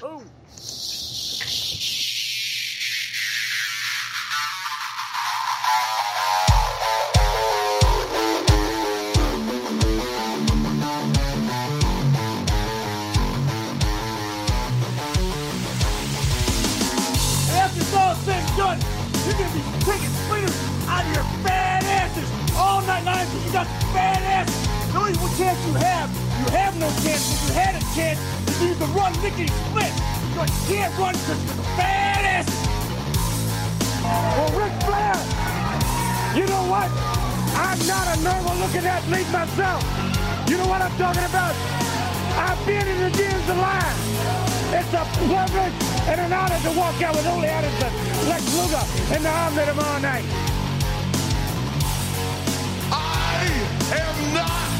Boom. Normal looking athlete myself. You know what I'm talking about? I've been in the gyms a lot. It's a privilege and an honor to walk out with Ole Anderson, Lex Luger, and the Arm all night. I am not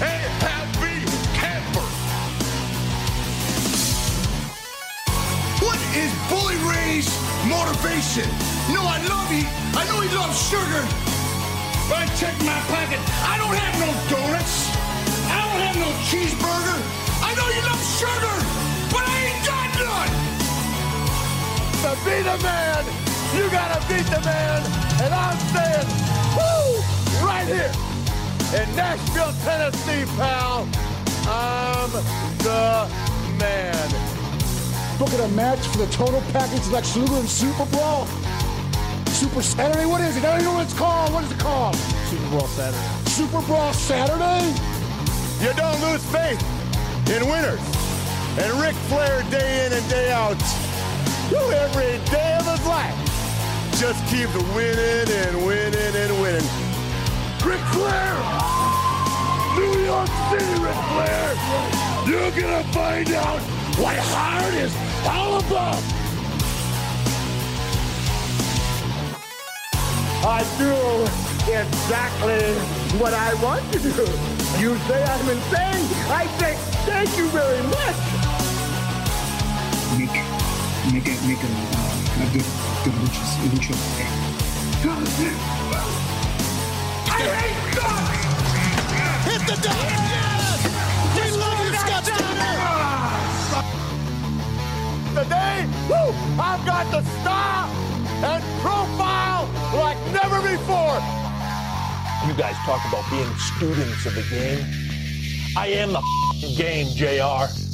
a happy camper. What is Bully Ray's motivation? No, I love he. I know he loves sugar. But I check my pocket. I don't have no donuts. I don't have no cheeseburger. I know you love sugar, but I ain't got none. To be the man, you gotta beat the man. And I'm saying, woo, right here in Nashville, Tennessee, pal. I'm the man. Look at a match for the total package Lex Luger and Super Brawl. Super Saturday? What is it? I don't even know what it's called. What is it called? Super Bowl Saturday. Super Brawl Saturday? You don't lose faith in winners. And Ric Flair, day in and day out, who every day of his life, just keeps winning and winning and winning. Ric Flair! New York City, Ric Flair! You're gonna find out what hard is all about! I do exactly what I want to do. You say I'm insane. I say thank you very much. make make a make a, uh, a good good luchas lucha. I hate guns! Hit the deck! Yes! We love you, Scott Steiner! Today, woo, I've got the star and profile like never before. You guys talk about being students of the game. I am the game, JR.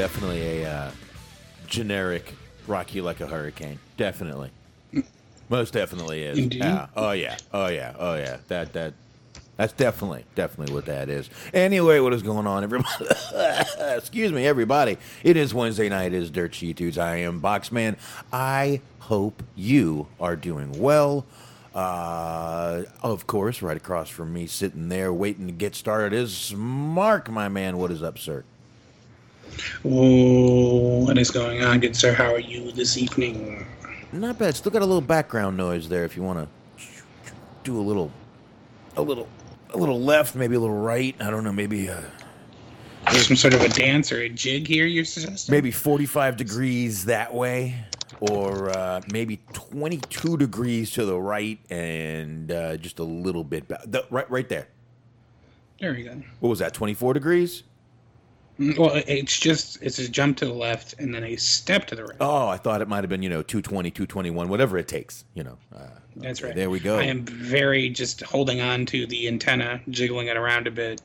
definitely a uh, generic rock you like a hurricane. Definitely. Most definitely is. Indeed. Yeah. Oh yeah. Oh yeah. Oh yeah. That that that's definitely definitely what that is. Anyway, what is going on, everybody? Excuse me, everybody. It is Wednesday night. It is Dirt Sheet Dudes. I am Boxman. I hope you are doing well. Uh, of course, right across from me, sitting there waiting to get started, is Mark, my man. What is up, sir? Oh, what is going on, good sir? How are you this evening? Not bad. Still got a little background noise there. If you want to do a little, a little, a little left, maybe a little right. I don't know. Maybe, uh, Some sort of a dance or a jig here you're suggesting? maybe forty-five degrees that way, or uh, maybe twenty-two degrees to the right, and uh, just a little bit back. The, right, right there. There we go. What was that? Twenty-four degrees? Mm, Well, it's just it's a jump to the left and then a step to the right. Oh, I thought it might have been you know 220, 221, whatever it takes. You know. Uh, That's okay, right. There we go. I am very just holding on to the antenna, jiggling it around a bit,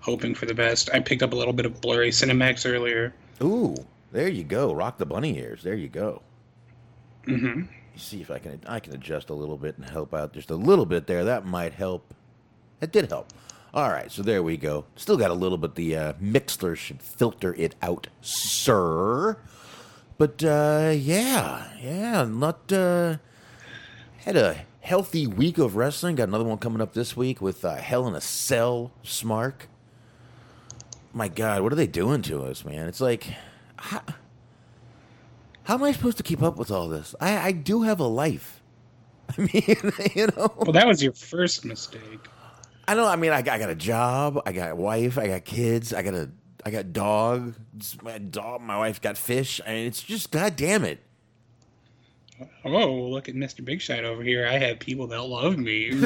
hoping for the best. I picked up a little bit of blurry Cinemax earlier. Ooh, there you go. Rock the bunny ears. There you go. Mm-hmm. see if I can I can adjust a little bit and help out just a little bit there. That might help. It did help. All right, so there we go. Still got a little bit. The uh, Mixlr should filter it out, sir. But uh, yeah, yeah, not uh, had a healthy week of wrestling. Got another one coming up this week with uh, Hell in a Cell, Smark. my God, what are they doing to us, man? It's like, how, how am I supposed to keep up with all this? I, I do have a life. I mean, you know. Well, that was your first mistake. I know. I mean, I, got- I got a job. I got a wife. I got kids. I got a I got dog. My dog. My wife got fish. I mean, it's just God damn it. Oh, look at Mr. Big Shot over here. I have people that love me.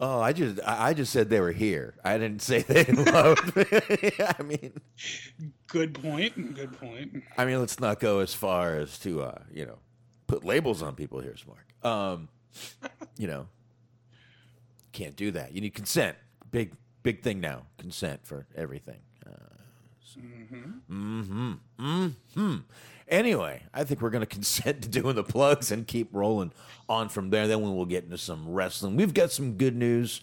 Oh, I just I I just said they were here. I didn't say they loved me. I mean, Good point. Good point. I mean, let's not go as far as to uh, you know put labels on people here, Smart. Um, you know, can't do that. You need consent. Big big thing now. Consent for everything. Uh, so- mm-hmm. Mm-hmm. Anyway, I think we're going to consent to doing the plugs and keep rolling on from there. Then we will get into some wrestling. We've got some good news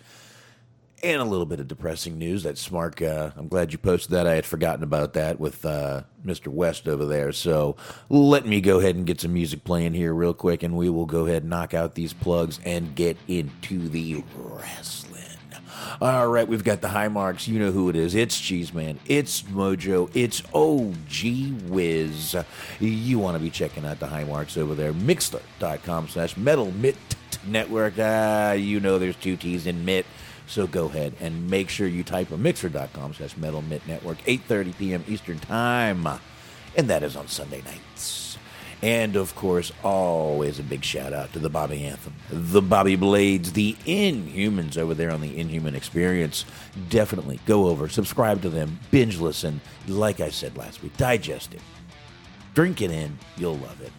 and a little bit of depressing news. That Smart, uh, I'm glad you posted that. I had forgotten about that with uh, Mr. West over there. So let me go ahead and get some music playing here real quick, and we will go ahead and knock out these plugs and get into the wrestling. All right, we've got the high marks. You know who it is. It's Cheeseman. It's Mojo. It's OG Wiz. You want to be checking out the high marks over there. Mixlr.com slash metal mitt network. Ah, you know there's two T's in mitt. So go ahead and make sure you type in mixer.com slash metal mitt network, 8.30 p.m. Eastern Time. And that is on Sunday nights. And of course, always a big shout out to the Bobby Anthem, the Bobby Blades, the Inhumans over there on the Inhuman Experience. Definitely go over, subscribe to them, binge listen. Like I said last week, digest it, drink it in. You'll love it.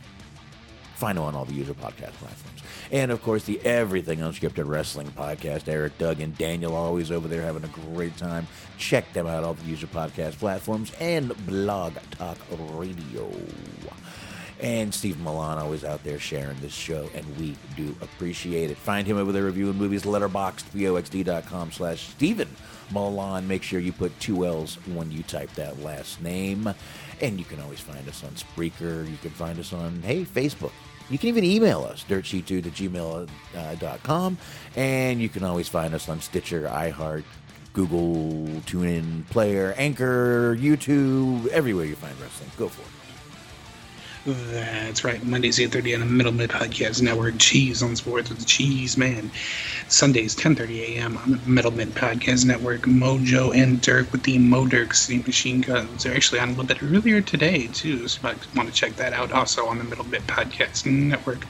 Find on all the user podcast platforms. And of course, the Everything Unscripted Wrestling podcast. Eric, Doug, and Daniel always over there having a great time. Check them out, on all the user podcast platforms and Blog Talk Radio. And Steve Milano is out there sharing this show, and we do appreciate it. Find him over there reviewing movies, letterboxd, boxd.com slash Stephen Milan. Make sure you put two L's when you type that last name. And you can always find us on Spreaker. You can find us on, hey, Facebook. You can even email us, dirtsheet2 to gmail.com. Uh, and you can always find us on Stitcher, iHeart, Google, TuneIn, Player, Anchor, YouTube, everywhere you find wrestling. Go for it. That's right. Mondays 8:30 on the Middle Mitt Podcast Network. Cheese on Sports with the Cheese Man. Sundays 10:30 a.m. on the Middle Mitt Podcast Network. Mojo and Dirk with the Mo Dirk Steam Machine Guns. They're actually on a little bit earlier today too, so you might want to check that out. Also on the Middle Mitt Podcast Network.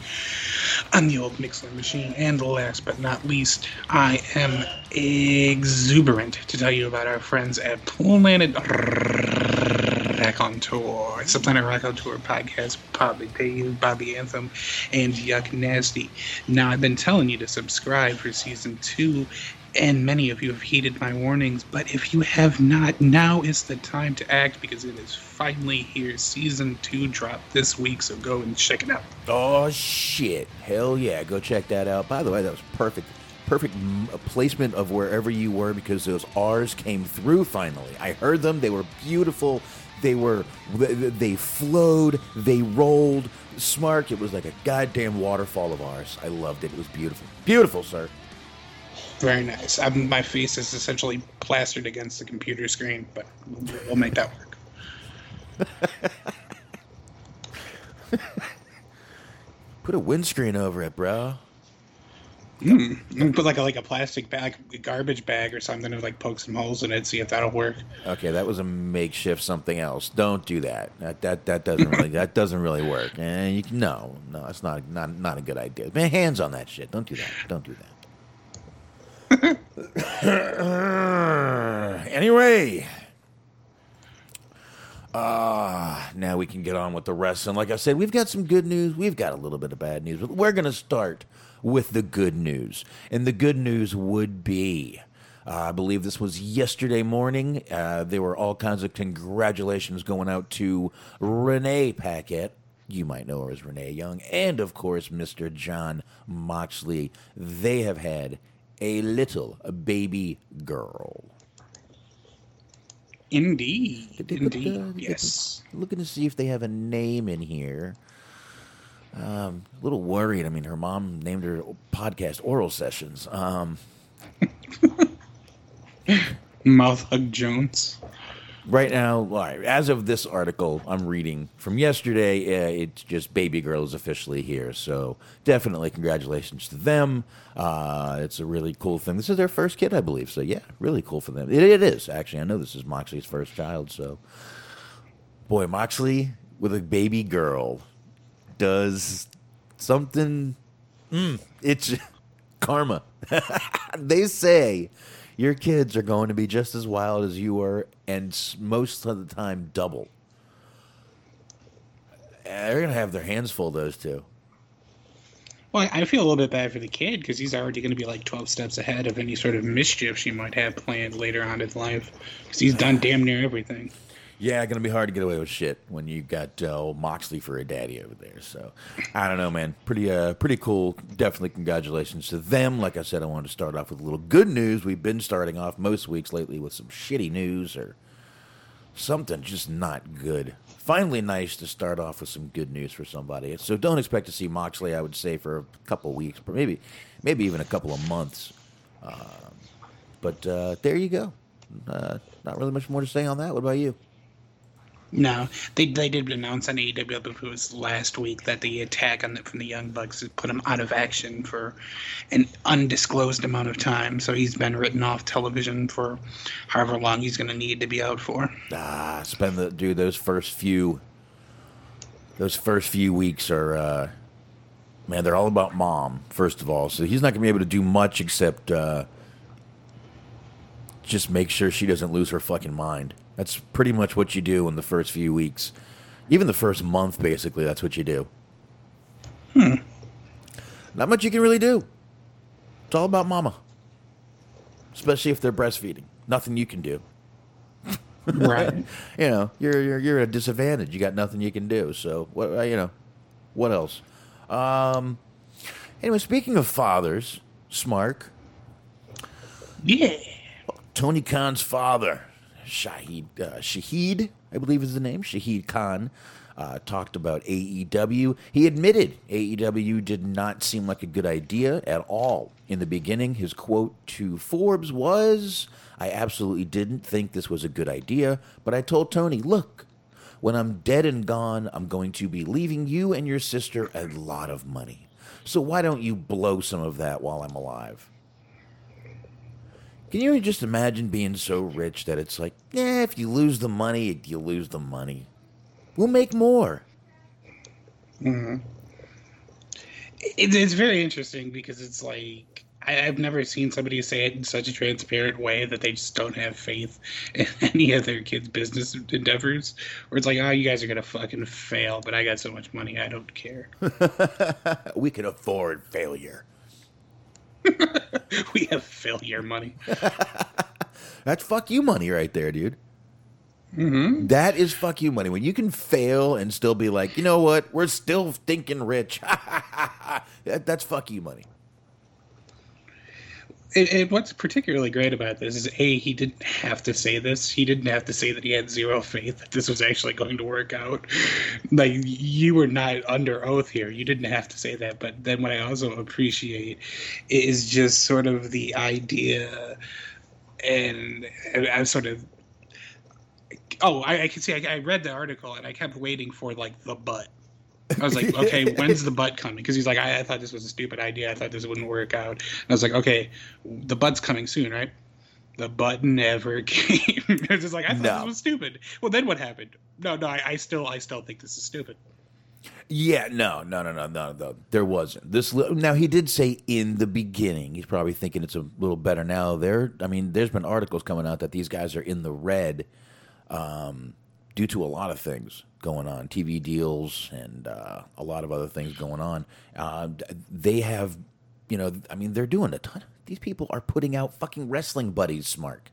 On the old Mixlr machine. And last but not least, I am exuberant to tell you about our friends at Planet Raconteur. It's the Planet tour podcast, Bobby Dave, Bobby Anthem, and Yuck Nasty. Now, I've been telling you to subscribe for season two, and many of you have heeded my warnings, but if you have not, now is the time to act because it is finally here. Season two dropped this week, so go and check it out. Oh shit! Hell yeah! Go check that out. By the way, that was perfect, perfect mm, placement of wherever you were because those R's came through finally. I heard them. They were beautiful. They were they, flowed. They rolled. Smart. It was like a goddamn waterfall of ours. I loved it. It was beautiful. Beautiful, sir. Very nice. I'm, my face is essentially plastered against the computer screen, but we'll, we'll make that work. Put a windscreen over it, bro. Mm. Put like a like a plastic bag, a garbage bag or something, and like poke some holes in it, see if that'll work. Okay, that was a makeshift something else. Don't do that. That that, that doesn't really that doesn't really work. And you can, no, no, it's not not not a good idea. Man, hands on that shit. Don't do that. Don't do that. anyway, uh, now we can get on with the rest. And like I said, we've got some good news. We've got a little bit of bad news, but we're going to start with the good news. And the good news would be. Uh, I believe this was yesterday morning. Uh, there were all kinds of congratulations going out to Renee Paquette. You might know her as Renee Young. And of course, Mr. Jon Moxley. They have had a little baby girl. Indeed, Did they put the- indeed, yes. Looking to see if they have a name in here. Um, a little worried. I mean, her mom named her podcast Oral Sessions. Um, Mouth Hug Jones. right now, right, as of this article I'm reading from yesterday, uh, it's just Baby Girl is officially here. So definitely congratulations to them. Uh, it's a really cool thing. This is their first kid, I believe. So yeah, really cool for them. It, it is actually. I know this is Moxley's first child. So boy, Moxley with a baby girl does something. Mm, it's karma. they say your kids are going to be just as wild as you are, and most of the time, double. They're gonna have their hands full. Those two. Well, I feel a little bit bad for the kid because he's already going to be like 12 steps ahead of any sort of mischief she might have planned later on in life because he's done damn near everything. Yeah, gonna be hard to get away with shit when you got uh, old Moxley for a daddy over there. So I don't know, man. Pretty, uh, pretty cool. Definitely congratulations to them. Like I said, I wanted to start off with a little good news. We've been starting off most weeks lately with some shitty news or something just not good. Finally, nice to start off with some good news for somebody. So don't expect to see Moxley. I would say for a couple weeks, but maybe, maybe even a couple of months. Um, but uh, there you go. Uh, not really much more to say on that. What about you? No, they they did announce on AEW, I believe it was last week, that the attack on the, from the Young Bucks put him out of action for an undisclosed amount of time. So he's been written off television for however long he's going to need to be out for. Ah, spend the dude those first few those first few weeks are uh man, they're all about mom, first of all. So he's not gonna be able to do much except uh just make sure she doesn't lose her fucking mind. That's pretty much what you do in the first few weeks. Even the first month, basically, that's what you do. Hmm. Not much you can really do. It's all about mama. Especially if they're breastfeeding. Nothing you can do Right. you know, you're you're you're at a disadvantage. You got nothing you can do. So what uh, you know, what else? Um. Anyway, speaking of fathers, Smark, yeah. Tony Khan's father, Shahid uh, Shahid, I believe is the name, Shahid Khan, uh, talked about AEW. He admitted AEW did not seem like a good idea at all in the beginning. His quote to Forbes was, "I absolutely didn't think this was a good idea, but I told Tony, look." When I'm dead and gone, I'm going to be leaving you and your sister a lot of money. So why don't you blow some of that while I'm alive? Can you just imagine being so rich that it's like, yeah, if you lose the money, you lose the money. We'll make more. Mm-hmm. It, it's very interesting because it's like I, I've never seen somebody say it in such a transparent way that they just don't have faith in any of their kids' business endeavors. Where it's like, oh, you guys are gonna fucking fail, but I got so much money, I don't care. We can afford failure. we have failure money. That's fuck you money right there, dude. Mm-hmm. That is fuck you money. When you can fail and still be like, you know what, we're still thinking rich. that, that's fuck you money. And, and what's particularly great about this is a he didn't have to say this. He didn't have to say that he had zero faith that this was actually going to work out. Like you were not under oath here. You didn't have to say that. But then what I also appreciate is just sort of the idea, and I'm sort of. Oh, I, I can see. I, I read the article and I kept waiting for like the but. I was like, okay, when's the butt coming? Because he's like, I, I thought this was a stupid idea. I thought this wouldn't work out. And I was like, okay, the butt's coming soon, right? The butt never came. I was just like, I thought No. this was stupid. Well, then what happened? No, no, I, I still, I still think this is stupid. Yeah, no, no, no, no, no, no. There wasn't this. Now he did say in the beginning. He's probably thinking it's a little better now. There, I mean, there's been articles coming out that these guys are in the red um, due to a lot of things going on, TV deals and uh, a lot of other things going on. Uh, they have, you know, I mean, they're doing a ton. These people are putting out fucking wrestling buddies, Mark.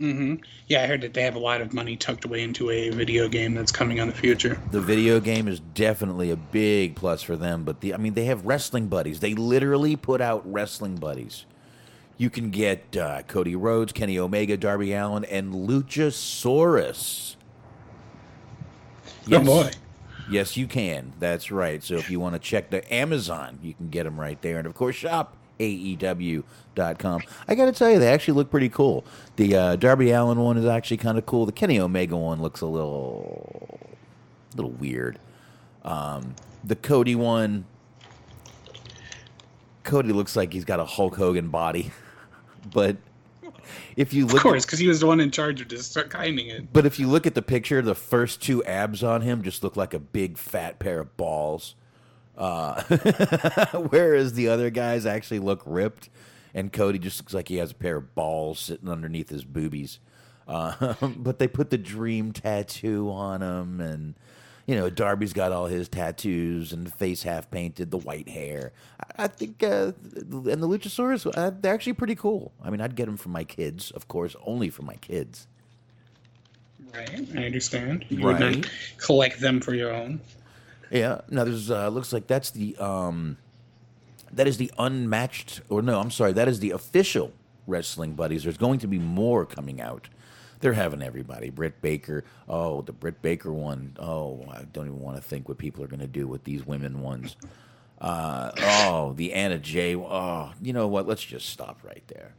Mm-hmm. Yeah, I heard that they have a lot of money tucked away into a video game that's coming on the future. the video game is definitely a big plus for them. But the, I mean, they have wrestling buddies. They literally put out wrestling buddies. You can get uh, Cody Rhodes, Kenny Omega, Darby Allin, and Luchasaurus. Oh boy. Yes, you can. That's right. So if you want to check the Amazon, you can get them right there. And of course, shop AEW.com. I got to tell you, they actually look pretty cool. The uh, Darby Allin one is actually kind of cool. The Kenny Omega one looks a little, little weird. Um, the Cody one, Cody looks like he's got a Hulk Hogan body, but if you look, Of course, because he was the one in charge of just kinding it. but if you look at the picture, the first two abs on him just look like a big fat pair of balls. Uh, whereas the other guys actually look ripped, and Cody just looks like he has a pair of balls sitting underneath his boobies. Uh, but they put the dream tattoo on him, and you know Darby's got all his tattoos and the face half painted, the white hair. I, I think, uh, and the Luchasaurus, uh, they're actually pretty cool. I mean, I'd get them for my kids, of course, only for my kids. Right, I understand. You would Right. not collect them for your own. Yeah. Now there's uh, looks like that's the um, that is the unmatched or no, I'm sorry, that is the official wrestling buddies. There's going to be more coming out. They're having everybody. Britt Baker. Oh, the Britt Baker one. Oh, I don't even want to think what people are going to do with these women ones. Uh, oh, the Anna Jay. Oh, you know what? Let's just stop right there.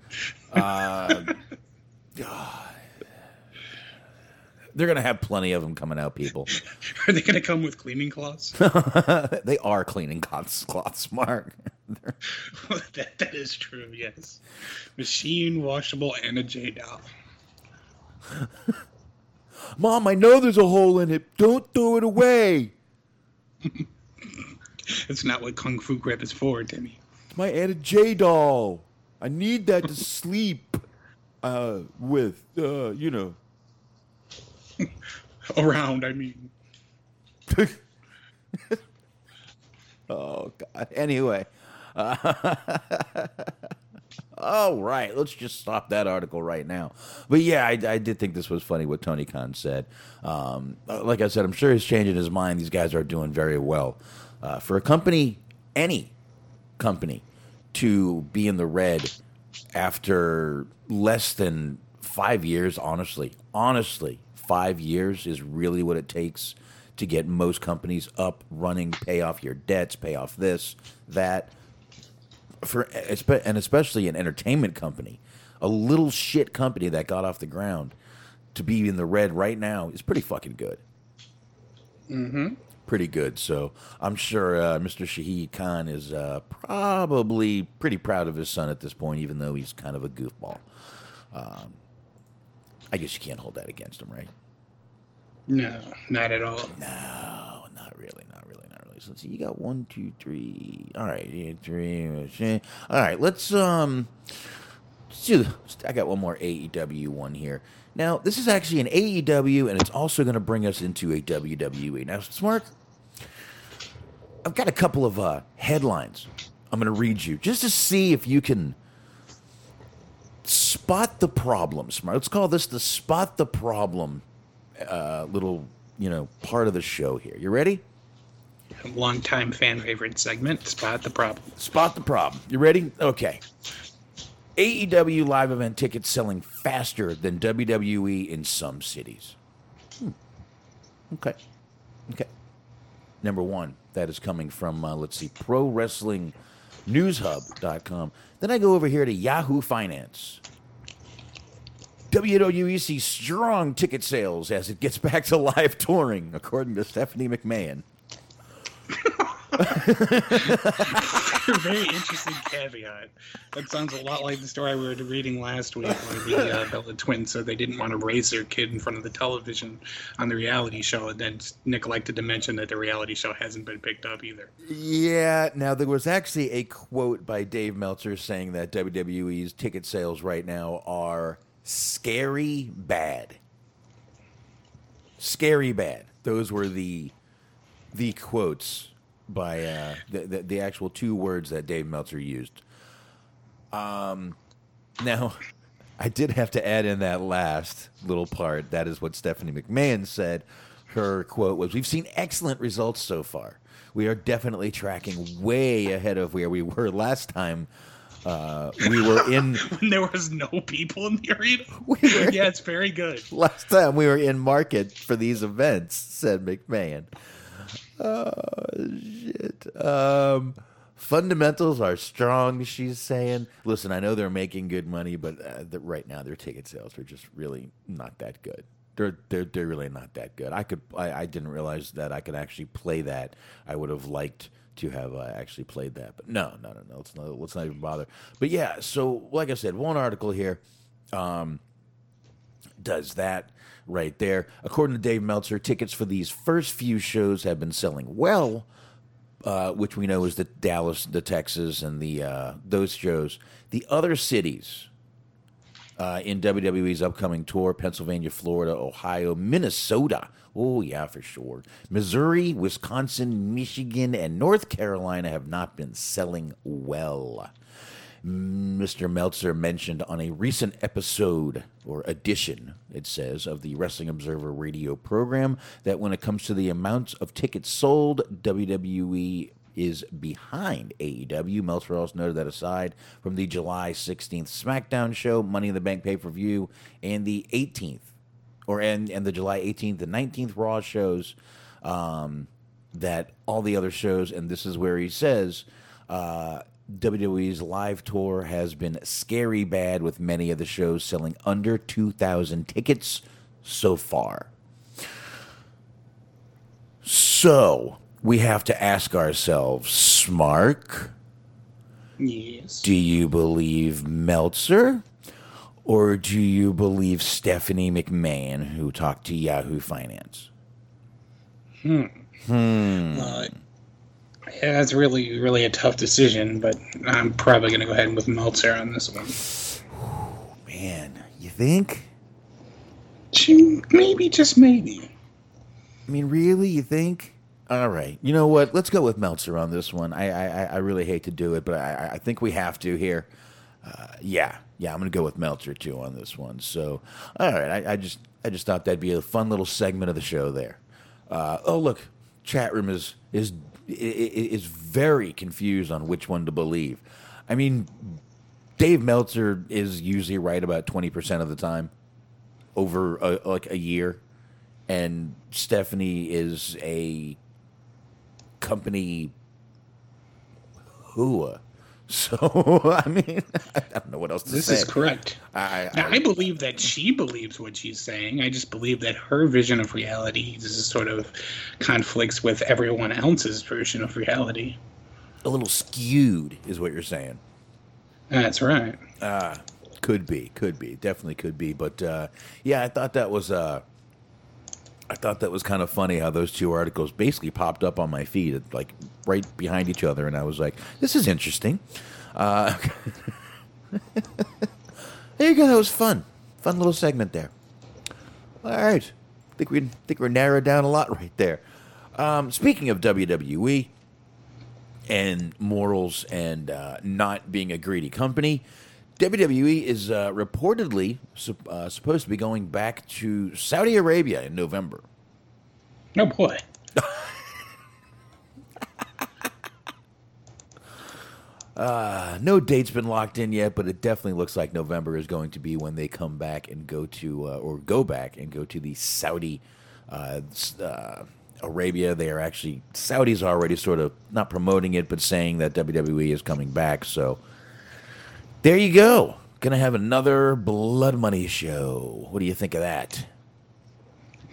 Uh, they're going to have plenty of them coming out, people. Are they going to come with cleaning cloths? they are cleaning cloths, cloths Mark. that, that is true, yes. Machine washable Anna Jay doll. Mom, I know there's a hole in it. Don't throw it away. That's not what Kung Fu Grip is for, Timmy. It's my Anna Jay doll. I need that to sleep uh, with, uh, you know. Around, I mean. Oh, God. Anyway. All right, let's just stop that article right now. But yeah, I, I did think this was funny what Tony Khan said. Um, like I said, I'm sure he's changing his mind. These guys are doing very well. Uh, for a company, any company, to be in the red after less than five years, honestly, honestly, five years is really what it takes to get most companies up, running, pay off your debts, pay off this, that for and especially an entertainment company, a little shit company that got off the ground to be in the red right now is pretty fucking good. Mm-hmm. Pretty good. So I'm sure uh, Mr. Shahid Khan is uh, probably pretty proud of his son at this point, even though he's kind of a goofball. Um, I guess you can't hold that against him, right? No, not at all. No, not really, not really, So let's see, you got one, two, three. All right, three. All right, let's um. let's do- I got one more AEW one here. Now, this is actually an AEW, and it's also going to bring us into a WWE. Now, Smart, I've got a couple of uh, headlines I'm going to read you just to see if you can spot the problem. Smart. Let's call this the spot the problem uh, little, you know, part of the show here. You ready? Longtime fan favorite segment, Spot the Problem. Spot the problem. You ready? Okay. AEW live event tickets selling faster than WWE in some cities. Hmm. Okay. Okay. Number one, that is coming from, uh, let's see, Pro Wrestling Newshub.com. Then I go over here to Yahoo Finance. WWE sees strong ticket sales as it gets back to live touring, according to Stephanie McMahon. Very interesting caveat. That sounds a lot like the story we were reading last week where the uh, Bella twins said they didn't want to raise their kid in front of the television on the reality show, and then neglected to mention that the reality show hasn't been picked up either. Yeah, now there was actually a quote by Dave Meltzer saying that WWE's ticket sales right now are scary bad. Scary bad. Those were the the quotes by uh, the, the the actual two words that Dave Meltzer used. Um, now, I did have to add in that last little part. That is what Stephanie McMahon said. Her quote was, "We've seen excellent results so far. We are definitely tracking way ahead of where we were last time. Uh, we were in When there was no people in the arena. We were- yeah, it's very good. last time we were in market for these events," said McMahon. Oh shit. Um, fundamentals are strong. She's saying. Listen, I know they're making good money, but uh, the, right now their ticket sales are just really not that good. They're they're they're really not that good. I could I, I didn't realize that I could actually play that. I would have liked to have uh, actually played that, but no, no, no, no. Let's not let's not even bother. But yeah, so like I said, one article here. Um, does that right there. According to Dave Meltzer, tickets for these first few shows have been selling well, uh, which we know is the Dallas, the Texas, and the uh, those shows. The other cities uh, in WWE's upcoming tour: Pennsylvania, Florida, Ohio, Minnesota. Oh yeah, for sure. Missouri, Wisconsin, Michigan, and North Carolina have not been selling well. Mr. Meltzer mentioned on a recent episode or edition, it says, of the Wrestling Observer radio program that when it comes to the amounts of tickets sold, WWE is behind AEW. Meltzer also noted that aside from the July 16th SmackDown show, Money in the Bank pay per view, and the 18th, or and, and the July 18th and 19th Raw shows, um, that all the other shows, and this is where he says, uh, WWE's live tour has been scary bad with many of the shows selling under 2,000 tickets so far. So we have to ask ourselves, Smark, Yes. do you believe Meltzer or do you believe Stephanie McMahon who talked to Yahoo Finance? Well, yeah, that's really, really a tough decision, but I'm probably going to go ahead with Meltzer on this one. Man, you think? She- Maybe, just maybe. I mean, really? You think? All right. You know what? Let's go with Meltzer on this one. I I, I really hate to do it, but I, I think we have to here. Uh, yeah, yeah. I'm going to go with Meltzer too on this one. So, all right. I, I just I just thought that'd be a fun little segment of the show there. Uh, oh, look, chat room is is is very confused on which one to believe. I mean, Dave Meltzer is usually right about twenty percent of the time over a, like a year, and Stephanie is a company hua. So I mean, I don't know what else to This say. This is correct. I, Now, I, I believe that she believes what she's saying. I just believe that her vision of reality is sort of conflicts with everyone else's version of reality. a little skewed, is what you're saying. That's right. Could be, could be, definitely could be. But uh, yeah, I thought that was uh, I thought that was kind of funny how those two articles basically popped up on my feed, like right behind each other, and I was like, "This is interesting." Uh, there you go. That was fun, fun little segment there. All right, think we think we're narrowed down a lot right there. Um, speaking of WWE and morals and uh, not being a greedy company, WWE is uh, reportedly uh, supposed to be going back to Saudi Arabia in November. Oh boy. Uh, no date's been locked in yet, but it definitely looks like November is going to be when they come back and go to, uh, or go back and go to the Saudi uh, uh, Arabia. They are actually Saudis are already sort of not promoting it, but saying that WWE is coming back. So there you go. Gonna have another Blood Money show. What do you think of that?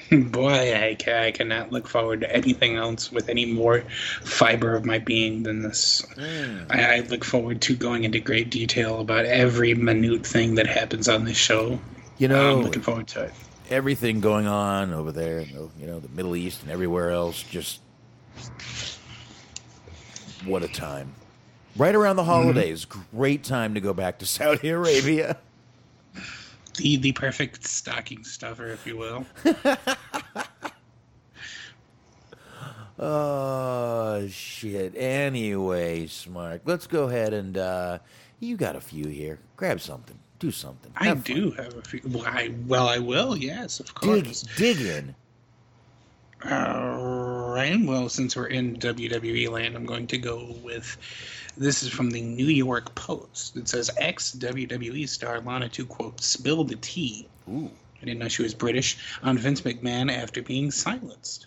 Boy, I, I cannot look forward to anything else with any more fiber of my being than this. Mm. I, I look forward to going into great detail about every minute thing that happens on this show. You know, I'm looking forward to it. everything going on over there, you know, the Middle East and everywhere else. Just what a time! Right around the mm-hmm. holidays, great time to go back to Saudi Arabia. The the perfect stocking stuffer, if you will. Oh shit! Anyway, smart. Let's go ahead and uh, you got a few here. Grab something. Do something. I Have fun. do have a few. Well, I, well, I will. Yes, of Dig, course. dig in. All right. Well, since we're in WWE land, I'm going to go with this is from the New York Post. It says ex WWE star Lana to quote spill the tea. Ooh. I didn't know she was British on Vince McMahon after being silenced.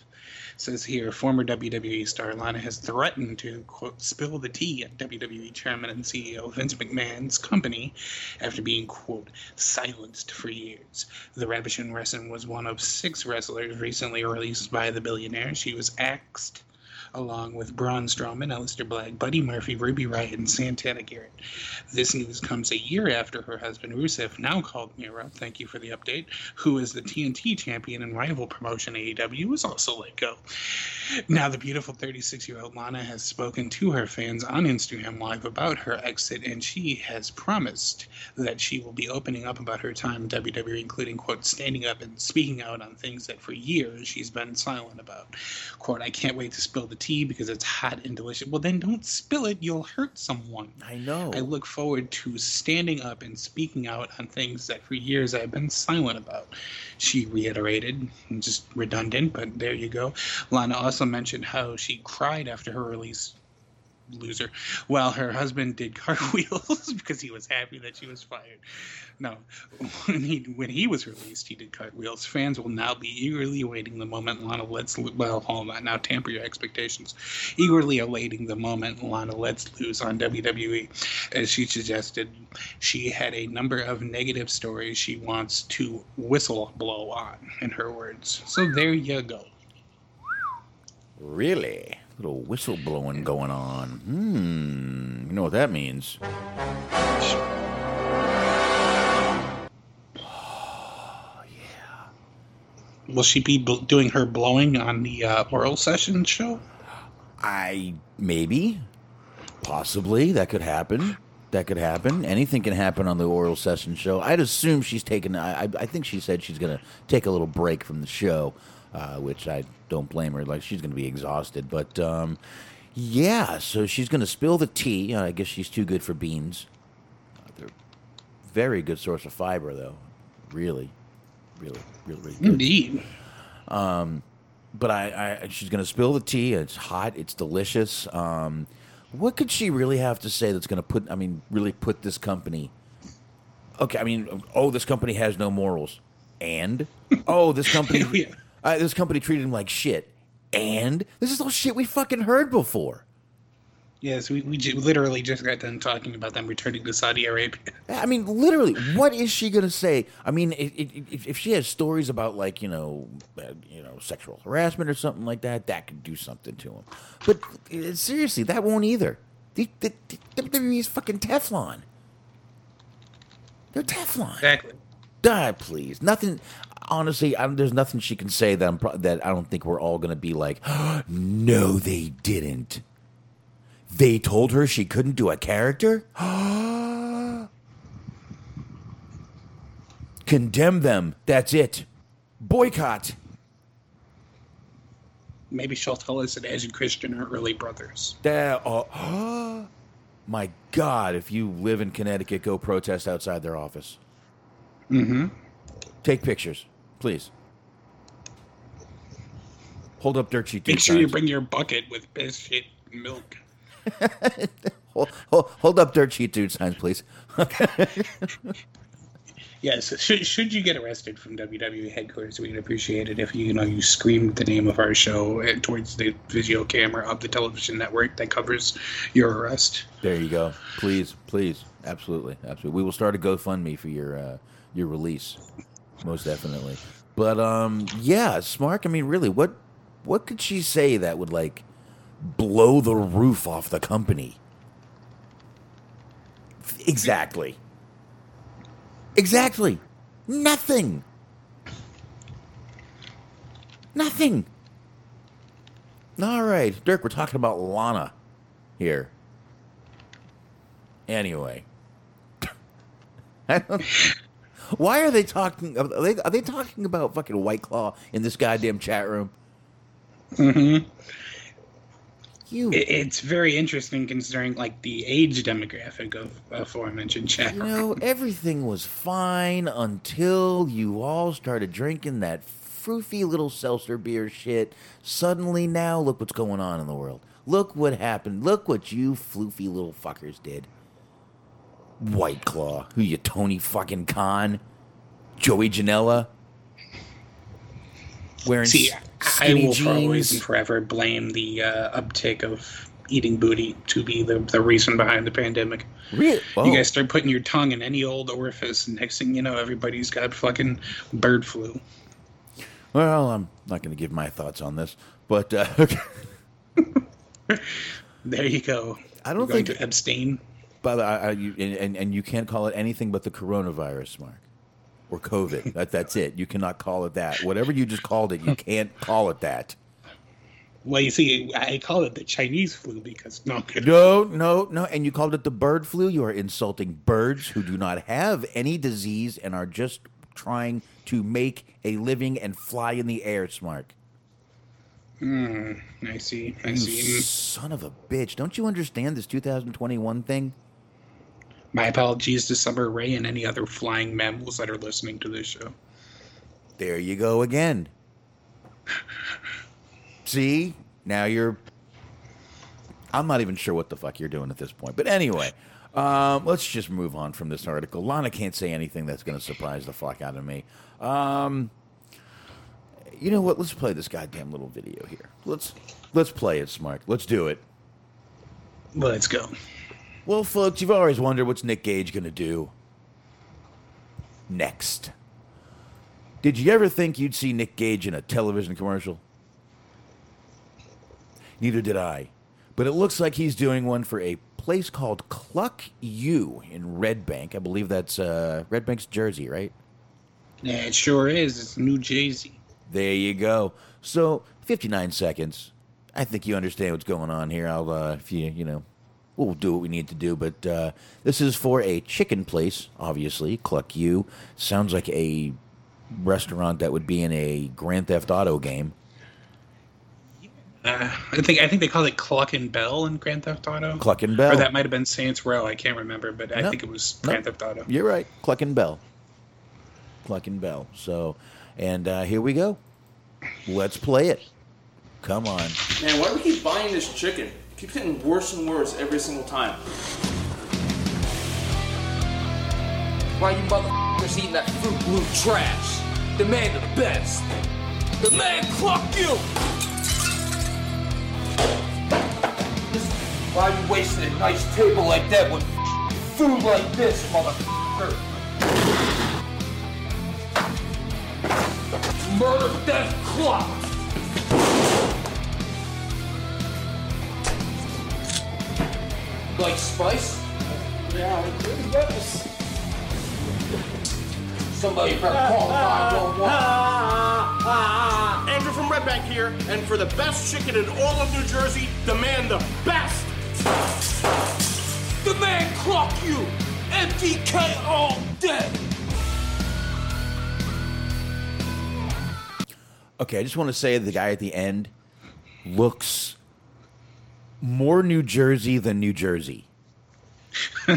says here, former WWE star Lana has threatened to quote spill the tea at WWE Chairman and CEO Vince McMahon's company after being quote silenced for years. The Ravishing Wrestling was one of six wrestlers recently released by the billionaire. She was axed along with Braun Strowman, Aleister Black, Buddy Murphy, Ruby Riott, and Santana Garrett. This news comes a year after her husband Rusev, now called Miro, thank you for the update, who is the TNT champion and rival promotion AEW, was also let go. Now, the beautiful 36 year old Lana has spoken to her fans on Instagram Live about her exit, and she has promised that she will be opening up about her time in WWE, including, quote, standing up and speaking out on things that for years she's been silent about. Quote, I can't wait to spill the tea because it's hot and delicious. Well, then don't spill it. You'll hurt someone. I know. I look forward to standing up and speaking out on things that for years I've been silent about. She reiterated, just redundant, but there you go. Lana also mentioned how she cried after her release loser. While her husband did cartwheels because he was happy that she was fired. No when he when he was released he did cartwheels. Fans will now be eagerly awaiting the moment lana lets well hold on now tamper your expectations. Eagerly awaiting the moment lana lets loose on wwe as she suggested she had a number of negative stories she wants to whistle blow on in her words. So there you go. Really? Little whistle blowing going on. Hmm. You know what that means? Yeah. will she be bl- doing her blowing on the uh, oral session show I maybe, possibly that could happen. That could happen. Anything can happen on the oral session show. I'd assume she's taking. I, I I think she said she's gonna take a little break from the show, uh, which I don't blame her. Like she's gonna be exhausted. But um, yeah, so she's gonna spill the tea. Uh, I guess she's too good for beans. Uh, they're very good source of fiber, though. Really, really, really, really good indeed but I, I she's gonna spill the tea. It's hot. It's delicious. Um, what could she really have to say that's gonna put? I mean, really put this company. Okay, I mean, oh, this company has no morals, and oh, this company. uh, this company treated him like shit, and this is all shit we fucking heard before. Yes, we, we literally just got done talking about them returning to Saudi Arabia. I mean, literally, what is she gonna say? I mean, i i if, if she has stories about like you know, uh, you know, sexual harassment or something like that, that could do something to him. But uh, seriously, that won't either. The, the, the WWE is fucking Teflon. They're Teflon. Exactly. Die, please. Nothing. Honestly, I, there's nothing she can say that I'm pro- that I don't think we're all gonna be like, no, they didn't. They told her she couldn't do a character. Condemn them. That's it. Boycott. Maybe she'll tell us that Edge and Christian are early brothers. That, uh, my God, if you live in Connecticut, go protest outside their office. Mm-hmm. Take pictures, please. Hold up dirt sheet. Make sure you bring your bucket with biscuit milk. hold, hold, hold up dirt sheet dude signs, please. Yes, should, should you get arrested from WWE headquarters, we'd appreciate it if you, you know you screamed the name of our show uh, towards the video camera of the television network that covers your arrest. There you go. Please, please, absolutely, absolutely. We will start a GoFundMe for your uh, your release, most definitely. But um, yeah, Smark. I mean, really, what what could she say that would like blow the roof off the company? Exactly. Exactly. Nothing. Nothing. All right, Dirk. We're talking about Lana here. Anyway, why are they talking? Are they, are they talking about fucking White Claw in this goddamn chat room? Mm-hmm. You, it's very interesting considering like the age demographic of aforementioned chat. you know, everything was fine until you all started drinking that froofy little seltzer beer shit. Suddenly, now look what's going on in the world. Look what happened. Look what you floofy little fuckers did. White Claw, who you, Tony fucking Khan, Joey Janela. wearing See, I will for always jeans. and forever blame the uh, uptick of eating booty to be the, the reason behind the pandemic. Re- oh, You guys start putting your tongue in any old orifice, and next thing you know, everybody's got fucking bird flu. well, I'm not going to give my thoughts on this, but uh, There you go. I don't You're going think- to abstain. By the I, I, you, and, and you can't call it anything but the coronavirus, Mark, or COVID. that that's it. You cannot call it that. Whatever you just called it, you can't call it that. Well, you see, I call it the Chinese flu because no, No, no, no. And you called it the bird flu. You are insulting birds who do not have any disease and are just trying to make a living and fly in the air, Smart. Hmm, I see. I You see. son of a bitch. Don't you understand this 2021 thing? My apologies to Summer Rae and any other flying mammals that are listening to this show. There you go again. See? Now you're. I'm not even sure what the fuck you're doing at this point. But anyway, um, let's just move on from this article. Lana can't say anything that's going to surprise the fuck out of me. Um, you know what? Let's play this goddamn little video here. Let's let's play it, Smart. Let's do it. Let's go. Well, folks, you've always wondered what's Nick Gage going to do next. Did you ever think you'd see Nick Gage in a television commercial? Neither did I. But it looks like he's doing one for a place called Cluck U in Red Bank. I believe that's uh, Red Bank's Jersey, right? Yeah, it sure is. It's New Jersey. There you go. So, 59 seconds. I think you understand what's going on here. I'll, uh, if you, you know, we'll do what we need to do. But uh, this is for a chicken place, obviously. Cluck U. Sounds like a restaurant that would be in a Grand Theft Auto game. Uh, I think I think they call it Cluckin' Bell in Grand Theft Auto. Cluckin' Bell. Or that might have been Saints Row. I can't remember, but I No. think it was No. Grand Theft Auto. You're right. Cluckin' Bell. Cluckin' Bell. So, and uh, here we go. Let's play it. Come on. Man, why do we keep buying this chicken? Keeps getting worse and worse every single time. Why you motherfuckers eating that fruit blue trash? The Demand the best. The man clock you! Why are you wasting a nice table like that with food like this, motherfucker? Murder, death, clock! Like spice? Yeah, yes. Somebody better call 911. Andrew from Red Bank here, and for the best chicken in all of New Jersey, demand the best. The man clock you! MDK all day! Okay, I just want to say the guy at the end looks more New Jersey than New Jersey. I,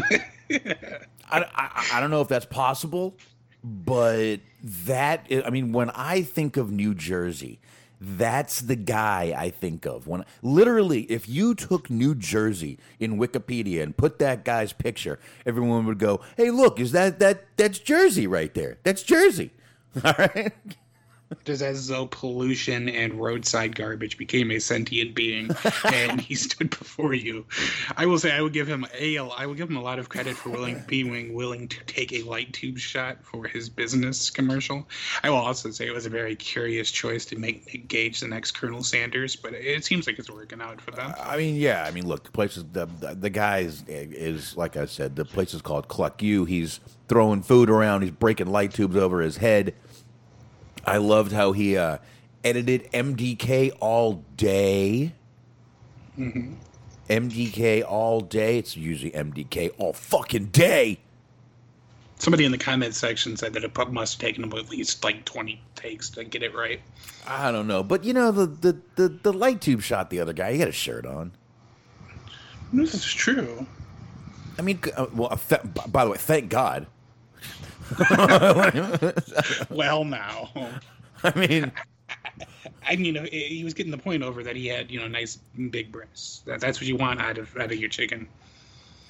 I, I don't know if that's possible, but that I mean, when I think of New Jersey, that's the guy I think of. When literally, if you took New Jersey in Wikipedia and put that guy's picture, everyone would go, "Hey, look, is that that that's Jersey right there? That's Jersey." All right. Just as though pollution and roadside garbage became a sentient being, and he stood before you. I will say I would give him a I would give him a lot of credit for willing being willing to take a light tube shot for his business commercial. I will also say it was a very curious choice to make Nick Gage the next Colonel Sanders, but it seems like it's working out for them. I mean, yeah. I mean, look, the place is the the, the guy is, is like I said. The place is called Cluck U. He's throwing food around. He's breaking light tubes over his head. I loved how he uh, edited MDK all day. MDK all day. It's usually MDK all fucking day. Somebody in the comment section said that it must have taken him at least like 20 takes to get it right. I don't know, but you know the the the, the light tube shot the other guy. He had a shirt on. This is true. I mean, uh, well, by the way, thank God. Well, now. I mean. I mean, he was getting the point over that he had, you know, nice big breasts. That, that's what you want out of out of your chicken.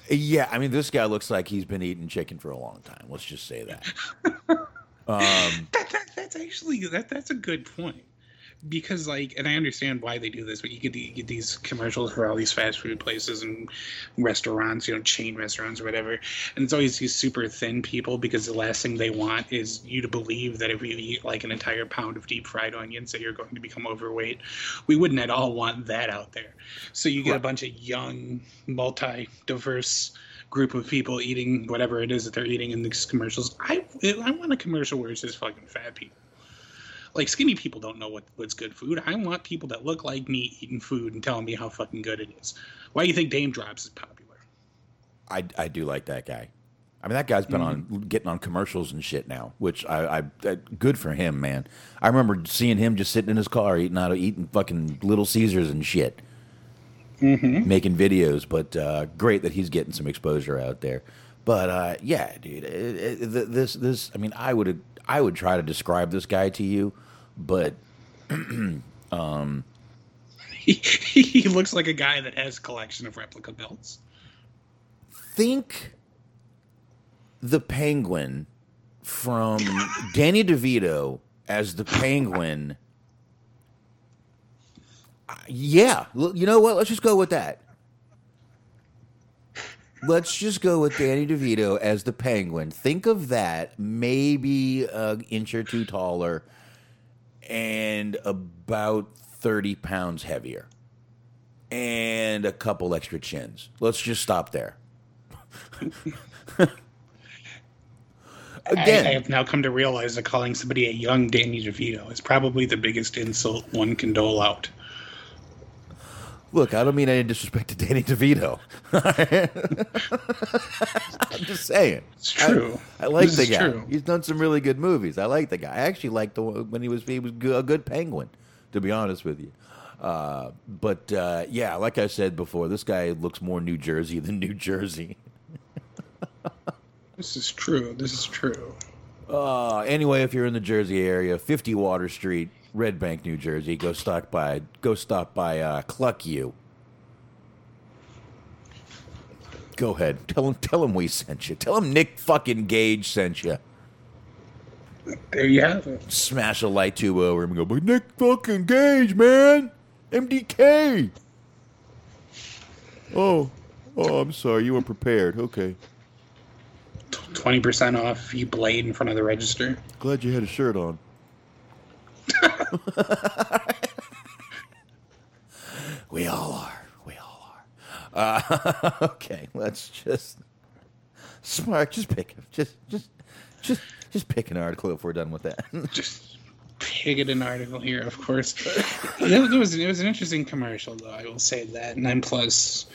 Yeah, I mean, this guy looks like he's been eating chicken for a long time. Let's just say that. um, That, that that's actually that that's a good point. Because like, and I understand why they do this, but you get, you get these commercials for all these fast food places and restaurants, you know, chain restaurants or whatever, and it's always these super thin people because the last thing they want is you to believe that if you eat like an entire pound of deep fried onions that you're going to become overweight. We wouldn't at all want that out there. So you get a bunch of young, multi-diverse group of people eating whatever it is that they're eating in these commercials. I I want a commercial where it's just fucking fat people. Like skinny people don't know what, what's good food. I want people that look like me eating food and telling me how fucking good it is. Why do you think Daym Drops is popular? I, I do like that guy. I mean, that guy's been on getting on commercials and shit now, which I, I, I good for him, man. I remember seeing him just sitting in his car eating out of eating fucking Little Caesars and shit, making videos. But uh, great that he's getting some exposure out there. But uh, yeah, dude, it, it, this this I mean, I would I would try to describe this guy to you, but He, he looks like a guy that has a collection of replica belts. think the penguin from Danny DeVito as the penguin. Yeah, you know what? Let's just go with that. Let's just go with Danny DeVito as the penguin. Think of that, maybe an inch or two taller and about 30 pounds heavier and a couple extra chins. Let's just stop there. I, Again, I have now come to realize that calling somebody a young Danny DeVito is probably the biggest insult one can dole out. Look, I don't mean any disrespect to Danny DeVito. I'm just saying. It's true. I, I like This the guy. true. He's done some really good movies. I like the guy. I actually liked the one- when he was he was a good penguin, to be honest with you. Uh, but uh, yeah, like I said before, this guy looks more New Jersey than New Jersey. This is true. This is true. Uh, anyway, if you're in the Jersey area, 50 Water Street, Red Bank, New Jersey, go stop by go stop by uh, Cluck U. Go ahead, tell him tell him we sent you. Tell him Nick fucking Gage sent you. There you have it. Smash a light tube over him and go, but Nick fucking Gage, man, MDK. Oh, oh, I'm sorry, you weren't prepared. Okay, Twenty percent off. You blade in front of the register. glad you had a shirt on. we all are. We all are. Uh, okay, let's just smart. Just pick. Just, just, just, just pick an article if we're done with that. Just picket an article here, of course. it, was it was an interesting commercial, though. I will say that. Then plus,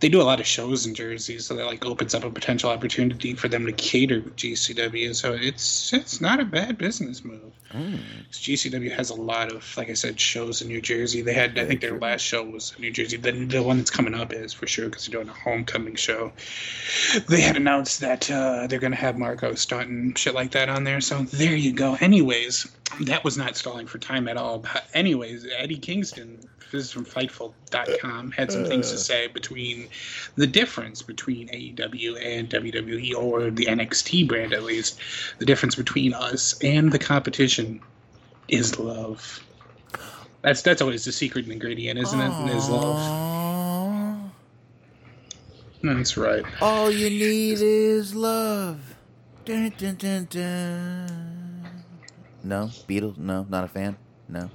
they do a lot of shows in Jersey, so that like opens up a potential opportunity for them to cater with GCW. So it's it's not a bad business move. 'Cause GCW has a lot of, like I said, shows in New Jersey. They had, I think, their last show was in New Jersey. The, the one that's coming up is for sure because they're doing a homecoming show. They had announced that uh, they're going to have Marco Stunt and shit like that on there. So there you go. Anyways, that was not stalling for time at all. But anyways, Eddie Kingston, this is from Fightful.com, had some things to uh. say between the difference between AEW and WWE, or the NXT brand at least. The difference between us and the competition is love. That's that's always the secret ingredient, isn't it? Is love. That's right. All you need is love. Dun, dun, dun, dun. No, Beatles. No, not a fan. No.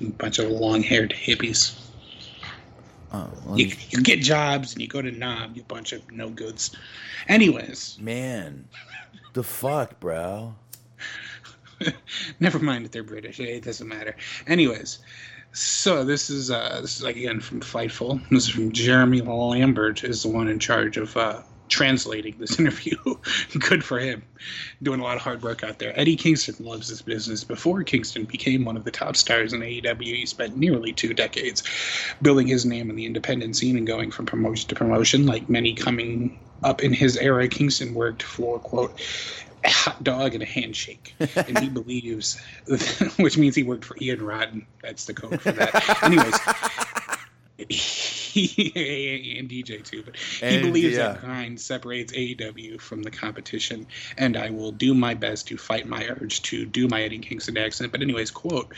Bunch of long-haired hippies. Oh, You, you get jobs and you go to Knob, you bunch of no goods. Anyways, man, the fuck, bro. never mind that they're British. It doesn't matter. Anyways, so this is uh this is again from Fightful. This is from Jeremy Lambert is the one in charge of uh translating this interview. Good for him. Doing a lot of hard work out there. Eddie Kingston loves this business. Before Kingston became one of the top stars in AEW, he spent nearly two decades building his name in the independent scene and going from promotion to promotion. Like many coming up in his era, Kingston worked for quote a hot dog and a handshake. And he believes, which means he worked for Ian Rotten. That's the code for that. Anyways, and DJ too, but he And, believes yeah. that grind separates AEW from the competition, and I will do my best to fight my urge to do my Eddie Kingston accent. But anyways, quote: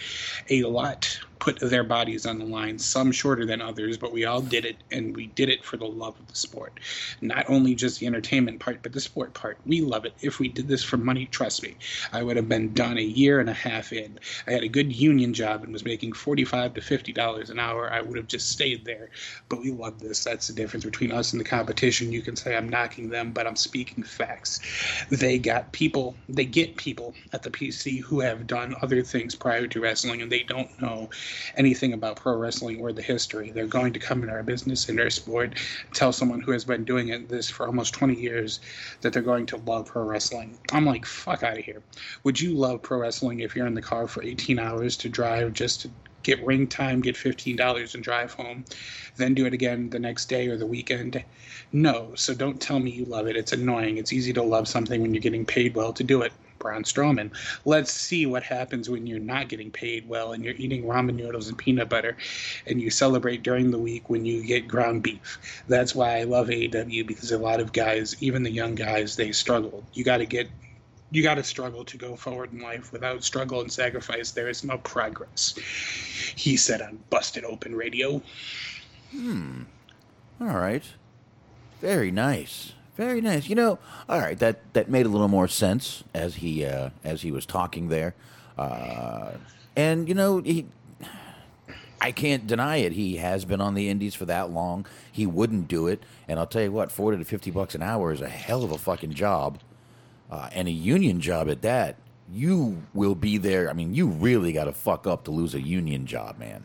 a lot put their bodies on the line, some shorter than others, but we all did it, and we did it for the love of the sport. Not only just the entertainment part, but the sport part. We love it. If we did this for money, trust me, I would have been done a year and a half in. I had a good union job and was making forty-five to fifty dollars an hour. I would have just stayed there. But we love this. That's the difference between us and the competition. You can say I'm knocking them, but I'm speaking facts. They got people. They get people at the PC who have done other things prior to wrestling, and they don't know anything about pro wrestling or the history. They're going to come in our business, in our sport, tell someone who has been doing it this for almost 20 years that they're going to love pro wrestling. I'm like, fuck out of here. Would you love pro wrestling if you're in the car for 18 hours to drive just to get ring time, get $15 and drive home, then do it again the next day or the weekend? No. So don't tell me you love it. It's annoying. It's easy to love something when you're getting paid well to do it. Braun Strowman. Let's see what happens when you're not getting paid well and you're eating ramen noodles and peanut butter and you celebrate during the week when you get ground beef. That's why I love AEW because a lot of guys, even the young guys, they struggle. You got to get you got to struggle to go forward in life. Without struggle and sacrifice, there is no progress. He said on Busted Open Radio. Hmm. All right. Very nice. Very nice. You know, all right, that that made a little more sense as he uh as he was talking there. Uh and you know, he I can't deny it. He has been on the indies for that long. He wouldn't do it. And I'll tell you what, 40 to 50 bucks an hour is a hell of a fucking job. Uh, and a union job at that. You will be there. I mean, you really got to fuck up to lose a union job, man.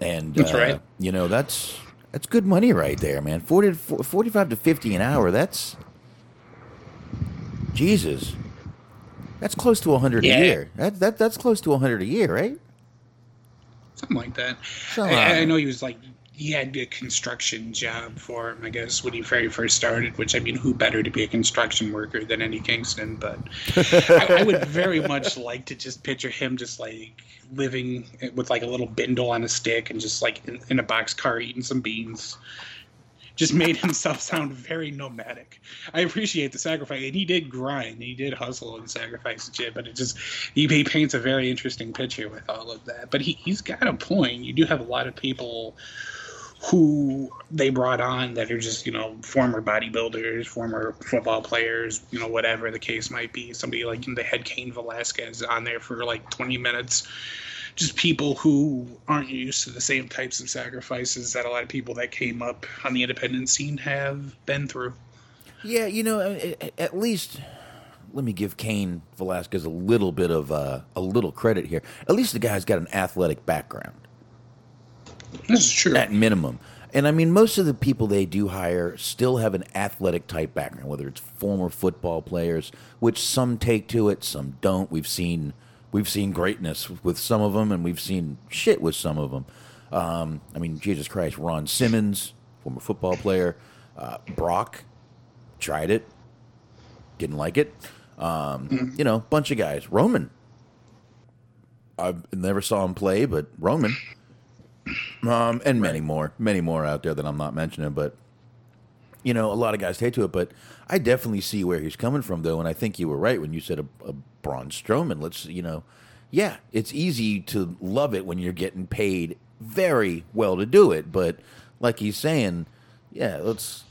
And That's uh, right. You know that's that's good money right there, man. 40 to, 45 to fifty an hour. That's Jesus. That's close to a hundred Yeah. a year. That that that's close to a hundred a year, right? Something like that. Something like I, I know he was like he had a construction job for him, I guess, when he very first started. Which I mean, who better to be a construction worker than Eddie Kingston? But I, I would very much like to just picture him just like living with like a little bindle on a stick and just like in, in a box car eating some beans. Just made himself sound very nomadic. I appreciate the sacrifice, and he did grind, he did hustle and sacrifice and shit. But it just he, he paints a very interesting picture with all of that. But he he's got a point. You do have a lot of people who they brought on that are just you know former bodybuilders, former football players, you know whatever the case might be. Somebody like the head Cain Velasquez on there for like 20 minutes. Just people who aren't used to the same types of sacrifices that a lot of people that came up on the independent scene have been through. Yeah, you know, at least let me give Cain Velasquez a little bit of uh, a little credit here. At least the guy's got an athletic background. This is true. at minimum. And I mean, most of the people they do hire still have an athletic type background, whether it's former football players, which some take to it, some don't. We've seen we've seen greatness with some of them, and we've seen shit with some of them. Um, I mean, Jesus Christ, Ron Simmons, former football player, uh, Brock tried it, didn't like it. Um, You know, bunch of guys. Roman, I never saw him play, but Roman. Um, and many more, many more out there that I'm not mentioning, but you know, a lot of guys take to it. But I definitely see where he's coming from, though, and I think you were right when you said a, a Braun Strowman. Let's, you know, yeah, it's easy to love it when you're getting paid very well to do it, but like he's saying, yeah, let's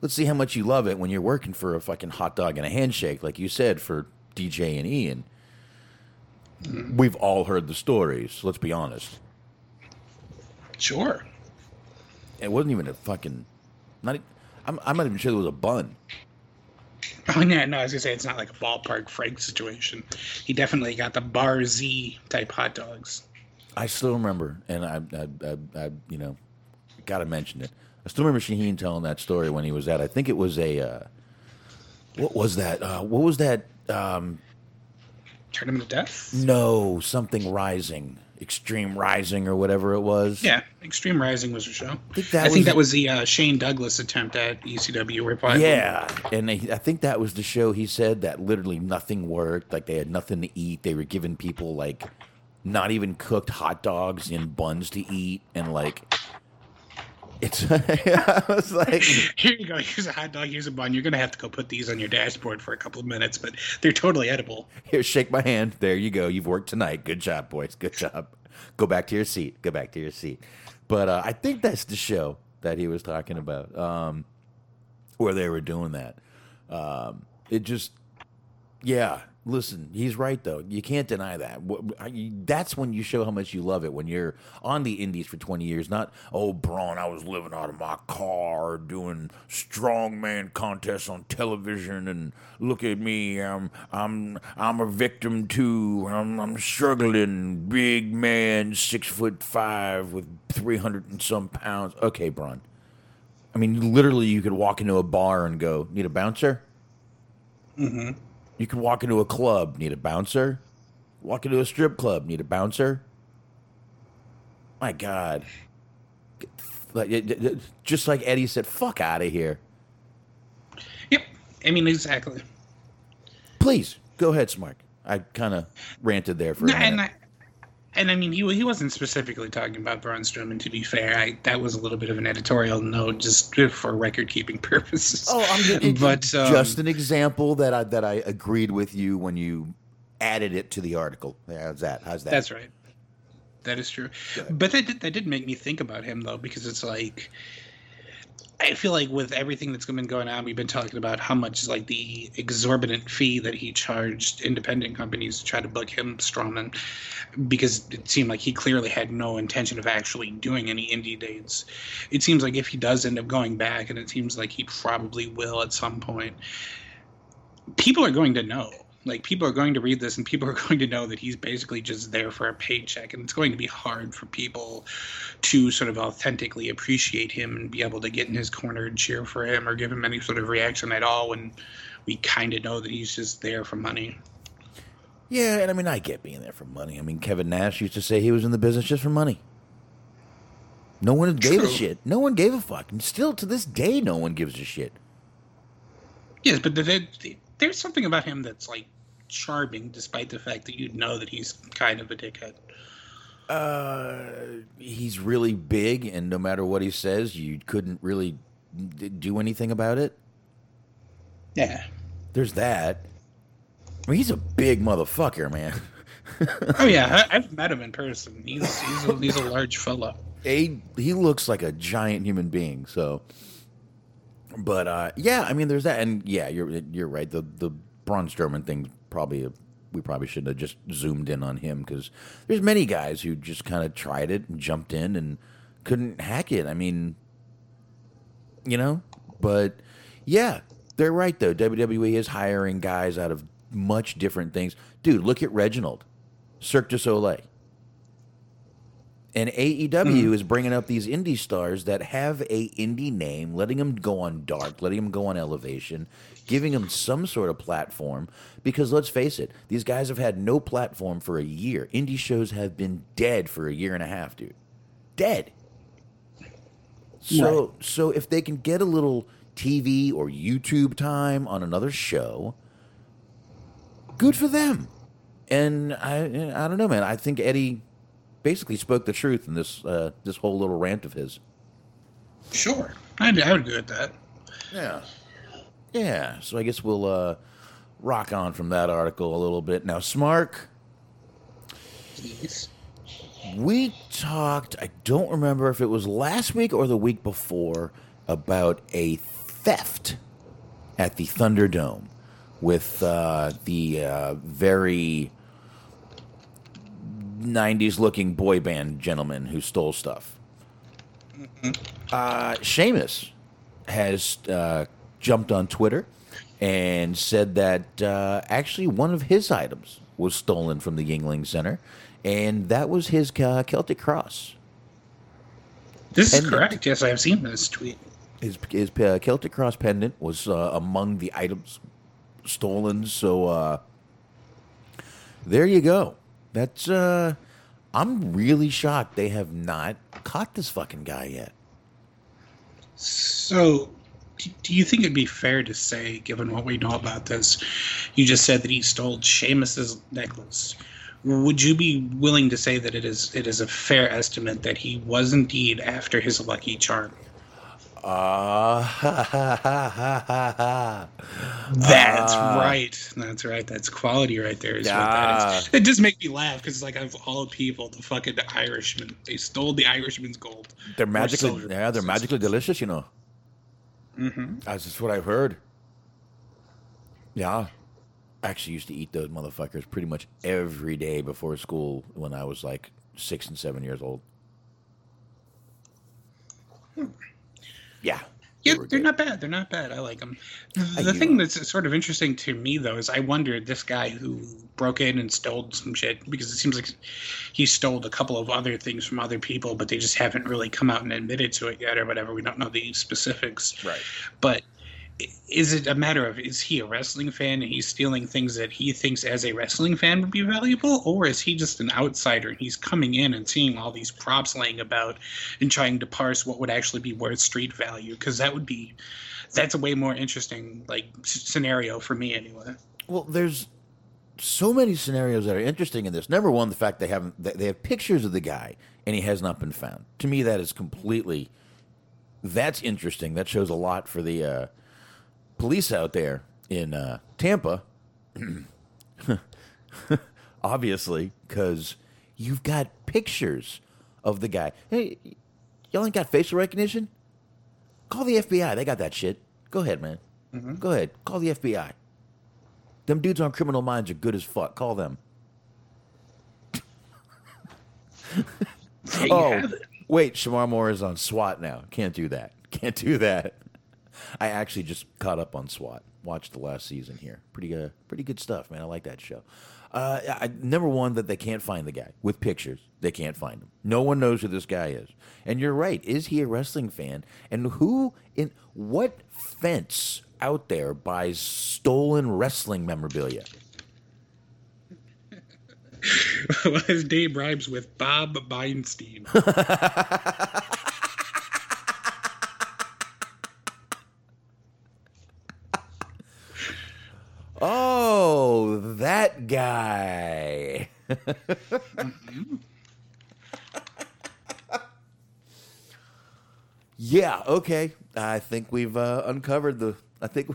let's see how much you love it when you're working for a fucking hot dog and a handshake, like you said for DJ and Ian. We've all heard the stories. Let's be honest. Sure. It wasn't even a fucking. Not. I'm, I'm not even sure there was a bun. Oh yeah, no, I was gonna say it's not like a ballpark Frank situation. He definitely got the Bar-S type hot dogs. I still remember, and I, I, I, I you know, got to mention it. I still remember Shaheen telling that story when he was at. I think it was a. Uh, what was that? Uh, what was that? Um, Tournament of Death. no, something rising, extreme rising, or whatever it was. Yeah, Extreme Rising was a show. I think that I think was that the- was the uh, Shane Douglas attempt at ECW revival. Yeah, and they, I think that was the show. He said that literally nothing worked. Like they had nothing to eat. They were giving people like not even cooked hot dogs in buns to eat, and like It's I was like, Here you go. Here's a hot dog. Here's a bun. You're gonna have to go put these on your dashboard for a couple of minutes, but they're totally edible. here, shake my hand. There you go. You've worked tonight. Good job, boys. Good job. Go back to your seat. Go back to your seat. But uh, I think that's the show that he was talking about, um, where they were doing that. Um, it just, yeah. Listen, he's right though. You can't deny that. That's when you show how much you love it. When you're on the indies for 20 years, not oh, Braun, I was living out of my car doing strongman contests on television, and look at me, I'm I'm I'm a victim too. I'm I'm struggling, big man, six foot five with 300 and some pounds. Okay, Braun. I mean, literally, you could walk into a bar and go, "Need a bouncer." Mm-hmm. You can walk into a club, need a bouncer. Walk into a strip club, need a bouncer. My God. Just like Eddie said, fuck out of here. Yep. I mean, exactly. Please, go ahead, Smart. I kind of ranted there for a No, minute. And I, mean, he he wasn't specifically talking about Braun Strowman. To be fair, I, that was a little bit of an editorial note, just for record keeping purposes. Oh, I'm just, but um, just an example that I that I agreed with you when you added it to the article. How's that? How's that? That's right. That is true. But that did, that did make me think about him though, because it's like I feel like with everything that's been going on, we've been talking about how much like the exorbitant fee that he charged independent companies to try to book him Strowman, because it seemed like he clearly had no intention of actually doing any indie dates. It seems like if he does end up going back, and it seems like he probably will at some point, people are going to know. Like people are going to read this and people are going to know that he's basically just there for a paycheck and it's going to be hard for people to sort of authentically appreciate him and be able to get in his corner and cheer for him or give him any sort of reaction at all when we kind of know that he's just there for money. Yeah, and I mean, I get being there for money. I mean, Kevin Nash used to say he was in the business just for money. No one gave a shit. No one gave a fuck. And still to this day, no one gives a shit. Yes, but there, there's something about him that's like charming despite the fact that you know that he's kind of a dickhead. Uh, he's really big, and no matter what he says, you couldn't really do anything about it. Yeah. There's that. I mean, he's a big motherfucker, man. Oh yeah, I, I've met him in person. He's he's a, he's a large fella. a he looks like a giant human being. So, but uh, yeah, I mean, there's that, and yeah, you're you're right. The the Braun Strowman thing probably we probably shouldn't have just zoomed in on him because there's many guys who just kind of tried it and jumped in and couldn't hack it. I mean, you know, but yeah, they're right though. WWE is hiring guys out of much different things. Dude, look at Reginald, Cirque du Soleil. And AEW hmm. is bringing up these indie stars that have a indie name, letting them go on dark, letting them go on elevation, giving them some sort of platform. Because let's face it, these guys have had no platform for a year. Indie shows have been dead for a year and a half, dude. Dead. So, so if they can get a little TV or YouTube time on another show, good for them. And I, I don't know, man. I think Eddie basically spoke the truth in this uh, this whole little rant of his. Sure, I'd, I would agree with that. Yeah. Yeah. So I guess we'll uh, rock on from that article a little bit. Now, Smark, Please. we talked, I don't remember if it was last week or the week before, about a theft at the Thunderdome with uh, the uh, very 90s looking boy band gentleman who stole stuff. Uh, Sheamus has uh, jumped on Twitter and said that uh, actually one of his items was stolen from the Yuengling Center, and that was his uh, Celtic cross. This is correct. Yes, I have seen this tweet. His, his uh, Celtic cross pendant was uh, among the items stolen. So uh, there you go. That's uh, I'm really shocked they have not caught this fucking guy yet. So, do you think it'd be fair to say, given what we know about this, you just said that he stole Sheamus's necklace? Would you be willing to say that it is it is a fair estimate that he was indeed after his lucky charm? Ah, Uh, That's Ah. right. That's right. That's quality right there. Is what Ah. that is. It just makes me laugh because, it's like, of all people, the fucking Irishman. They stole the Irishman's gold. they're magically, yeah, they're magically delicious, you know. Mm-hmm. That's just what I've heard. Yeah. I actually used to eat those motherfuckers pretty much every day before school when I was like six and seven years old. Yeah. Yeah, they they're good. not bad. They're not bad. I like them. The do. thing that's sort of interesting to me, though, is I wondered this guy who broke in and stole some shit because it seems like he stole a couple of other things from other people, but they just haven't really come out and admitted to it yet, or whatever. We don't know the specifics. Right. But i- is it a matter of is he a wrestling fan and he's stealing things that he thinks as a wrestling fan would be valuable, or is he just an outsider and he's coming in and seeing all these props laying about and trying to parse what would actually be worth street value? Because that would be that's a way more interesting like scenario for me anyway. Well, there's so many scenarios that are interesting in this. Number one, the fact they haven't they have pictures of the guy and he has not been found. To me, that is completely that's interesting. That shows a lot for the uh, police out there in uh, Tampa. Obviously, because you've got pictures of the guy. Hey, y'all ain't got facial recognition? Call the FBI. They got that shit. Go ahead, man. Go ahead. Call the FBI. Them dudes on Criminal Minds are good as fuck. Call them. Oh, wait. Shemar Moore is on SWAT now. Can't do that. Can't do that. I actually just caught up on SWAT. Watched the last season here. Pretty uh, pretty good stuff, man. I like that show. Uh, I, number one, that they can't find the guy with pictures. They can't find him. No one knows who this guy is. And you're right. Is he a wrestling fan? And who in what fence out there buys stolen wrestling memorabilia? His name rhymes with Bob Beinstein. Oh, that guy. yeah, okay. I think we've uh, uncovered the. I think.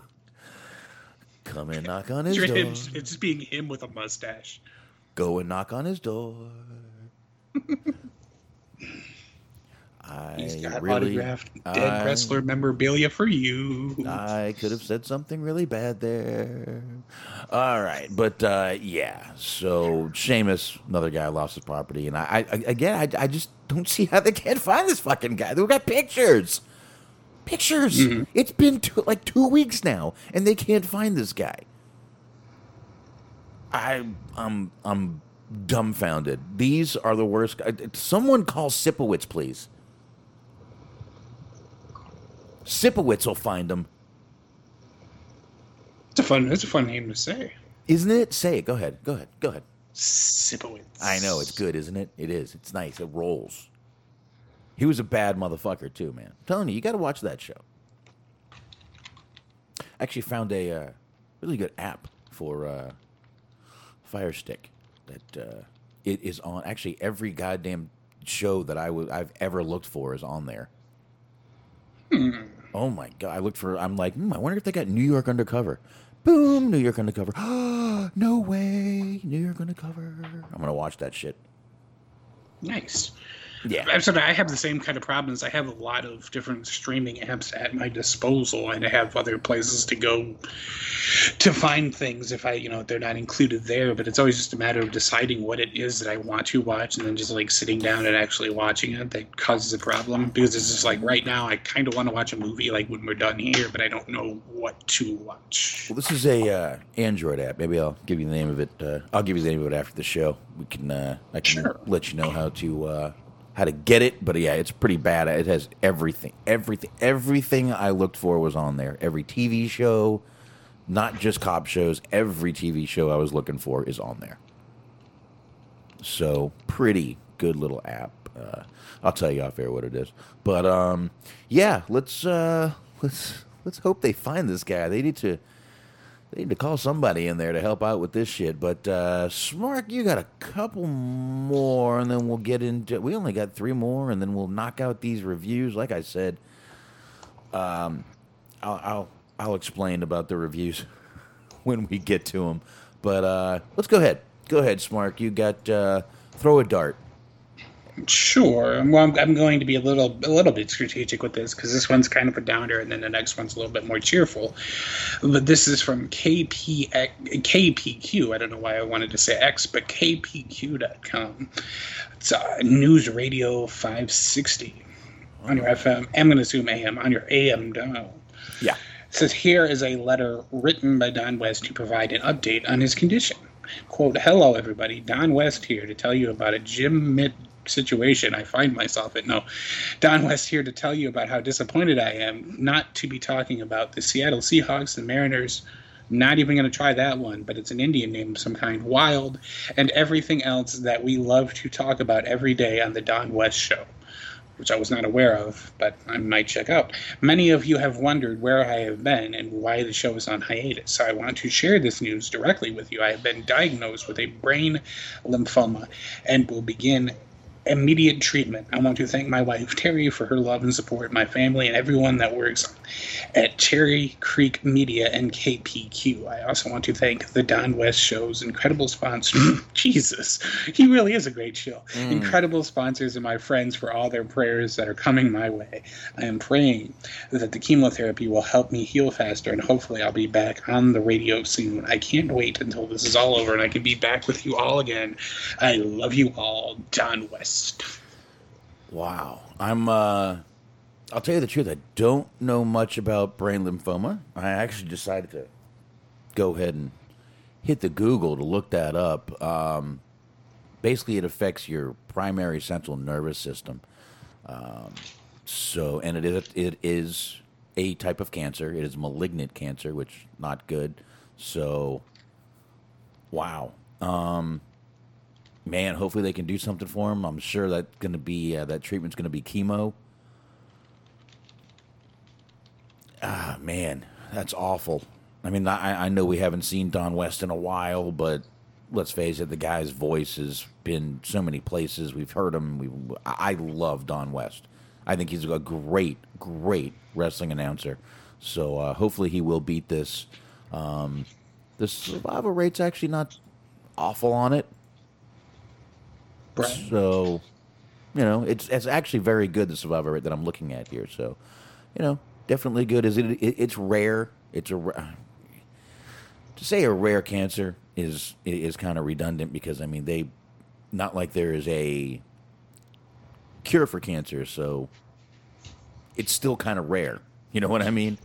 Come and knock on his door. it's just being him with a mustache. Go and knock on his door. I He's got really, autographed dead I- wrestler memorabilia for you. I could have said something really bad there. All right, but uh, yeah. So Sheamus, another guy, lost his property, and I, I again, I, I just don't see how they can't find this fucking guy. They've got pictures, pictures. It's been two, like two weeks now, and they can't find this guy. I, I'm, I'm dumbfounded. These are the worst. uh, Someone call Sipowicz, please. Sipowicz will find them. It's a fun. It's a fun name to say. Isn't it? Say it. Go ahead. Go ahead. Go ahead. Sipowicz. I know it's good, isn't it? It is. It's nice. It rolls. He was a bad motherfucker too, man. I'm telling you, you got to watch that show. Actually, found a uh, really good app for uh, Fire Stick that uh, it is on. Actually, every goddamn show that I would I've ever looked for is on there. Oh my god! I looked for. I'm like, hmm, I wonder if they got New York Undercover. Boom, New York Undercover. no way, New York Undercover. I'm gonna watch that shit. Nice. Yeah. I'm sorry, I have the same kind of problems. I have a lot of different streaming apps at my disposal, and I have other places to go to find things if I, you know, they're not included there. But it's always just a matter of deciding what it is that I want to watch, and then just like sitting down and actually watching it that causes a problem. Because it's just like right now, I kind of want to watch a movie like when we're done here, but I don't know what to watch. Well, this is a uh, Android app. Maybe I'll give you the name of it. Uh, I'll give you the name of it after the show. We can. Uh, I can Sure. let you know how to uh, how to get it. But yeah, it's pretty bad. It has everything, everything, everything I looked for was on there. Every TV show, not just cop shows. Every TV show I was looking for is on there. So pretty good little app. Uh, I'll tell you off air what it is. But um, yeah, let's uh, let's let's hope they find this guy. They need to they need to call somebody in there to help out with this shit. But uh, Smark, you got a couple more, and then we'll get into. We only got three more, and then we'll knock out these reviews. Like I said, Um, I'll, I'll I'll explain about the reviews when we get to them. But uh, let's go ahead. Go ahead, Smark. You got uh, throw a dart. Sure. Well, I'm, I'm going to be a little a little bit strategic with this because this one's kind of a downer, and then the next one's a little bit more cheerful. But this is from KP, KPQ. I don't know why I wanted to say X, but KPQ.com. It's uh, News Radio 560 on your FM. I'm going to assume AM on your AM dial. Yeah. It says here is a letter written by Don West to provide an update on his condition. Quote, hello everybody, Don West here to tell you about a Jim mid situation I find myself in. No, Don West here to tell you about how disappointed I am not to be talking about the Seattle Seahawks and Mariners. Not even going to try that one, but it's an Indian name of some kind, Wild, and everything else that we love to talk about every day on the Don West Show which I was not aware of, but I might check out. Many of you have wondered where I have been and why the show is on hiatus, so I want to share this news directly with you. I have been diagnosed with a brain lymphoma and will begin immediate treatment. I want to thank my wife Terry for her love and support, my family, and everyone that works at Cherry Creek Media and KPQ. I also want to thank the Don West Show's incredible sponsors. Jesus, he really is a great show. Mm. Incredible sponsors and my friends for all their prayers that are coming my way. I am praying that the chemotherapy will help me heal faster, and hopefully, I'll be back on the radio soon. I can't wait until this is all over and I can be back with you all again. I love you all, Don West. Wow. I'm uh I'll tell you the truth, I don't know much about brain lymphoma. I actually decided to go ahead and hit the Google to look that up. Um, basically it affects your primary central nervous system. Um, so and it is it is a type of cancer. It is malignant cancer, which not good. So wow. Um man, hopefully they can do something for him. I'm sure that's going to be uh, that treatment's going to be chemo. Ah, man, that's awful. I mean, I, I know we haven't seen Don West in a while, but let's face it, the guy's voice has been so many places. We've heard him. We, I love Don West. I think he's a great, great wrestling announcer. So uh, hopefully he will beat this. Um, the survival rate's actually not awful on it. Right. So, you know, it's it's actually very good the survivor rate that I'm looking at here. So, you know, definitely good. Is it? it it's rare. It's a to say a rare cancer is is kind of redundant because I mean they not like there is a cure for cancer, so it's still kind of rare. You know what I mean?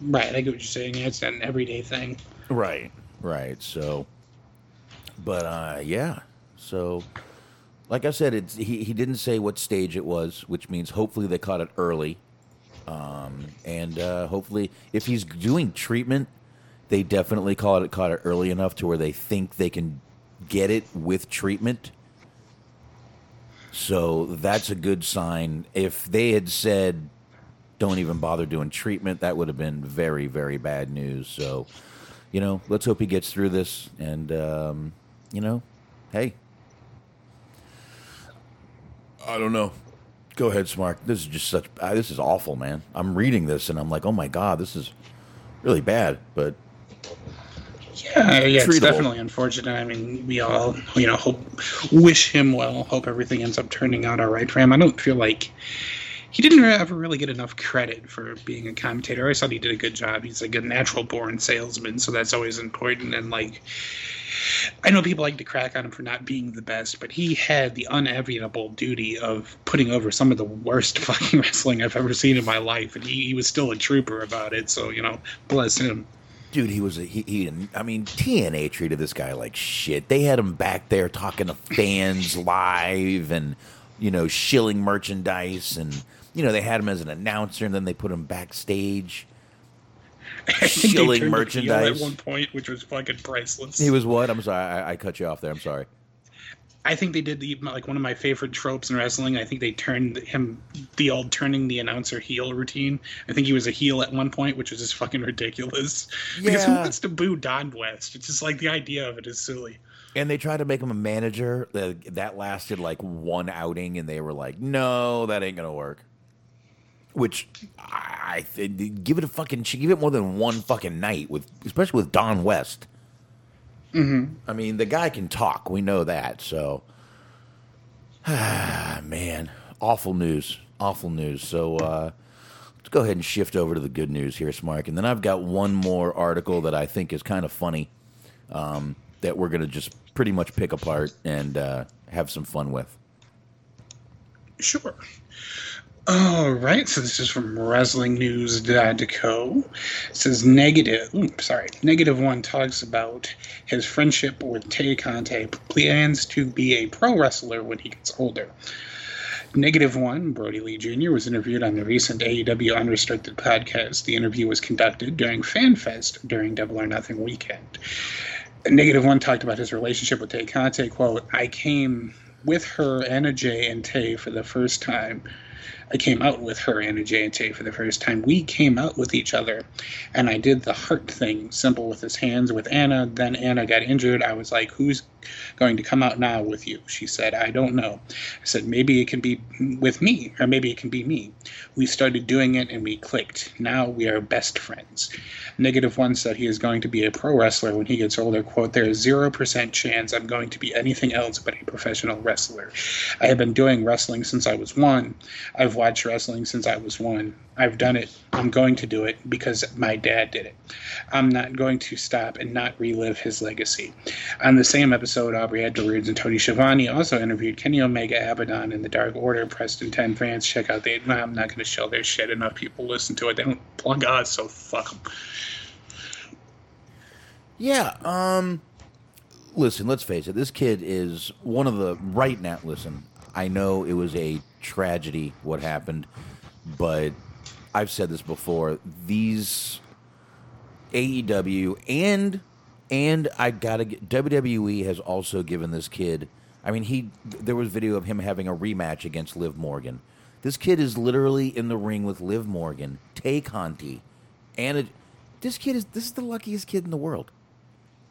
Right, I get what you're saying. It's an everyday thing. Right. Right. So, but uh, yeah. So, like I said, it's he, he didn't say what stage it was, which means hopefully they caught it early. Um, and uh, hopefully, if he's doing treatment, they definitely caught it caught it early enough to where they think they can get it with treatment. So that's a good sign. If they had said, "Don't even bother doing treatment," that would have been very, very bad news. So, you know, let's hope he gets through this. And um, you know, hey, I don't know. Go ahead, Smart. This is just such. Uh, this is awful, man. I'm reading this and I'm like, oh my god, this is really bad. But Yeah, yeah, it's Treatable. definitely unfortunate. I mean, we all, you know, hope, wish him well. Hope everything ends up turning out all right for him. I don't feel like he didn't ever really get enough credit for being a commentator. I always thought he did a good job. He's like a natural born salesman, so that's always important. And like, I know people like to crack on him for not being the best, but he had the unenviable duty of putting over some of the worst fucking wrestling I've ever seen in my life, and he, he was still a trooper about it. So you know, bless him. dude, he was a, he, he. I mean, TNA treated this guy like shit. They had him back there talking to fans live, and you know, shilling merchandise, and you know, they had him as an announcer, and then they put him backstage. I think they Shilling turned him heel merchandise. at one point, which was fucking priceless. He was what? I'm sorry, I, I cut you off there. I'm sorry. I think they did the like one of my favorite tropes in wrestling. I think they turned him the old turning the announcer heel routine. I think he was a heel at one point, which was just fucking ridiculous. Yeah. Because who wants to boo Don West? It's just like the idea of it is silly. And they tried to make him a manager. That that lasted like one outing, and they were like, "No, that ain't gonna work." Which I give it a fucking give it more than one fucking night with especially with Don West. Mm-hmm. I mean, the guy can talk. We know that. So, man, awful news. Awful news. So, uh, let's go ahead and shift over to the good news here, Smark. And then I've got one more article that I think is kind of funny um, that we're going to just pretty much pick apart and uh, have some fun with. Sure. All right, so this is from WrestlingNews.co. It says negative. ooh, sorry, negative one talks about his friendship with Tay Conti. Plans to be a pro wrestler when he gets older. Negative one, Brodie Lee Jr. was interviewed on the recent AEW Unrestricted podcast. The interview was conducted during FanFest during Double or Nothing weekend. Negative one talked about his relationship with Tay Conti. Quote, I came with her, Anna Jay, and Tay for the first time. I came out with her, and Tay for the first time. We came out with each other, and I did the heart thing, simple with his hands with Anna. Then Anna got injured. I was like, Who's going to come out now with you? She said, I don't know. I said, Maybe it can be with me, or maybe it can be me. We started doing it, and we clicked. Now we are best friends. Negative one said he is going to be a pro wrestler when he gets older. Quote, there is 0% chance I'm going to be anything else but a professional wrestler. I have been doing wrestling since I was one. I've watched wrestling since I was one. I've done it. I'm going to do it because my dad did it. I'm not going to stop and not relive his legacy. On the same episode, Aubrey Edwards and Tony Schiavone also interviewed Kenny Omega, Abaddon, and the Dark Order. Preston 10 fans, check out the. I'm not going to show their shit. Enough people listen to it. They don't plug us, so fuck them. Yeah. Um. Listen, let's face it. This kid is one of the right now. Listen, I know it was a tragedy what happened, but I've said this before. These AEW and and I gotta get WWE has also given this kid. I mean, he there was video of him having a rematch against Liv Morgan. This kid is literally in the ring with Liv Morgan, Tay Conti, and this kid is this is the luckiest kid in the world.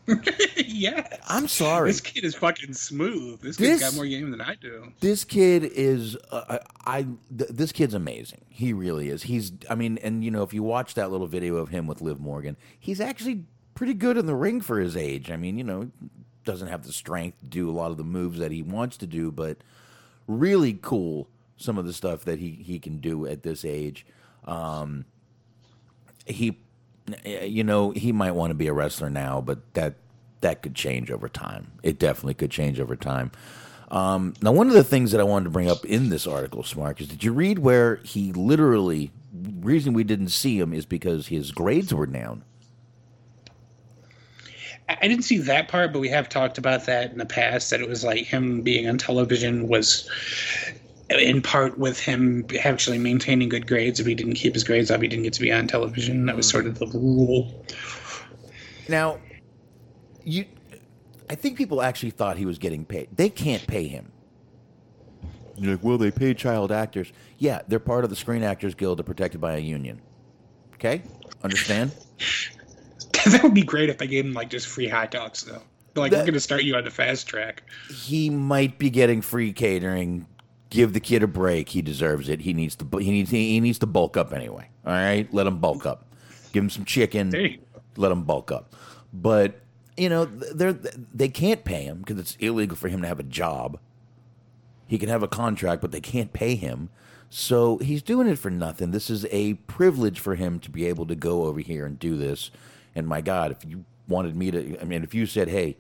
yeah. I'm sorry. This kid is fucking smooth. This, This- kid's got more game than I do. This kid is, uh, I, th- this kid's amazing. He really is. He's, I mean, and you know, if you watch that little video of him with Liv Morgan, he's actually pretty good in the ring for his age. I mean, you know, doesn't have the strength to do a lot of the moves that he wants to do, but really cool some of the stuff that he he can do at this age. Um, he, you know, he might want to be a wrestler now, but that that could change over time. It definitely could change over time. Um, now, one of the things that I wanted to bring up in this article, Smart, is did you read where he literally reason we didn't see him is because his grades were down. I didn't see that part, but we have talked about that in the past. That it was like him being on television was in part with him actually maintaining good grades. If he didn't keep his grades up, he didn't get to be on television. That was sort of the rule. Now, you, I think people actually thought he was getting paid. They can't pay him. You're like, well, they pay child actors. Yeah, they're part of the Screen Actors Guild, are protected by a union. Okay, understand? that would be great if they gave him like just free hot dogs, though. Like we're going to start you on the fast track. he might be getting free catering. Give the kid a break. He deserves it. He needs to. He needs. He needs to bulk up anyway. All right, let him bulk up. Give him some chicken. You Let him bulk up. But you know, they're they can't pay him because it's illegal for him to have a job. He can have a contract, but they can't pay him. So he's doing it for nothing. This is a privilege for him to be able to go over here and do this. And my God, if you wanted me to, I mean, if you said, "Hey,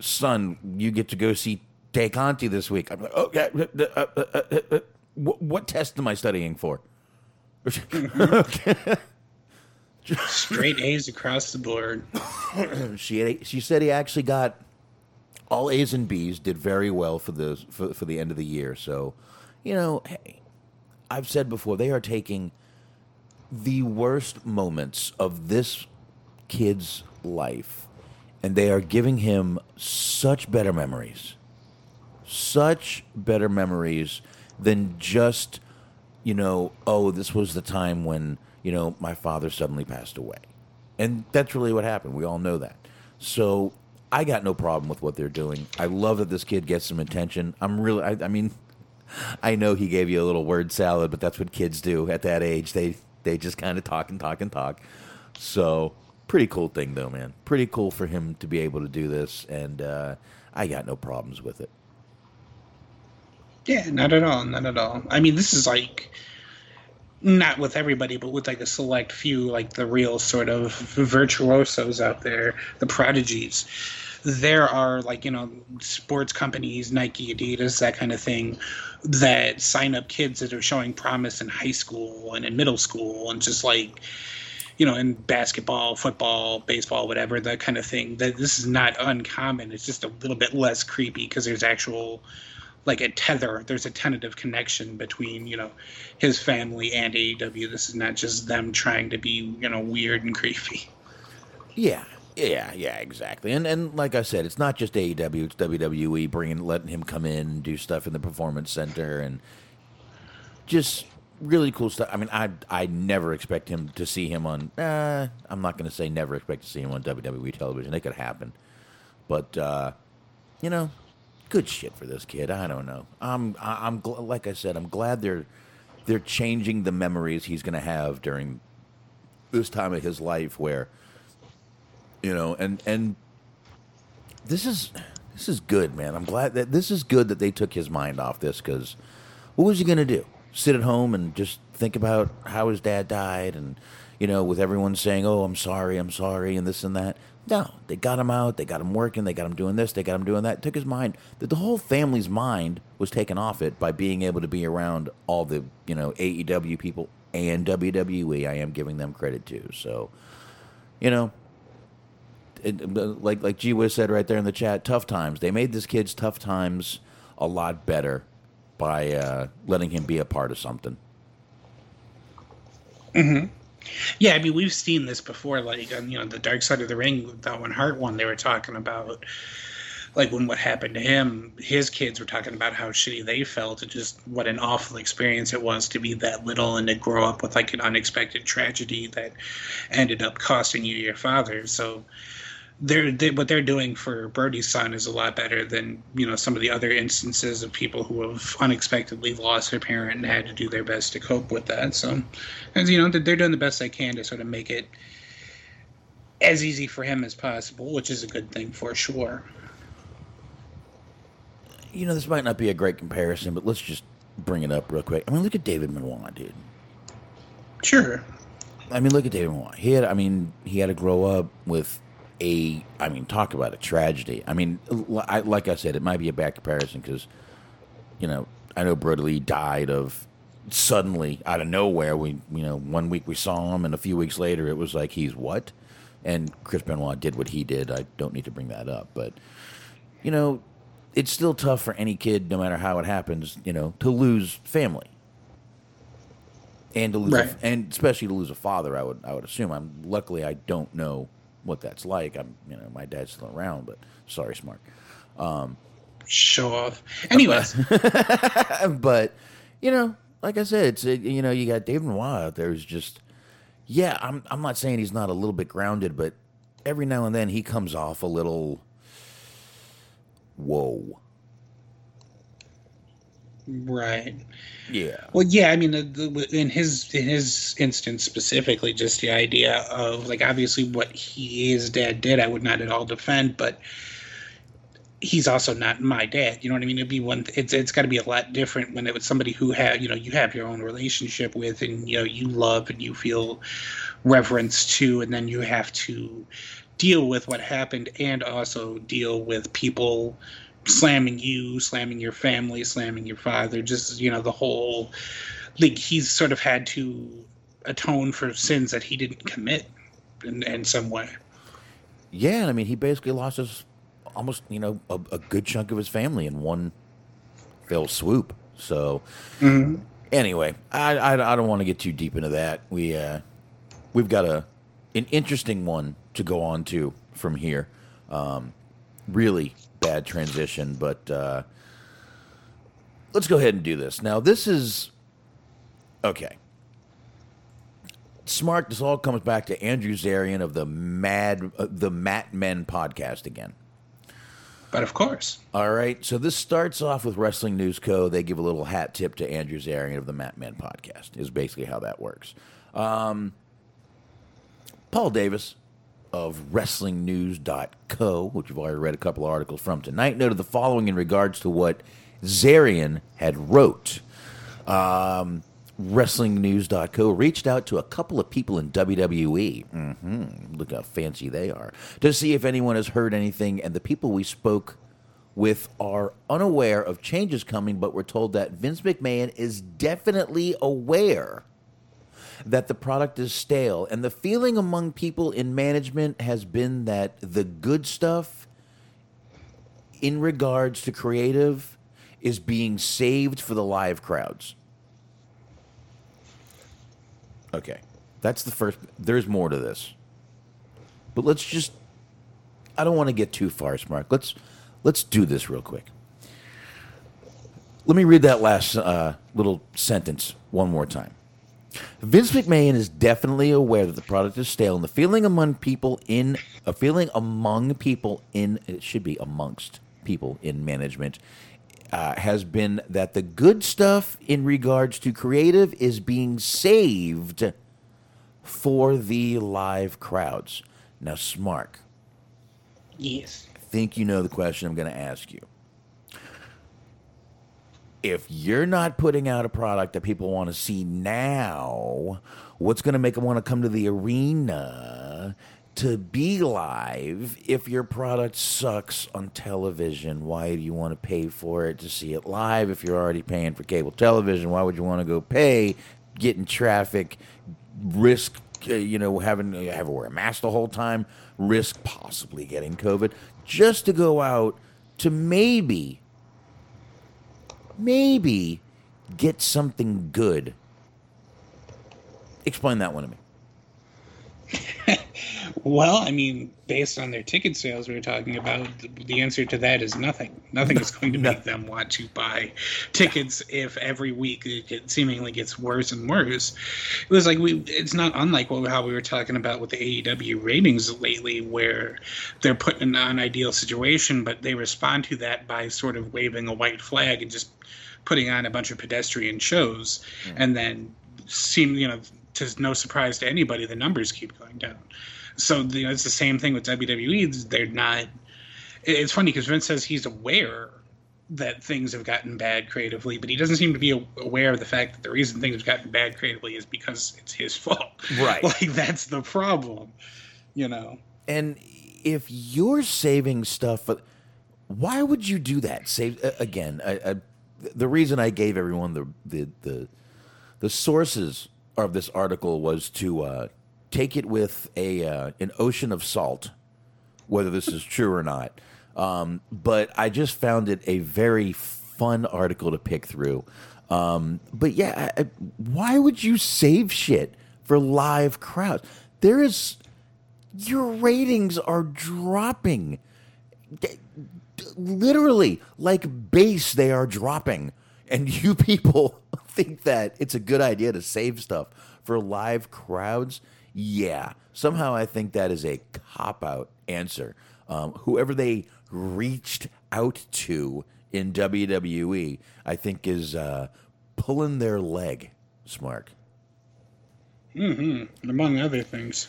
son, you get to go see Tay Conti this week," I'm like, "Okay, uh, uh, uh, uh, uh, what, what test am I studying for?" Straight A's across the board. she had, she said he actually got all A's and B's. Did very well for the for, for the end of the year. So, you know, hey, I've said before they are taking the worst moments of this kid's life, and they are giving him such better memories, such better memories than just you know, oh, this was the time when you know my father suddenly passed away. And that's really what happened. We all know that. So I got no problem with what they're doing. I love that this kid gets some attention. I'm really, I, I mean, I know he gave you a little word salad, but that's what kids do at that age. They they just kind of talk and talk and talk. So pretty cool thing though, man. Pretty cool for him to be able to do this, and uh, I got no problems with it. Yeah, not at all. Not at all. I mean, this is like not with everybody, but with like a select few, like the real sort of virtuosos out there, the prodigies. There are like you know sports companies, Nike, Adidas, that kind of thing, that sign up kids that are showing promise in high school and in middle school, and just like you know in basketball, football, baseball, whatever that kind of thing. That this is not uncommon. It's just a little bit less creepy because there's actual like a tether. There's a tentative connection between you know his family and AEW. This is not just them trying to be you know weird and creepy. Yeah, yeah, yeah, exactly. And and like I said, it's not just AEW; it's WWE bringing, letting him come in and do stuff in the performance center, and just really cool stuff. I mean, I I never expect him to see him on. Uh, I'm not going to say never expect to see him on WWE television. It could happen, but uh, you know, good shit for this kid. I don't know. I'm I'm gl- like I said, I'm glad they're they're changing the memories he's going to have during this time of his life where you know and and this is this is good man i'm glad that this is good that they took his mind off this because what was he going to do sit at home and just think about how his dad died and you know with everyone saying oh i'm sorry i'm sorry and this and that no. They got him out. They got him working. They got him doing this. They got him doing that. Took his mind the, the whole family's mind was taken off it by being able to be around all the you know aew people and wwe i am giving them credit too. So you know it, like like G Wiz said right there in the chat, tough times. They made this kid's tough times a lot better by uh, letting him be a part of something. Yeah, I mean we've seen this before, like on you know the Dark Side of the Ring, that one Hart one. They were talking about like when what happened to him. His kids were talking about how shitty they felt and just what an awful experience it was to be that little and to grow up with like an unexpected tragedy that ended up costing you your father. So they're they, what they're doing for Brodie's son is a lot better than you know some of the other instances of people who have unexpectedly lost their parent and had to do their best to cope with that. So, and you know they're doing the best they can to sort of make it as easy for him as possible, which is a good thing for sure. You know, this might not be a great comparison, but let's just bring it up real quick. I mean, look at David Benoit, dude. Sure. I mean, look at David Benoit. He had, I mean, he had to grow up with a, I mean, talk about a tragedy. I mean, I, like I said, it might be a bad comparison because, you know, I know Brodie Lee died of suddenly out of nowhere. We, you know, one week we saw him, and a few weeks later it was like he's what? And Chris Benoit did what he did. I don't need to bring that up, but you know, it's still tough for any kid, no matter how it happens, you know, to lose family. And to lose, a- and especially to lose a father, I would, I would assume. I'm luckily I don't know what that's like. I'm, you know, my dad's still around, but sorry, smart. Show off. Anyways, but you know, like I said, it's uh, you know, you got David Noir out there who's just, yeah. I'm, I'm not saying he's not a little bit grounded, but every now and then he comes off a little, whoa, right. yeah. Well, yeah, I mean, the, the, in his in his instance specifically, just the idea of like obviously what he his dad did, I would not at all defend, but he's also not my dad. You know what I mean? It'd be one. It's it's got to be a lot different when it was somebody who have you know you have your own relationship with and you know you love and you feel reverence to, and then you have to deal with what happened and also deal with people slamming you, slamming your family, slamming your father. Just you know the whole like he's sort of had to atone for sins that he didn't commit in, in some way. Yeah, I mean, he basically lost his almost, you know, a, a good chunk of his family in one fell swoop. So, anyway, I, I, I don't want to get too deep into that. We uh, we've got a an interesting one to go on to from here. Um, really bad transition, but uh, let's go ahead and do this. Now, this is okay. Smart. This all comes back to Andrew Zarian of the Mad, uh, the Mat Men podcast again. But of course. All right. So this starts off with Wrestling News Co. They give a little hat tip to Andrew Zarian of the Mat Men podcast, is basically how that works. Um, Paul Davis of WrestlingNews.co, which you've already read a couple of articles from tonight, noted the following in regards to what Zarian had wrote. Um, WrestlingNews.co reached out to a couple of people in WWE. hmm Look how fancy they are. To see if anyone has heard anything, and the people we spoke with are unaware of changes coming, but we're told that Vince McMahon is definitely aware that the product is stale. And the feeling among people in management has been that the good stuff in regards to creative is being saved for the live crowds. Okay. That's the first. There's more to this. But let's just. I don't want to get too far, Smart. Let's let's do this real quick. Let me read that last uh, little sentence one more time. Vince McMahon is definitely aware that the product is stale, and the feeling among people in a feeling among people in it should be amongst people in management uh, has been that the good stuff in regards to creative is being saved for the live crowds. Now, Smark, Yes. I think you know the question I'm going to ask you. If you're not putting out a product that people want to see now, what's going to make them want to come to the arena to be live if your product sucks on television? Why do you want to pay for it to see it live if you're already paying for cable television? Why would you want to go pay, get in traffic, risk, uh, you know, having uh, have to wear a mask the whole time, risk possibly getting COVID, just to go out to maybe, maybe get something good? Explain that one to me. Well, I mean, based on their ticket sales we were talking about, the, answer to that is nothing. Nothing is going to make them want to buy tickets if every week it seemingly gets worse and worse. It was like we. It's not unlike what, how we were talking about with the AEW ratings lately, where they're put in an ideal situation, but they respond to that by sort of waving a white flag and just putting on a bunch of pedestrian shows, and then seem you know to no surprise to anybody, the numbers keep going down. So you know, it's the same thing with WWE. They're not. It's funny because Vince says he's aware that things have gotten bad creatively, but he doesn't seem to be aware of the fact that the reason things have gotten bad creatively is because it's his fault. Right. Like that's the problem. You know. And if you're saving stuff, why would you do that? Save again. I, I, the reason I gave everyone the the the, the sources of this article was to uh, take it with a uh, an ocean of salt, whether this is true or not. Um, but I just found it a very fun article to pick through. Um, but yeah, I, I, why would you save shit for live crowds? There is your ratings are dropping. Literally, like base, they are dropping. And you people think that it's a good idea to save stuff for live crowds? Yeah. Somehow I think that is a cop out answer. Um, whoever they reached out to in WWE, I think is uh, pulling their leg, Smart. Mm-hmm. Among other things.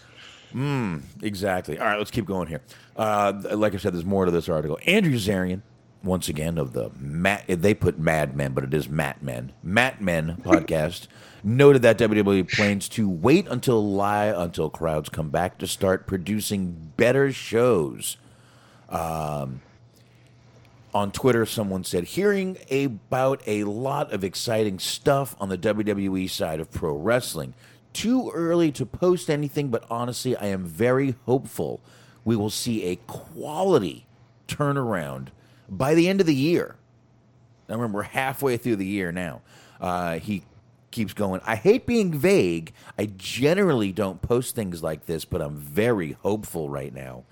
Exactly. All right, let's keep going here. Uh, like I said, there's more to this article. Andrew Zarian, once again of the Matt, they put Mad Men, but it is Mat Men. Mat Men podcast noted that WWE plans to wait until lie until crowds come back to start producing better shows. Um, on Twitter, someone said, hearing about a lot of exciting stuff on the WWE side of pro wrestling. Too early to post anything, but honestly, I am very hopeful we will see a quality turnaround by the end of the year. I remember, halfway through the year now. Uh, he keeps going. I hate being vague. I generally don't post things like this, but I'm very hopeful right now.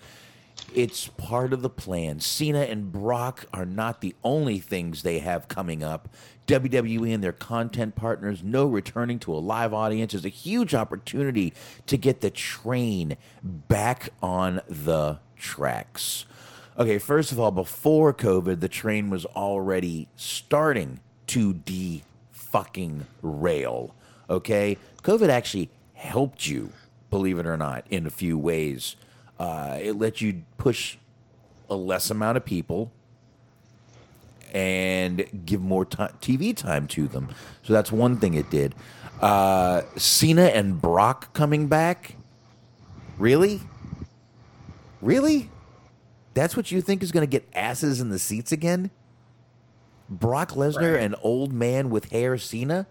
It's part of the plan. Cena and Brock are not the only things they have coming up. WWE and their content partners know returning to a live audience is a huge opportunity to get the train back on the tracks. Okay, first of all, before COVID, the train was already starting to de fucking rail. Okay, COVID actually helped you, believe it or not, in a few ways. Uh, it let you push a less amount of people and give more ti TV time to them. So that's one thing it did. Uh, Cena and Brock coming back. Really? Really? That's what you think is going to get asses in the seats again? Brock Lesnar, Right. an old man with hair, Cena?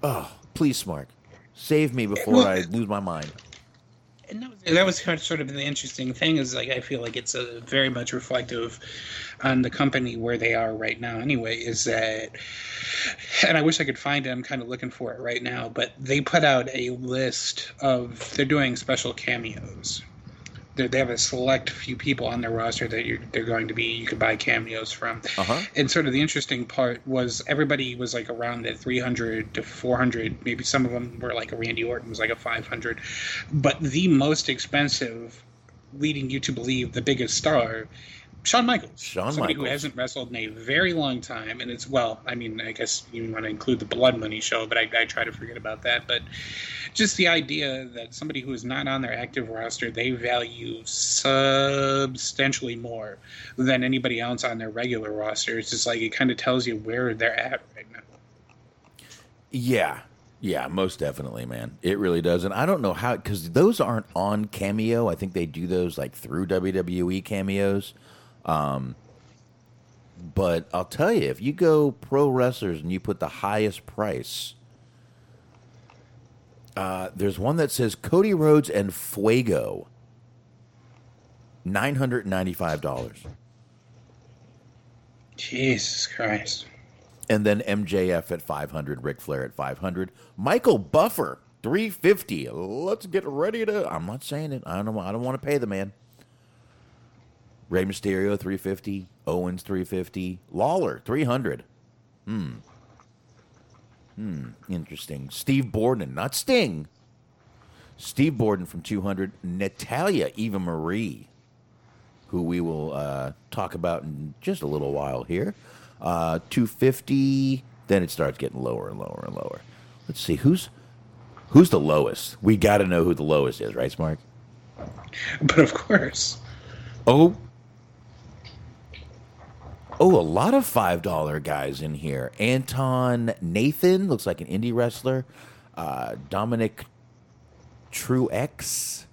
Oh, please, Mark. Save me before Well- I lose my mind. And that was, that was kind of sort of the interesting thing is like I feel like it's a very much reflective on the company where they are right now. Anyway, is that, and I wish I could find it. I'm kind of looking for it right now, but they put out a list of they're doing special cameos. They have a select few people on their roster that you're, they're going to be you could buy cameos from. Uh-huh. And sort of the interesting part was everybody was like around the 300 to 400. Maybe some of them were like a Randy Orton was like a 500. But the most expensive, leading you to believe the biggest star, Shawn Michaels. Shawn Somebody who hasn't wrestled in a very long time. And it's, well, I mean, I guess you want to include the Blood Money show, but I, I try to forget about that. But just the idea that somebody who is not on their active roster, they value substantially more than anybody else on their regular roster. It's just like it kind of tells you where they're at right now. Yeah. Yeah, most definitely, man. It really does. And I don't know how, because those aren't on Cameo. I think they do those like through WWE cameos. Um, but I'll tell you, if you go pro wrestlers and you put the highest price, uh, there's one that says Cody Rhodes and Fuego, $995. Jesus Christ. and then MJF at 500, Ric Flair at 500, Michael Buffer 350. Let's get ready to. I'm not saying it. I don't. I don't want to pay the man. Rey Mysterio 350, Owens 350, Lawler 300. Hmm. Hmm. Interesting. Steve Borden, not Sting. Steve Borden from 200. Natalya Eva Marie who we will uh, talk about in just a little while here. Uh, 250, then it starts getting lower and lower and lower. Let's see who's who's the lowest. We got to know who the lowest is, right, Smart? But of course. Oh, oh, a lot of five dollar guys in here. Anton Nathan looks like an indie wrestler. Uh, Dominic Truex.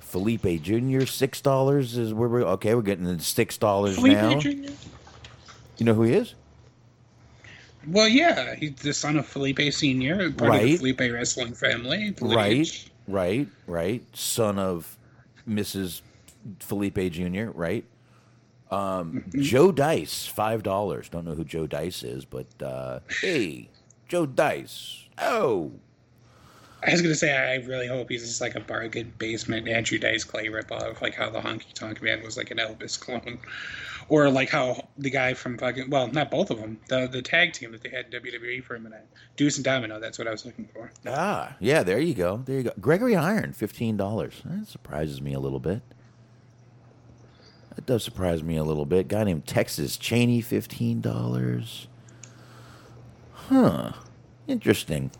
Felipe Jr. Six dollars is where we're okay. We're getting six dollars Felipe now. Jr.? You know who he is? Well, yeah, he's the son of Felipe Senior, part of the Felipe wrestling family. Right, right, right. Son of Mrs. Felipe Jr. Right. Um, Joe Dice, five dollars. Don't know who Joe Dice is, but uh, hey, Joe Dice. Oh, I was gonna say I really hope he's just like a bargain basement Andrew Dice Clay ripoff, like how the Honky Tonk Man was like an Elvis clone, or like how the guy from fucking well, not both of them, the the tag team that they had in WWE for a minute, Deuce and Domino. That's what I was looking for. ah, yeah. There you go. There you go. Gregory Iron, fifteen dollars. That surprises me a little bit. That does surprise me a little bit. Guy named Texas Cheney, fifteen dollars. Huh. Interesting.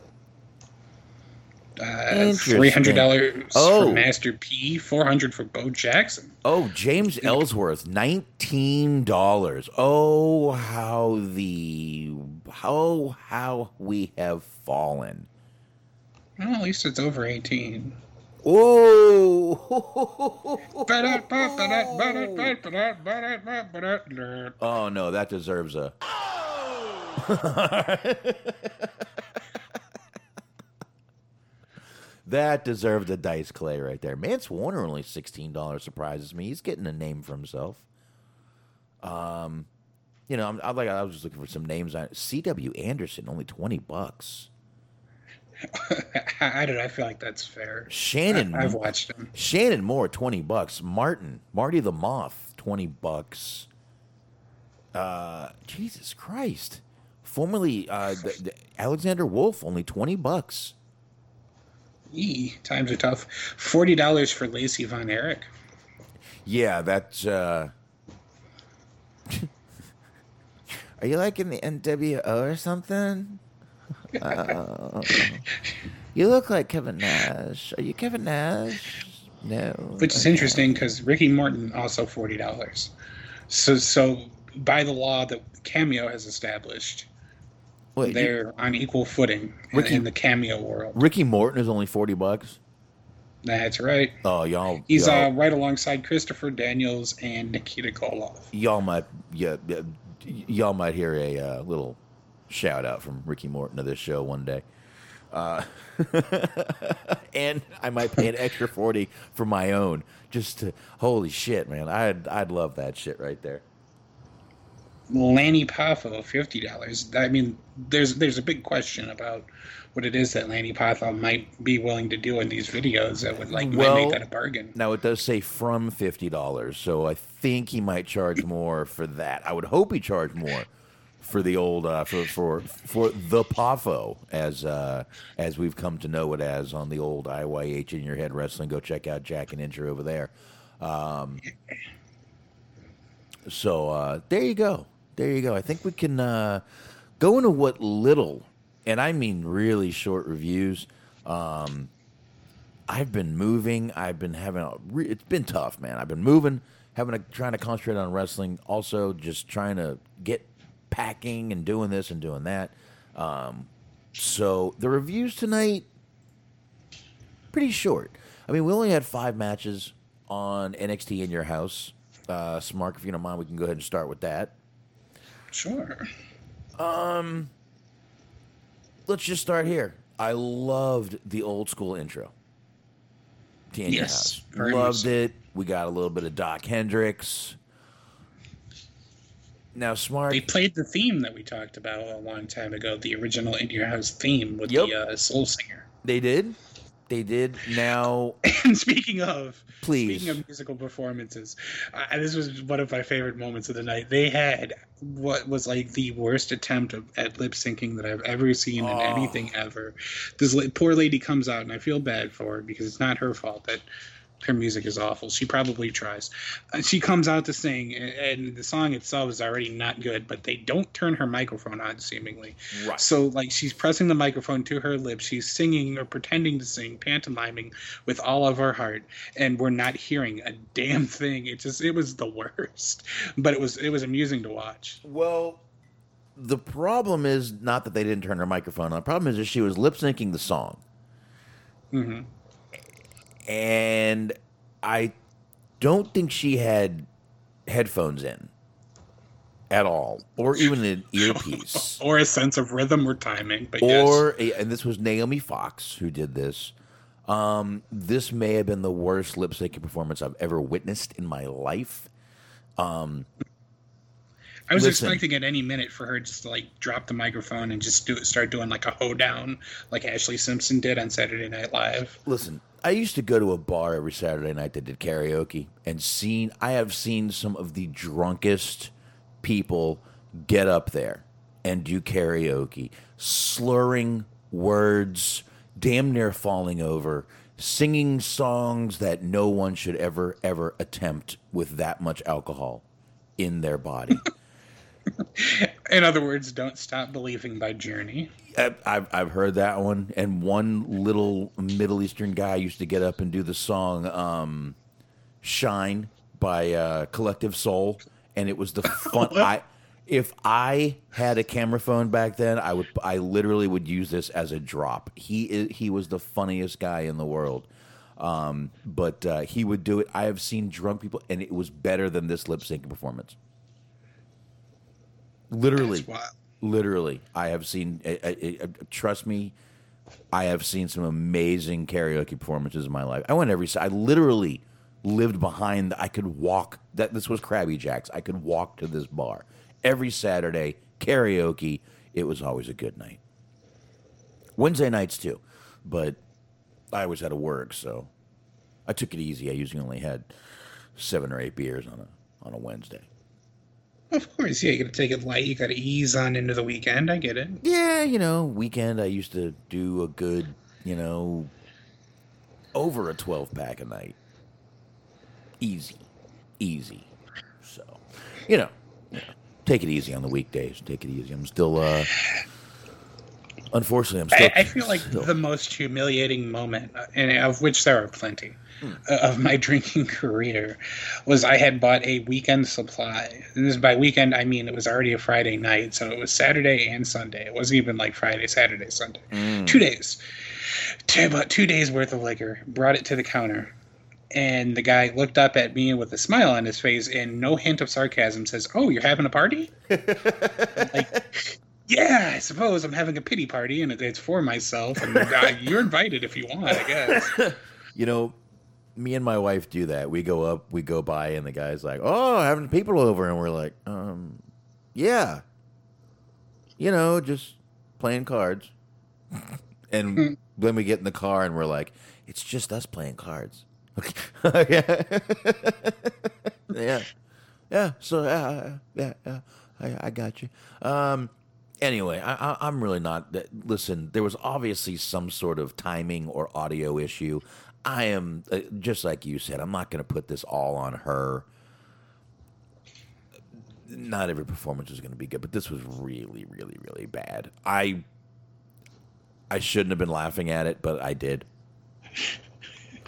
Uh, Three hundred dollars Oh. for Master P, four hundred for Bo Jackson. Oh, James Ellsworth, nineteen dollars. Oh, how the how how we have fallen. Well, at least it's over eighteen. Oh, oh no, that deserves a. that deserved a dice clay right there. Mance Warner only sixteen dollars surprises me. He's getting a name for himself. Um, you know, I'm, I'm like I was just looking for some names on C.W. Anderson, only twenty bucks. I don't know. I feel like that's fair. Shannon, I, have watched him. Shannon Moore, twenty bucks. Martin, Marty the Moth, twenty bucks. Uh, Jesus Christ! Formerly, uh, the, the Alexander Wolfe, only twenty bucks. E, times are tough. Forty dollars for Lacey Von Erich. Yeah, that's. uh Are you like in the NWO or something? Uh, you look like Kevin Nash. Are you Kevin Nash? No. Which is interesting because Ricky Morton also forty dollars. So so by the law that Cameo has established, Wait, they're on equal footing in, Ricky- in the Cameo world. Ricky Morton is only forty bucks. That's right. Oh, y'all. He's y'all, uh, right alongside Christopher Daniels and Nikita Koloff. y'all might yeah, yeah, y'all might hear a uh, little shout out from Ricky Morton to this show one day. Uh, and I might pay an extra forty for my own. Just to holy shit, man! I'd I'd love that shit right there. Lanny Poffo, fifty dollars. I mean, there's there's a big question about what it is that Lanny Poffo might be willing to do in these videos that would like might Well- make that a bargain. Now it does say from fifty dollars, so I think he might charge more for that. I would hope he charged more for the old uh, for for for the Poffo as uh, as we've come to know it as on the old IYH in your head wrestling. Go check out Jack and Incher over there. Um, so uh, there you go, there you go. I think we can uh, go into what little, and I mean really short reviews. Um, I've been moving. I've been having a. Re- it's been tough, man. I've been moving, having a trying to concentrate on wrestling. Also, just trying to get packing and doing this and doing that. Um, so the reviews tonight, pretty short. I mean, we only had five matches on NXT in your house. Uh, Smark, if you don't mind, we can go ahead and start with that. Sure. Um, let's just start here. I loved the old school intro. To In Your Yes, House. very much Loved so. it. We got a little bit of Dok Hendrix. Now, Smart. They played the theme that we talked about a long time ago, the original In Your House theme with Yep. the uh, Soul Singer. They did. They did. Now, And speaking of, Please. speaking of musical performances, uh, this was one of my favorite moments of the night. They had what was like the worst attempt of, at lip syncing that I've ever seen in Oh. anything ever. This poor lady comes out, and I feel bad for her because it's not her fault that her music is awful. She probably tries. Uh, she comes out to sing, and, and the song itself is already not good, but they don't turn her microphone on, seemingly. Right. So, like, she's pressing the microphone to her lips. She's singing or pretending to sing, pantomiming with all of her heart, and we're not hearing a damn thing. It just, it was the worst. But it was, it was amusing to watch. well, the problem is not that they didn't turn her microphone on. The problem is that she was lip syncing the song. hmm and I don't think she had headphones in at all, or even an earpiece, Or a sense of rhythm or timing. But or a, and this was Naomi Fox who did this. Um, this may have been the worst lip syncing performance I've ever witnessed in my life. Um, I was listen. expecting at any minute for her just to like drop the microphone and just do start doing like a hoedown like Ashlee Simpson did on Saturday Night Live. Listen, I used to go to a bar every Saturday night that did karaoke and seen I have seen some of the drunkest people get up there and do karaoke, slurring words, damn near falling over, singing songs that no one should ever ever attempt with that much alcohol in their body. In other words, "Don't Stop Believing" by Journey. I've I've heard that one, and one little Middle Eastern guy used to get up and do the song um, "Shine" by uh, Collective Soul, and it was the fun. I if I had a camera phone back then, I would I literally would use this as a drop. He is, he was the funniest guy in the world. Um, but uh, he would do it. I have seen drunk people, and it was better than this lip sync performance. Literally, literally. I have seen I, I, I- trust me i have seen some amazing karaoke performances in my life. I went every i literally lived behind i could walk that this was krabby jacks. I could walk to this bar every saturday karaoke. It was always a good night. Wednesday nights too. But i always had to work so i took it easy. I usually only had seven or eight beers on a on a wednesday Of course, yeah. You got to take it light. You got to ease on into the weekend. I get it. Yeah, you know, weekend I used to do a good, you know, over a 12 pack a night. Easy. Easy. So, you know, you know, take it easy on the weekdays. Take it easy. I'm still, uh, unfortunately, I'm still. I, I feel like still- the most humiliating moment, uh, and of which there are plenty, of my drinking career was I had bought a weekend supply. And this by weekend I mean it was already a Friday night, so it was Saturday and Sunday. It wasn't even like Friday, Saturday, Sunday. Hmm. Two days. Two, about two days worth of liquor. Brought it to the counter. And the guy looked up at me with a smile on his face and no hint of sarcasm says, Oh, you're having a party? like, yeah, I suppose I'm having a pity party and it's for myself. And uh, you're invited if you want, I guess. You know, me and my wife do that. We go up, we go by, and the guy's like, "Oh, having people over," and we're like, "Um, yeah, you know, just playing cards." and then we get in the car, and we're like, "It's just us playing cards." yeah, yeah, yeah. So uh, yeah, yeah, I, I got you. Um, anyway, I, I, I'm really not. Listen, there was obviously some sort of timing or audio issue. I am uh, just like you said. I'm not going to put this all on her. Not every performance is going to be good, but this was really, really, really bad. I I shouldn't have been laughing at it, but I did.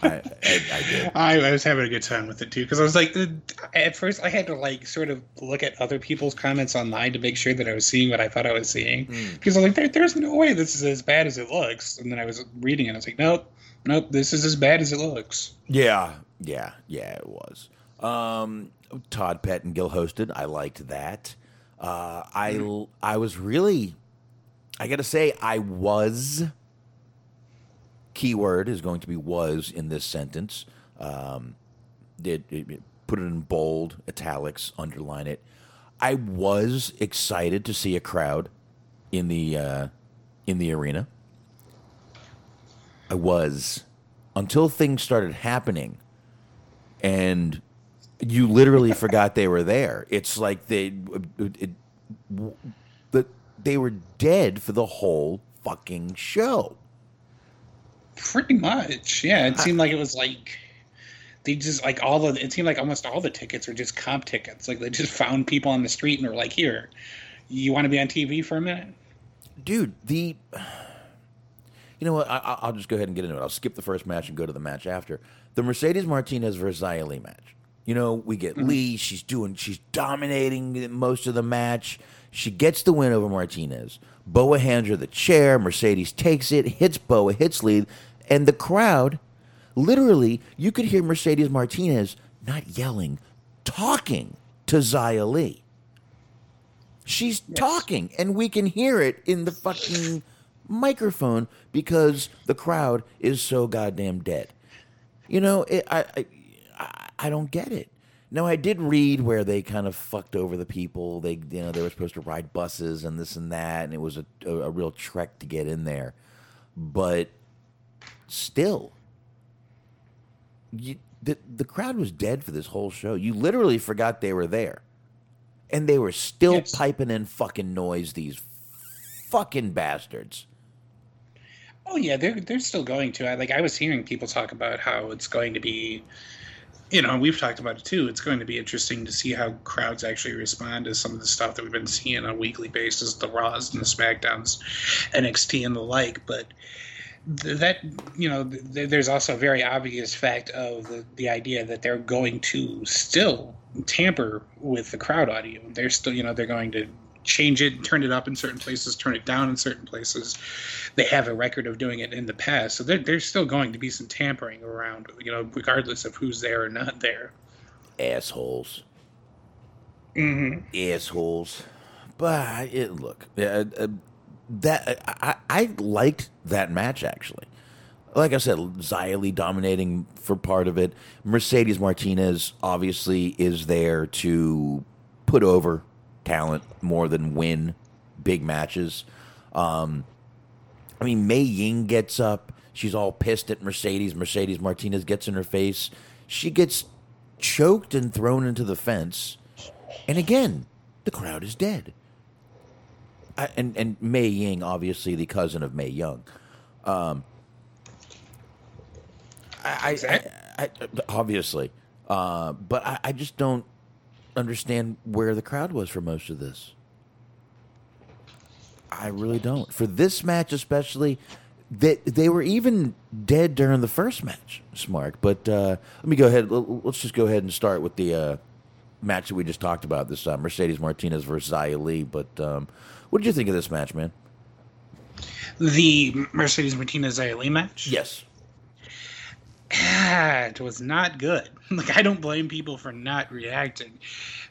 I, I, I did. I, I was having a good time with it too because I was like, uh, at first I had to like sort of look at other people's comments online to make sure that I was seeing what I thought I was seeing because I was like, there, there's no way this is as bad as it looks. And then I was reading it, and I was like, nope, nope, this is as bad as it looks. Yeah, yeah, yeah, it was. Um, Todd Pettengill hosted. I liked that. Uh, I I was really, I got to say, I was. Keyword is going to be was in this sentence. Um, did it, put it in bold, italics, underline it. I was excited to see a crowd in the uh, in the arena. I was until things started happening and you literally forgot they were there. It's like they it, it, they were dead for the whole fucking show. Pretty much, yeah. It seemed like it was like they just like all the. It seemed like almost all the tickets were just comp tickets. Like they just found people on the street and were like, "Here, you want to be on TV for a minute?" Dude, the you know what? I, I- I'll just go ahead and get into it. I'll skip the first match and go to the match after the Mercedes Martinez versus Li match. You know, we get mm-hmm. Li. She's doing. She's dominating most of the match. She gets the win over Martinez. Boa hands her the chair. Mercedes takes it, hits Boa, hits Li, and the crowd, literally, you could hear Mercedes Martinez not yelling, talking to Xia Li. She's talking, and we can hear it in the fucking microphone because the crowd is so goddamn dead. You know, it, I, I, I- don't get it. Now, I did read where they kind of fucked over the people. They, you know, they were supposed to ride buses and this and that, and it was a, a, a real trek to get in there. But still, you, the the crowd was dead for this whole show. You literally forgot they were there, and they were still Yes. piping in fucking noise. These fucking bastards. Oh yeah, they're they're still going to. I like I was hearing people talk about how it's going to be you know, we've talked about it too. It's going to be interesting to see how crowds actually respond to some of the stuff that we've been seeing on a weekly basis, the Raws and the SmackDowns, NXT and the like. But that, you know, th- there's also a very obvious fact of the, the idea that they're going to still tamper with the crowd audio. They're still, you know, they're going to change it, turn it up in certain places, turn it down in certain places. They have a record of doing it in the past, so there, there's still going to be some tampering around, you know, regardless of who's there or not there. Assholes. Mm-hmm. assholes. But it, look, uh, uh, that I, I liked that match actually. Like I said, Xia dominating for part of it. Mercedes Martinez obviously is there to put over talent more than win big matches. Um, I mean, Mei Ying gets up. She's all pissed at Mercedes. Mercedes Martinez gets in her face. She gets choked and thrown into the fence. And again, the crowd is dead. I, and and Mei Ying, obviously the cousin of Mae Young. Um, I, I, I, obviously, uh, but I, I just don't understand where the crowd was for most of this. I really don't. For this match, especially, they they were even dead during the first match, Smart. But uh, let me go ahead. Let's just go ahead and start with the uh, match that we just talked about. This uh, Mercedes Martinez versus Xia Li. But um, what did you think of this match, man? The Mercedes Martinez Lee match? Yes. It was not good. Like I don't blame people for not reacting,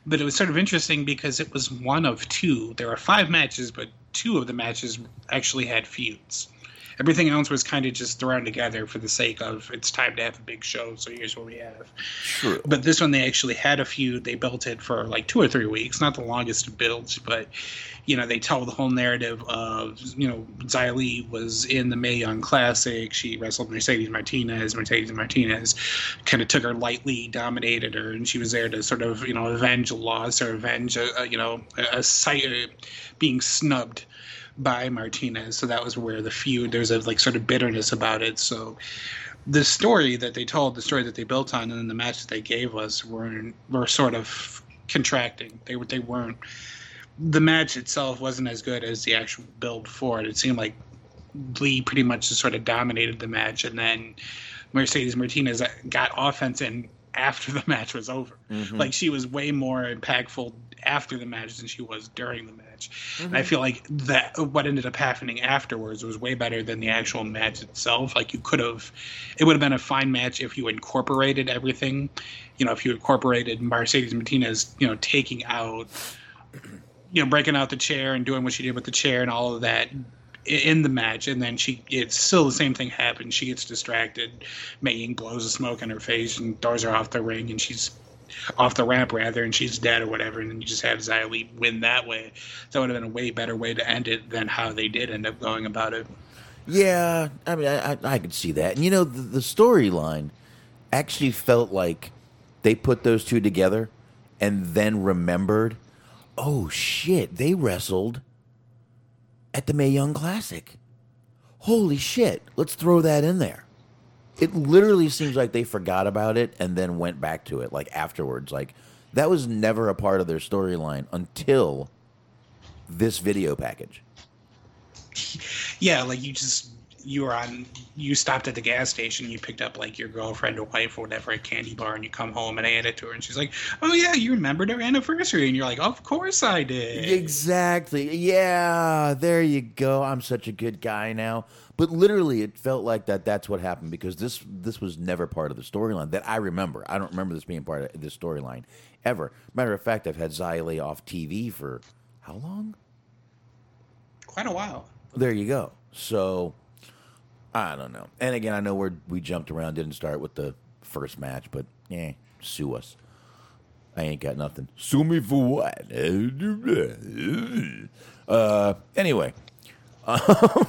but it was sort of interesting because it was one of two. There were five matches, but two of the matches actually had feuds. Everything else was kind of just thrown together for the sake of it's time to have a big show, so here's what we have. True. But this one they actually had a feud. They built it for like two or three weeks, not the longest build, but you know they tell the whole narrative of you know Li was in the Mae Young Classic. She wrestled Mercedes Martinez. Mercedes Martinez kind of took her lightly, dominated her, and she was there to sort of you know avenge a loss or avenge a, a you know a, a sight uh, being snubbed by Martinez. So that was where the feud. There's a like sort of bitterness about it. So the story that they told, the story that they built on, and then the match that they gave us were were sort of contracting. They were they weren't. The match itself wasn't as good as the actual build for it. It seemed like Li pretty much just sort of dominated the match, and then Mercedes Martinez got offense in after the match was over. Mm-hmm. Like she was way more impactful after the match than she was during the match. And I mm-hmm. feel like that what ended up happening afterwards was way better than the actual match itself. Like you could have, it would have been a fine match if you incorporated everything. You know, if you incorporated Mercedes Martinez, you know, taking out you know breaking out the chair and doing what she did with the chair and all of that in the match and then she it's still the same thing happens she gets distracted Mei Ying blows the smoke in her face and throws her off the ring and she's off the ramp rather and she's dead or whatever and then you just have Li win that way that would have been a way better way to end it than how they did end up going about it Yeah, I mean, I, I, I could see that. And you know, the, the storyline actually felt like they put those two together and then remembered, oh shit, they wrestled at the Mae Young Classic. Holy shit, let's throw that in there. It literally seems like they forgot about it and then went back to it, like afterwards. Like, that was never a part of their storyline until this video package. yeah like you just you were on you stopped at the gas station you picked up like your girlfriend or wife or whatever a candy bar and you come home and hand it to her and she's like oh yeah you remembered our anniversary and you're like of course i did Exactly. Yeah, there you go. I'm such a good guy now. But literally, it felt like that. That's what happened because this this was never part of the storyline that I remember. I don't remember this being part of this storyline ever. Matter of fact, I've had Li off TV for how long? quite a while There you go. So I don't know. And again, I know we we jumped around, didn't start with the first match, but eh, sue us. I ain't got nothing. Sue me for what? Uh, anyway, um,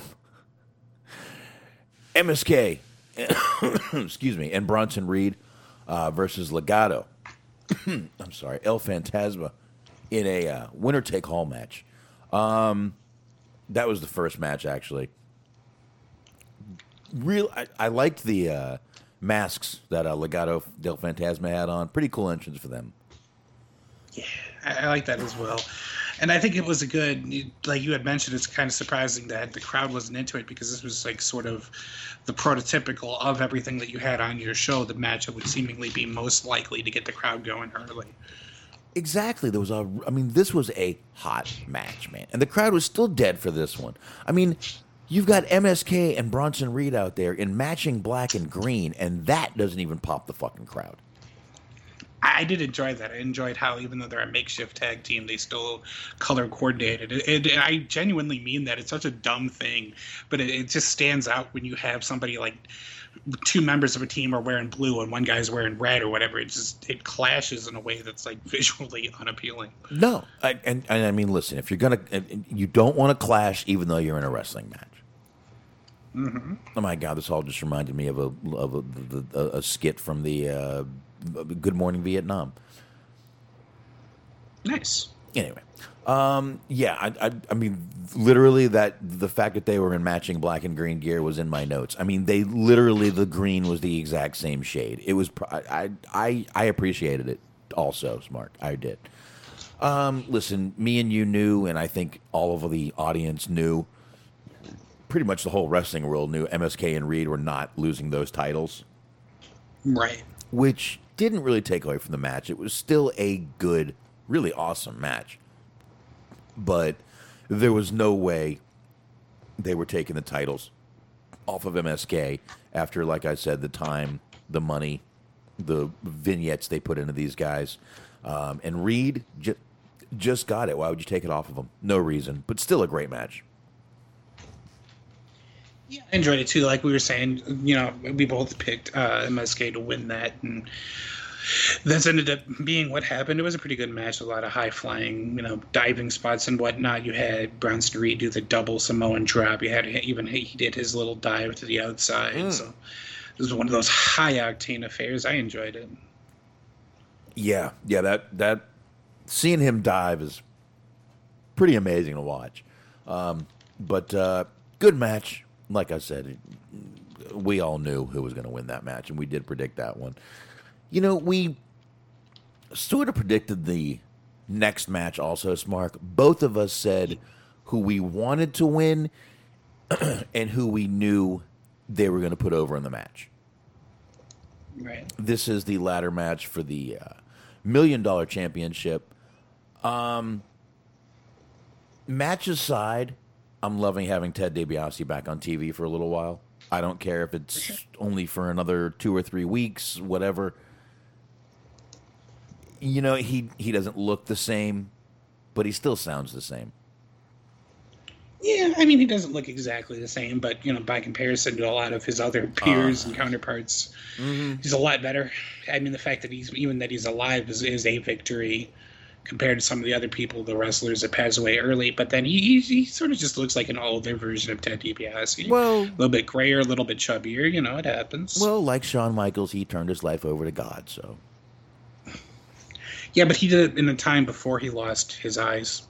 MSK, excuse me, and Bronson Reed uh, versus Legado. I'm sorry, El Fantasma in a uh, winner take all match. Um, that was the first match, actually. Real, I, I liked the uh, masks that uh, Legado del Fantasma had on. Pretty cool entrance for them. I, I like that as well. And I think it was a good, like you had mentioned, it's kind of surprising that the crowd wasn't into it because this was like sort of the prototypical of everything that you had on your show, the match would seemingly be most likely to get the crowd going early. Exactly. There was a. I mean, this was a hot match, man, and the crowd was still dead for this one. I mean, you've got MSK and Bronson Reed out there in matching black and green, and that doesn't even pop the fucking crowd. I, did enjoy that. I enjoyed how even though they're a makeshift tag team, they still color coordinated. It, I genuinely mean that. It's such a dumb thing, but it, it just stands out when you have somebody like two members of a team are wearing blue and one guy's wearing red or whatever. It just it clashes in a way that's like visually unappealing. No, I, and and I mean, listen, if you're gonna, you don't want to clash, even though you're in a wrestling match. Mm-hmm. Oh my god, this all just reminded me of a of a, the, a skit from the uh, Good Morning Vietnam. Nice. Anyway, um, yeah, I, I, I mean, literally that the fact that they were in matching black and green gear was in my notes. I mean, they literally the green was the exact same shade. It was I I I appreciated it also, smart. I did. Um, listen, me and you knew, and I think all of the audience knew. Pretty much the whole wrestling world knew MSK and Reed were not losing those titles Right. which didn't really take away from the match. It was still a good, really awesome match. But there was no way they were taking the titles off of MSK after, like I said, the time, the money, the vignettes they put into these guys. Um, and Reed ju- just got it. Why would you take it off of them? No reason, but still a great match. Yeah, I enjoyed it too. Like we were saying, you know, we both picked uh, MSK to win that, and that's ended up being what happened. It was a pretty good match, a lot of high flying, you know, diving spots and whatnot. You had Bronson Reed do the double Samoan drop. You had even he did his little dive to the outside. So this was one of those high octane affairs. I enjoyed it. Yeah, yeah, that that seeing him dive is pretty amazing to watch. Um, but uh, good match. Like I said, we all knew who was going to win that match, and we did predict that one. You know, we sort of predicted the next match also, Smark. Both of us said who we wanted to win and who we knew they were going to put over in the match. Right. This is the ladder match for the uh, million dollar championship. Um, match aside, I'm loving having Ted DiBiase back on TV for a little while. I don't care if it's only for another two or three weeks, whatever. You know, he he doesn't look the same, but he still sounds the same. Yeah, I mean, he doesn't look exactly the same, but you know, by comparison to a lot of his other peers uh. and counterparts, mm-hmm. he's a lot better. I mean, the fact that he's even that he's alive is, is a victory compared to some of the other people, the wrestlers that passed away early. But then he he, he sort of just looks like an older version of Ted DiBiase. Well- a little bit grayer, a little bit chubbier. You know, it happens. Well, like Shawn Michaels, he turned his life over to God. So yeah, but he did it in a time before he lost his eyes.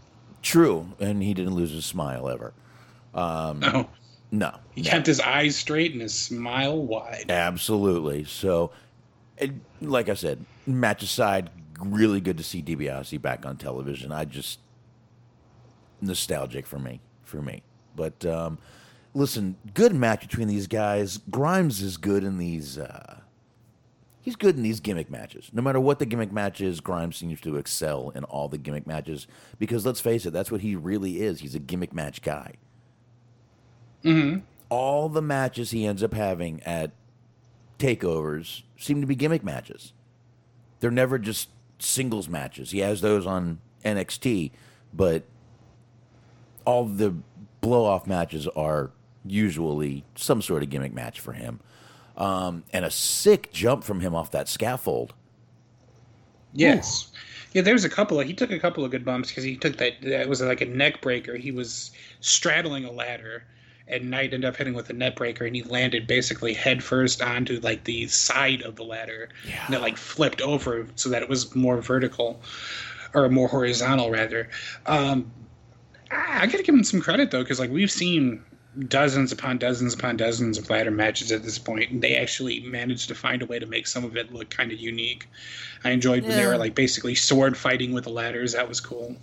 true, and he didn't lose his smile ever. No, No, he no. kept his eyes straight and his smile wide. Absolutely. So, like I said, match aside, really good to see DiBiase back on television. I just nostalgic for me, for me. But um, listen, good match between these guys. Grimes is good in these. Uh, he's good in these gimmick matches. No matter what the gimmick match is, Grimes seems to excel in all the gimmick matches because let's face it, that's what he really is. He's a gimmick match guy. All the matches he ends up having at takeovers seem to be gimmick matches. They're never just singles matches. He has those on NXT, but all the blow off matches are usually some sort of gimmick match for him. Um, and a sick jump from him off that scaffold. Yes. Yeah, there's a couple of he took a couple of good bumps because he took that that was like a neck breaker. He was straddling a ladder and Knight ended up hitting with a neck breaker and he landed basically head first onto like the side of the ladder. And it like flipped over so that it was more vertical or more horizontal rather. Um I I gotta give him some credit though, because like we've seen dozens upon dozens upon dozens of ladder matches at this point, and they actually managed to find a way to make some of it look kind of unique. I enjoyed when they were like basically sword fighting with the ladders. That was cool.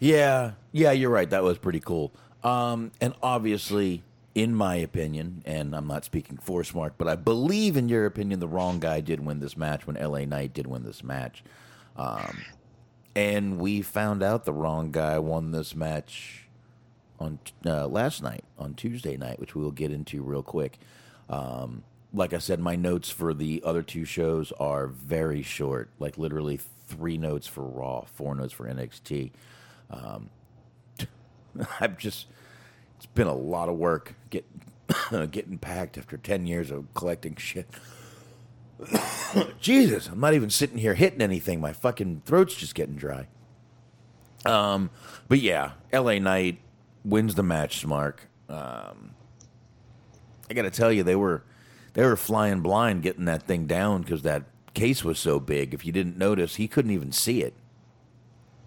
Yeah, yeah, you're right. That was pretty cool. Um, and obviously, in my opinion, and I'm not speaking for Smart, but I believe in your opinion, the wrong guy did win this match when LA Knight did win this match. Um, and we found out the wrong guy won this match on uh, last night, on Tuesday night, which we will get into real quick. Um, like I said, my notes for the other two shows are very short, like literally three notes for Raw, four notes for NXT. Um, I've just, it's been a lot of work get, getting packed after 10 years of collecting shit. Jesus, I'm not even sitting here hitting anything. My fucking throat's just getting dry. Um, but yeah, LA Knight wins the match, Mark. Um, I got to tell you, they were they were flying blind getting that thing down because that case was so big. If you didn't notice, he couldn't even see it.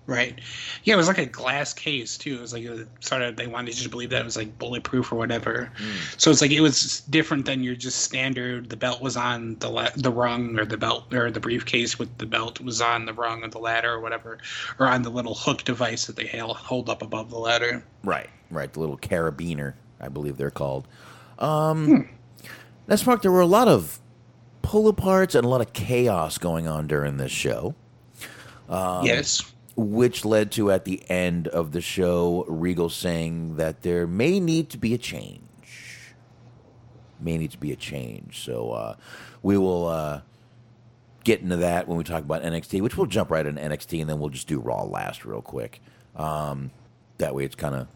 Right. Yeah, it was like a glass case too. It was like sort of they wanted you to believe that it was like bulletproof or whatever. Hmm. So it's like it was different than your just standard. The belt was on the la- the rung, or the belt or the briefcase with the belt was on the rung of the ladder or whatever, or on the little hook device that they hold up above the ladder. Right, right. The little carabiner, I believe they're called. Um, hmm. That's Mark. There were a lot of pull aparts and a lot of chaos going on during this show, um, yes. Which led to at the end of the show, Regal saying that there may need to be a change. May need to be a change. So uh, we will uh, get into that when we talk about NXT, which we'll jump right into NXT and then we'll just do Raw last real quick. Um, that way it's kind of,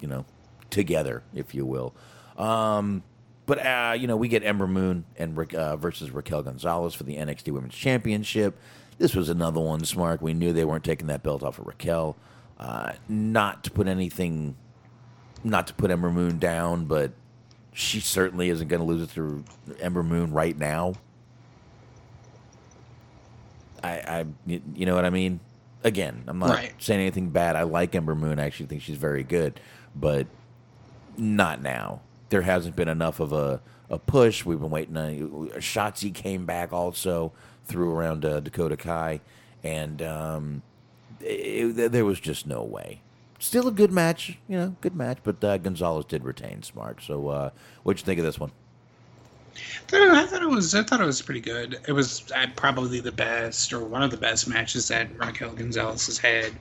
you know, together, if you will. Um, but uh, you know, we get Ember Moon and uh, versus Raquel Gonzalez for the NXT Women's Championship. This was another one, Smart. We knew they weren't taking that belt off of Raquel. Uh, not to put anything, not to put Ember Moon down, but she certainly isn't going to lose it to Ember Moon right now. I, I, you know what I mean. Again, I'm not Right. saying anything bad. I like Ember Moon. I actually think she's very good, but not now. There hasn't been enough of a, a push. We've been waiting. On, Shotzi came back also threw around uh, Dakota Kai, and um, it, it- there was just no way. Still a good match, you know, good match. But uh, Gonzalez did retain Smart. So, uh, what'd you think of this one? I thought it was. I thought it was pretty good. It was probably the best or one of the best matches that Raquel Gonzalez has had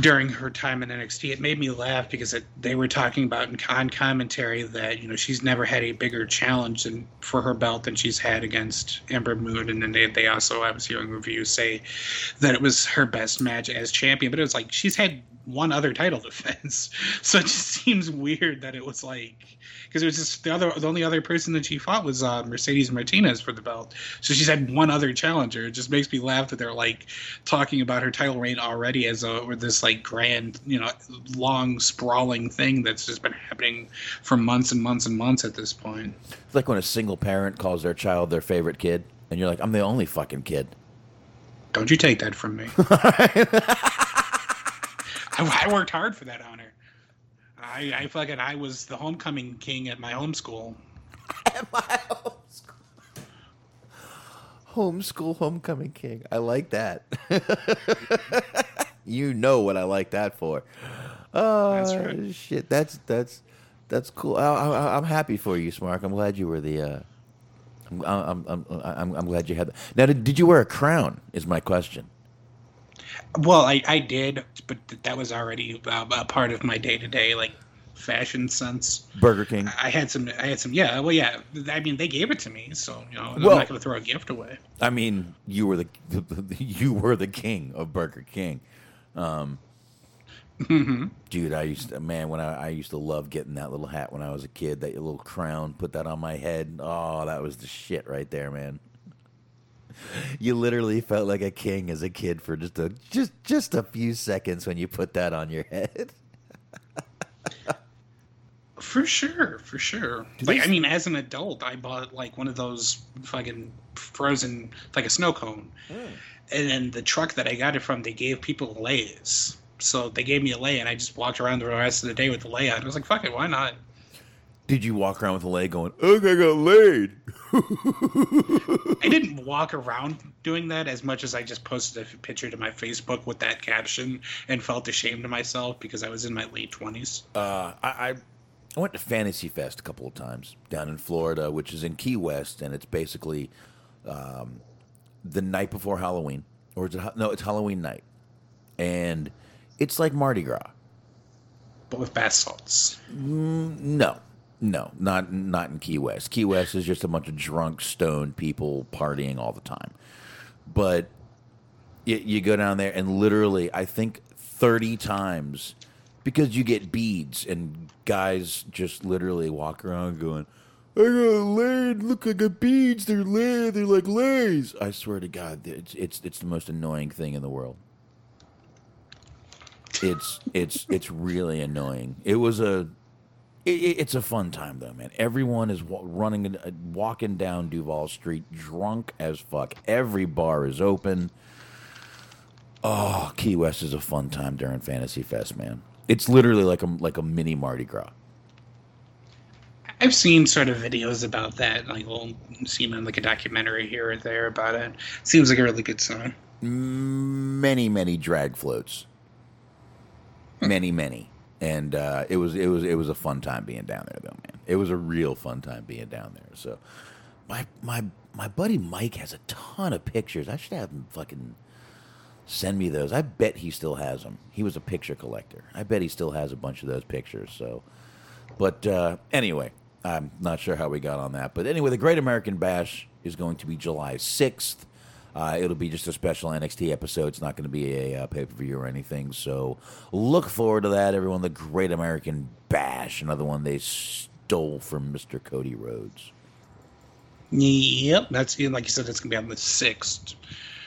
during her time in NXT. It made me laugh because it, they were talking about in con commentary that you know she's never had a bigger challenge than, for her belt than she's had against Ember Moon, and then they, they also I was hearing reviews say that it was her best match as champion. But it was like she's had one other title defense, so it just seems weird that it was like because it was just the other the only other person that she fought was uh, Mercedes Martinez for the belt. So she's had one other challenger. It just makes me laugh that they're like talking about her title reign already as a or this like grand, you know, long sprawling thing that's just been happening for months and months and months at this point. It's like when a single parent calls their child their favorite kid, and you're like, "I'm the only fucking kid." Don't you take that from me. I, I worked hard for that honor. I, I fucking I was the homecoming king at my home school. At my homeschool Homeschool homecoming king. I like that. you know what I like that for. Oh That's right. shit! That's that's that's cool. I, I, I'm happy for you, Smark. I'm glad you were the. Uh, I'm, I'm, I'm, I'm, I'm glad you had that. Now, did, did you wear a crown? Is my question. Well, I, I did, but that was already uh, a part of my day to day like fashion sense. Burger King. I had some. I had some. Yeah. Well, yeah. I mean, they gave it to me, so you know, I'm not going to throw a gift away. I mean, you were the, you were the king of Burger King. Um, Dude, I used to, man when I, I used to love getting that little hat when I was a kid. That little crown, put that on my head. Oh, that was the shit right there, man. You literally felt like a king as a kid for just a just just a few seconds when you put that on your head. For sure, for sure. like, I mean, as an adult, I bought like one of those fucking frozen, like a snow cone, hmm. and then the truck that I got it from, they gave people lays. So they gave me a lay, and I just walked around the rest of the day with the lay on. I was like, "Fuck it, why not?" Did you walk around with a leg going, "Ugh, I got laid"? I didn't walk around doing that as much as I just posted a picture to my Facebook with that caption and felt ashamed of myself because I was in my late twenties. Uh, I, I went to Fantasy Fest a couple of times down in Florida, which is in Key West, and it's basically um, the night before Halloween, or is it? No, it's Halloween night, and it's like Mardi Gras. but with bath salts. No, no, not not in Key West. Key West is just a bunch of drunk, stoned people partying all the time. But you, you go down there and literally, I think thirty times, because you get beads and guys just literally walk around going, "I got laid. Look, I got beads. They're laid. They're like lays." I swear to God, it's it's it's the most annoying thing in the world. It's it's it's really annoying. It was a it, it- it's a fun time though, man. Everyone is running, uh, walking down Duval Street, drunk as fuck. Every bar is open. Oh, Key West is a fun time during Fantasy Fest, man. It's literally like a like a mini Mardi Gras. I've seen sort of videos about that. Like we'll see them in like a documentary here or there about it. Seems like a really good song. Many, many drag floats. Many, many. And uh, it was it was it was a fun time being down there though, man. It was a real fun time being down there. So my my my buddy Mike has a ton of pictures. I should have him fucking send me those. I bet he still has them. He was a picture collector. I bet he still has a bunch of those pictures. So, but uh, anyway, I'm not sure how we got on that. But anyway, the Great American Bash is going to be July 6th. Uh, it'll be just a special NXT episode. It's not going to be a uh, pay per view or anything. So look forward to that, everyone. The Great American Bash, another one they stole from Mr. Cody Rhodes. Yep, that's like you said. It's gonna be on the sixth.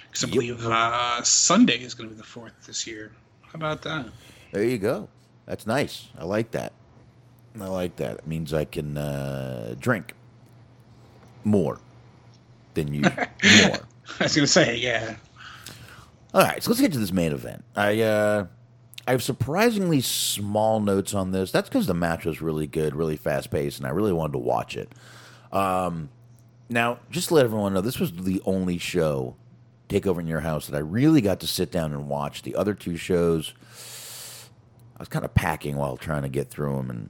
Because I believe uh, Sunday is gonna be the fourth this year. How about that? There you go. That's nice. I like that. I like that. It means I can uh, drink more than you. more. I was gonna say, yeah. All right, so let's get to this main event. I uh, I have surprisingly small notes on this. That's because the match was really good, really fast paced, and I really wanted to watch it. Um, now, just to let everyone know, this was the only show, Takeover in Your House, that I really got to sit down and watch. The other two shows, I was kind of packing while trying to get through them, and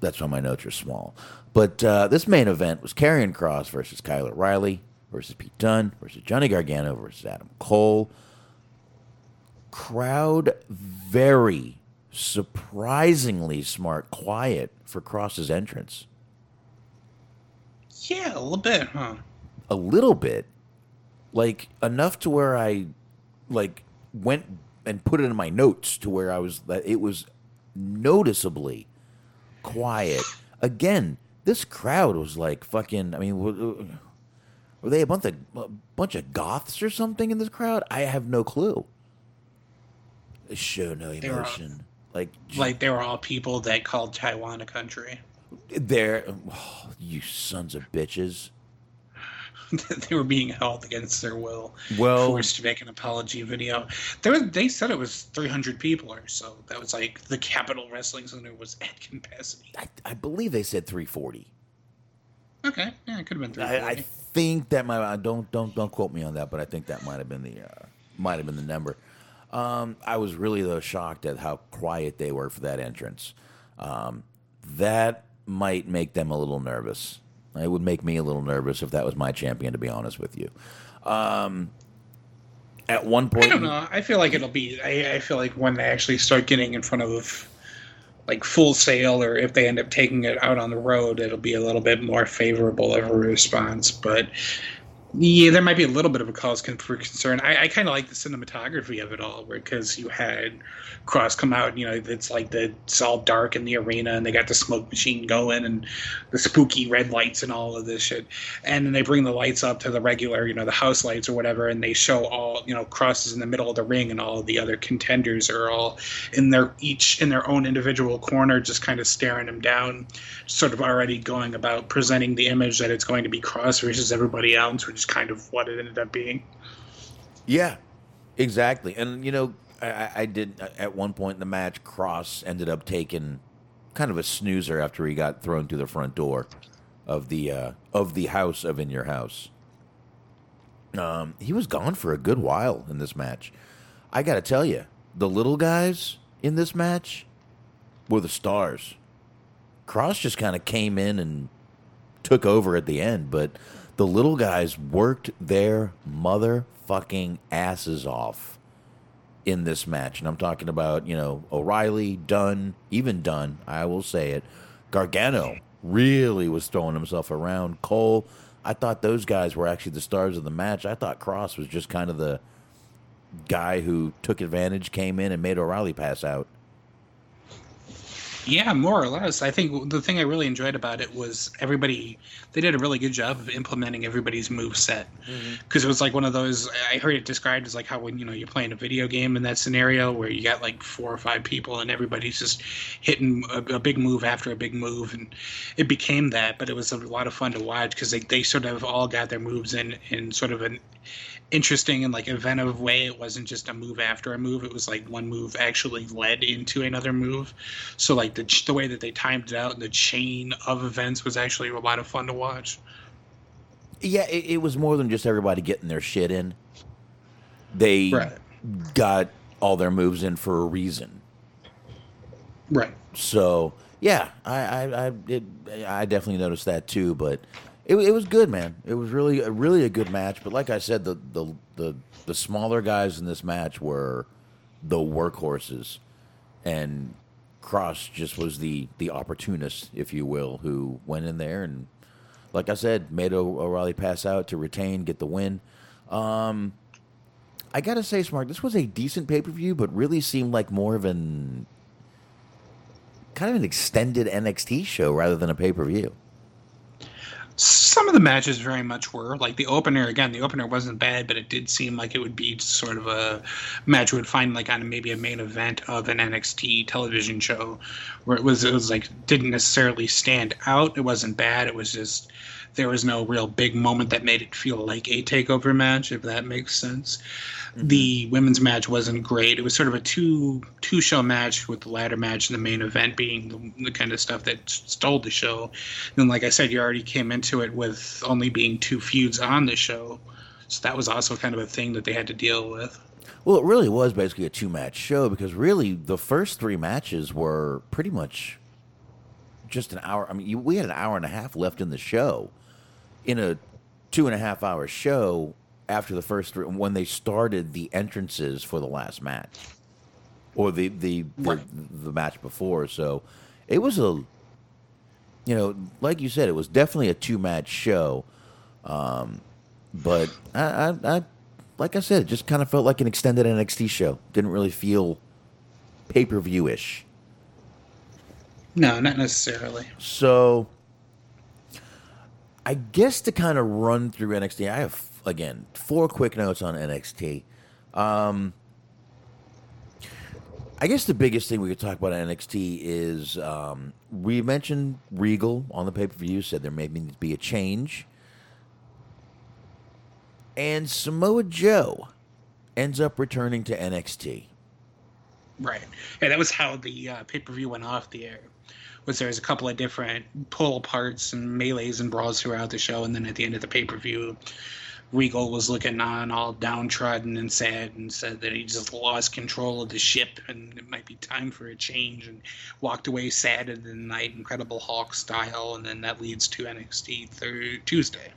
that's why my notes are small. But uh, this main event was Karrion Kross versus Kyle O'Reilly versus Pete Dunne versus Johnny Gargano versus Adam Cole. Crowd very surprisingly smart, quiet for Kross's entrance. Yeah, a little bit, huh? A little bit, like enough to where I, like, went and put it in my notes to where I was that it was noticeably quiet. Again, this crowd was like fucking. I mean, were, they a bunch of a bunch of goths or something in this crowd? I have no clue. They show no emotion. Like, Like they were all people that called Taiwan a country. they're oh, you sons of bitches. they were being held against their will, Well- forced to make an apology video. There, was, they said it was 300 people or so. That was like the Capitol Wrestling Center was at capacity. I, I believe they said 340. Okay, yeah, it could have been I, 340. I think that might I don't don't don't quote me on that, but I think that might have been the uh, might have been the number. Um, I was really though shocked at how quiet they were for that entrance. Um, that might make them a little nervous. It would make me a little nervous if that was my champion, to be honest with you. Um, at one point, I don't know. I feel like it'll be. I, I feel like when they actually start getting in front of like Full Sail, or if they end up taking it out on the road, it'll be a little bit more favorable of a response. But yeah, there might be a little bit of a cause for concern. I, I kind of like the cinematography of it all, because you had Kross come out. You know, it's like the it's all dark in the arena, and they got the smoke machine going, and the spooky red lights and all of this shit. And then they bring the lights up to the regular, you know, the house lights or whatever, and they show all, you know, Kross is in the middle of the ring, and all of the other contenders are all in their each in their own individual corner, just kind of staring them down, sort of already going about presenting the image that it's going to be Kross versus everybody else, which kind of what it ended up being. Yeah, exactly. And you know, I- I, did at one point in the match. Kross ended up taking kind of a snoozer after he got thrown through the front door of the uh, of the house of in your house. Um, he was gone for a good while in this match. I got to tell you, the little guys in this match were the stars. Kross just kind of came in and took over at the end, but the little guys worked their motherfucking asses off in this match. And I'm talking about, you know, O'Reilly, Dunne, even Dunne, I will say it. Gargano really was throwing himself around. Cole, I thought those guys were actually the stars of the match. I thought Kross was just kind of the guy who took advantage, came in, and made O'Reilly pass out. Yeah, more or less. I think the thing I really enjoyed about it was everybody. They did a really good job of implementing everybody's move set because mm-hmm. it was like one of those. I heard it described as like how when you know you're playing a video game in that scenario where you got like four or five people and everybody's just hitting a, a big move after a big move, and it became that. But it was a lot of fun to watch because they they sort of all got their moves in in sort of an interesting and like inventive way. It wasn't just a move after a move. It was like one move actually led into another move. So like the the way that they timed it out and the chain of events was actually a lot of fun to watch. Yeah, it, it was more than just everybody getting their shit in. They Right. got all their moves in for a reason. Right. So yeah, I I I, it, I definitely noticed that too. But it, it was good, man. It was really a really a good match. But like I said, the the the, the smaller guys in this match were the workhorses, and Kross just was the the opportunist, if you will, who went in there and, like I said, made O- O'Reilly pass out to retain, get the win. Um, I gotta say, Smart, this was a decent pay per view, but really seemed like more of an kind of an extended NXT show rather than a pay per view. Some of the matches very much were like the opener. Again, the opener wasn't bad, but it did seem like it would be sort of a match would find like on maybe a main event of an NXT television show, where it was it was like didn't necessarily stand out. It wasn't bad. It was just there was no real big moment that made it feel like a takeover match, if that makes sense. Mm-hmm. The women's match wasn't great. It was sort of a two two show match with the ladder match and the main event being the, the kind of stuff that stole the show. And like I said, you already came into it with only being two feuds on the show, so that was also kind of a thing that they had to deal with. Well, it really was basically a two match show because really the first three matches were pretty much just an hour. I mean, you, we had an hour and a half left in the show. In a two and a half hour show after the first three, when they started the entrances for the last match or the the the, the match before, so it was a you know, like you said, it was definitely a two match show. Um, but I, I, I, like I said, it just kind of felt like an extended NXT show. Didn't really feel pay per view ish. No, not necessarily. So, I guess to kind of run through NXT, I have again four quick notes on NXT. Um, I guess the biggest thing we could talk about NXT is um, we mentioned Regal on the pay per view, said there may need to be a change. And Samoa Joe ends up returning to NXT. Right. Yeah, that was how the uh, pay per view went off the air. Was there was a couple of different pull parts and melees and brawls throughout the show, and then at the end of the pay per view, Regal was looking on all downtrodden and sad, and said that he just lost control of the ship, and it might be time for a change, and walked away sad in the night, Incredible Hulk style, and then that leads to NXT thir- Tuesday.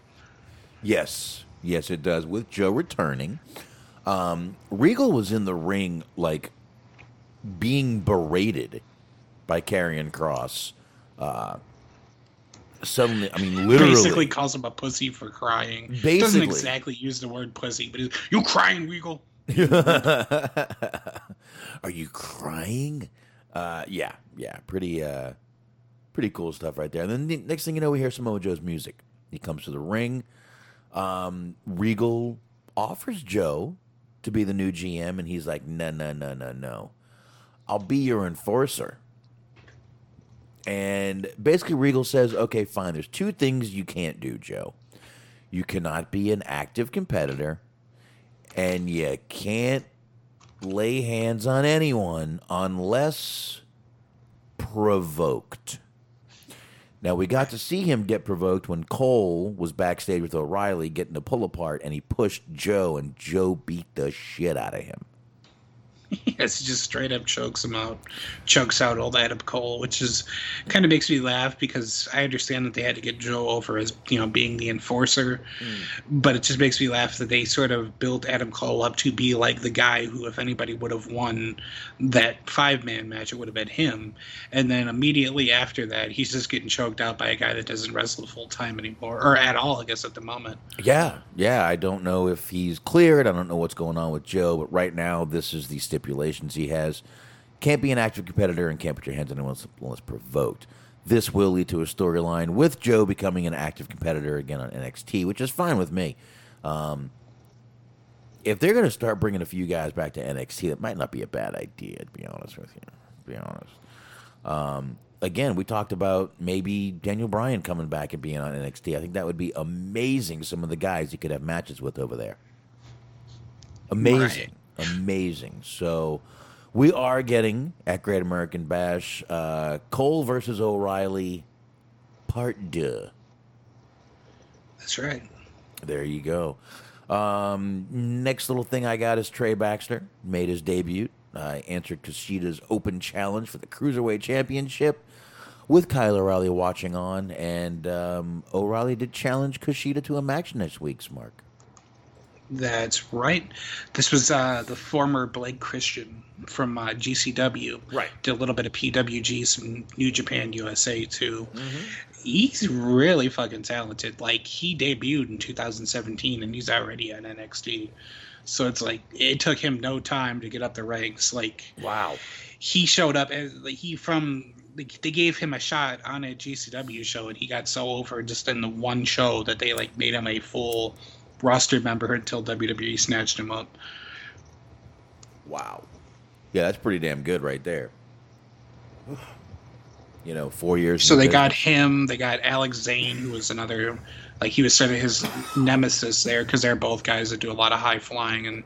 Yes, yes, it does. With Joe returning, um, Regal was in the ring like being berated by Karrion Kross. Uh, suddenly, I mean, literally, Basically, calls him a pussy for crying. Basically, Doesn't exactly use the word pussy, but he's, you crying, Regal. Are you crying? Uh, yeah, yeah, pretty, uh, pretty cool stuff right there. And then the next thing you know, we hear Samoa Joe's music. He comes to the ring. Um, Regal offers Joe to be the new GM, and he's like, "No, no, no, no, no. I'll be your enforcer." And basically, Regal says, "Okay, fine. There's two things you can't do, Joe. You cannot be an active competitor." and you can't lay hands on anyone unless provoked. Now we got to see him get provoked when Cole was backstage with O'Reilly getting a pull apart, and he pushed Joe, and Joe beat the shit out of him. Yes, he just straight up chokes him out, chokes out old Adam Cole, which is kind of makes me laugh because I understand that they had to get Joe over as you know being the enforcer, hmm. but it just makes me laugh that they sort of built Adam Cole up to be like the guy who, if anybody would have won that five man match, it would have been him, and then immediately after that, he's just getting choked out by a guy that doesn't wrestle full time anymore or at all, I guess at the moment. Yeah, yeah. I don't know if he's cleared. I don't know what's going on with Joe, but right now, this is the stipulations he has. Can't be an active competitor and can't put your hands on anyone unless, provoked. This will lead to a storyline with Joe becoming an active competitor again on NXT, which is fine with me. Um, if they're going to start bringing a few guys back to NXT, that might not be a bad idea. To be honest with you, to be honest. Um, again, we talked about maybe Daniel Bryan coming back and being on NXT. I think that would be amazing. Some of the guys you could have matches with over there. Amazing, amazing. So we are getting at Great American Bash uh, Cole versus O'Reilly, part two. That's right. There you go. Um, next little thing I got is Trey Baxter made his debut. Uh, answered Kushida's open challenge for the Cruiserweight Championship with Kyle O'Reilly watching on, and um, O'Reilly did challenge Kushida to a match next week's mark. That's right. This was uh, the former Blake Christian from uh, GCW. Right. Did a little bit of PWG, some New Japan USA too. Mm-hmm. He's really fucking talented. Like he debuted in 2017 and he's already at NXT. So it's like it took him no time to get up the ranks. Like Wow. he showed up as like, he from like, they gave him a shot on a GCW show and he got so over just in the one show that they like made him a full roster member until WWE snatched him up. Wow. Yeah, that's pretty damn good right there. You know, four years. So they got him. They got Alex Zayne, who was another, like he was sort of his nemesis there because they're both guys that do a lot of high flying, and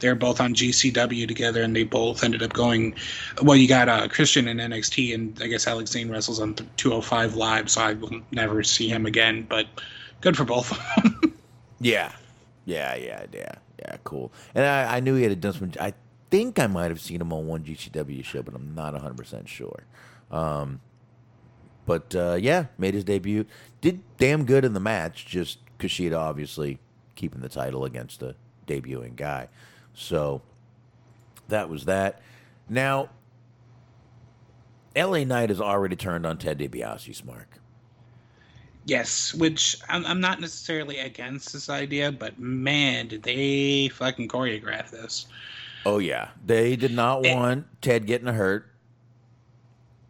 they're both on GCW together, and they both ended up going. Well, you got uh, Christian in NXT, and I guess Alex Zayne wrestles on 205 Live, so I will never see him again. But good for both of them. Yeah, yeah, yeah, yeah, yeah. Cool. And I, I knew he had done some. I think I might have seen him on one GCW show, but I'm not 100 percent sure. Um, but uh, yeah, made his debut. Did damn good in the match. Just Kushida obviously keeping the title against a debuting guy. So that was that. Now, LA Knight has already turned on Ted DiBiase's mark. Yes, which I'm, I'm not necessarily against this idea, but man, did they fucking choreograph this. Oh yeah, they did not Eh. want Ted getting hurt.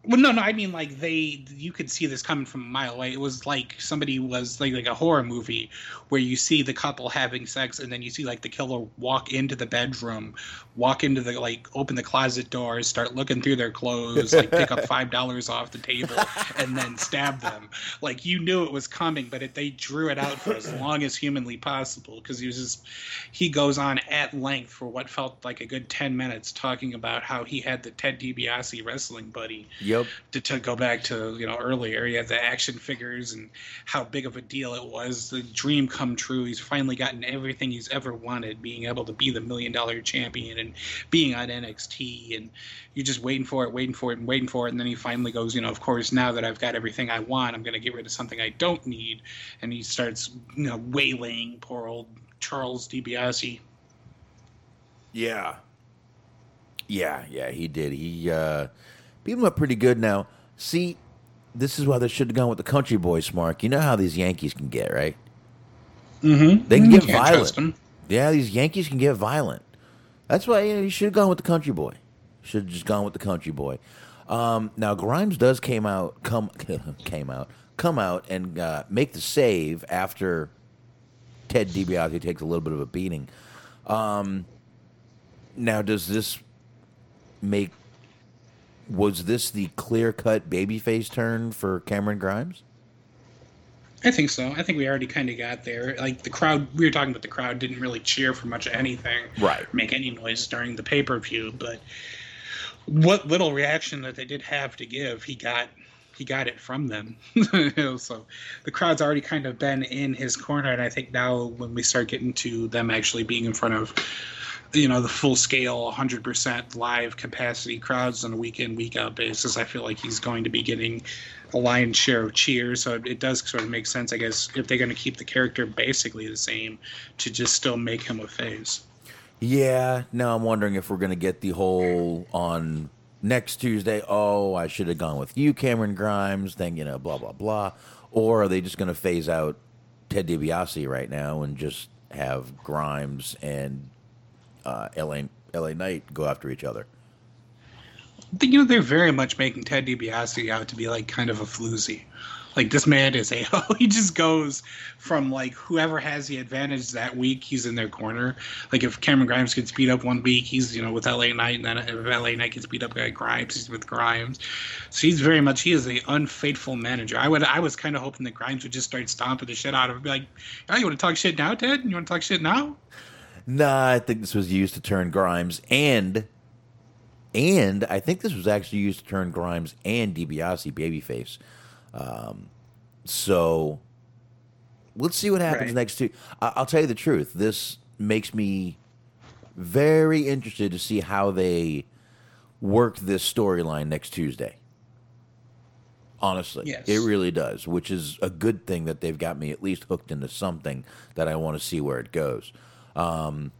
Well, no, no. I mean, like they, you could see this coming from a mile away. It was like somebody was like like a horror movie where you see the couple having sex, and then you see like the killer walk into the bedroom, walk into the like open the closet doors, start looking through their clothes, like pick up five dollars off the table, and then stab them. Like you knew it was coming, but it, they drew it out for as long as humanly possible because he was just he goes on at length for what felt like a good ten minutes talking about how he had the Ted DiBiase wrestling buddy Yep. to, to go back to you know earlier he had the action figures and how big of a deal it was the dream come true he's finally gotten everything he's ever wanted being able to be the million dollar champion and being on nxt and you're just waiting for it waiting for it and waiting for it and then he finally goes you know of course now that i've got everything i want i'm going to get rid of something i don't need and he starts you know waylaying poor old charles DiBiase. Yeah. Yeah, yeah, he did. He uh beat him up pretty good now. See, this is why they should have gone with the country boys, Mark. You know how these Yankees can get, right? Mm-hmm. They can get Can't violent. Yeah, these Yankees can get violent. That's why you, know, you should have gone with the country boy. Should have just gone with the country boy. Um, now Grimes does came out come came out come out and uh, make the save after Ted DiBiase takes a little bit of a beating. Um, now, does this make was this the clear cut babyface turn for Cameron Grimes? I think so. I think we already kind of got there. Like the crowd, we were talking about the crowd didn't really cheer for much of anything, Right. Make any noise during the pay per view, but what little reaction that they did have to give, he got. He got it from them, so the crowd's already kind of been in his corner, and I think now when we start getting to them actually being in front of, you know, the full scale, 100% live capacity crowds on a week in week out basis, I feel like he's going to be getting a lion's share of cheers. So it does sort of make sense, I guess, if they're going to keep the character basically the same, to just still make him a face. Yeah. Now I'm wondering if we're going to get the whole on next Tuesday. Oh, I should have gone with you, Cameron Grimes. Then you know, blah blah blah. Or are they just going to phase out Ted DiBiase right now and just have Grimes and uh, LA LA Knight go after each other? You know, they're very much making Ted DiBiase out to be like kind of a floozy. Like this man is a he just goes from like whoever has the advantage that week, he's in their corner. Like if Cameron Grimes gets beat up one week, he's you know with LA Knight, and then if LA Knight gets beat up by Grimes, he's with Grimes. So he's very much he is a unfaithful manager. I would I was kind of hoping that Grimes would just start stomping the shit out of him, be like, oh, you want to talk shit now, Ted? You want to talk shit now? Nah, I think this was used to turn Grimes and and I think this was actually used to turn Grimes and DiBiase babyface. Um, so let's see what happens Right. next. Two, I- I'll tell you the truth. This makes me very interested to see how they work this storyline next Tuesday. Honestly, Yes. it really does, which is a good thing that they've got me at least hooked into something that I want to see where it goes. Um,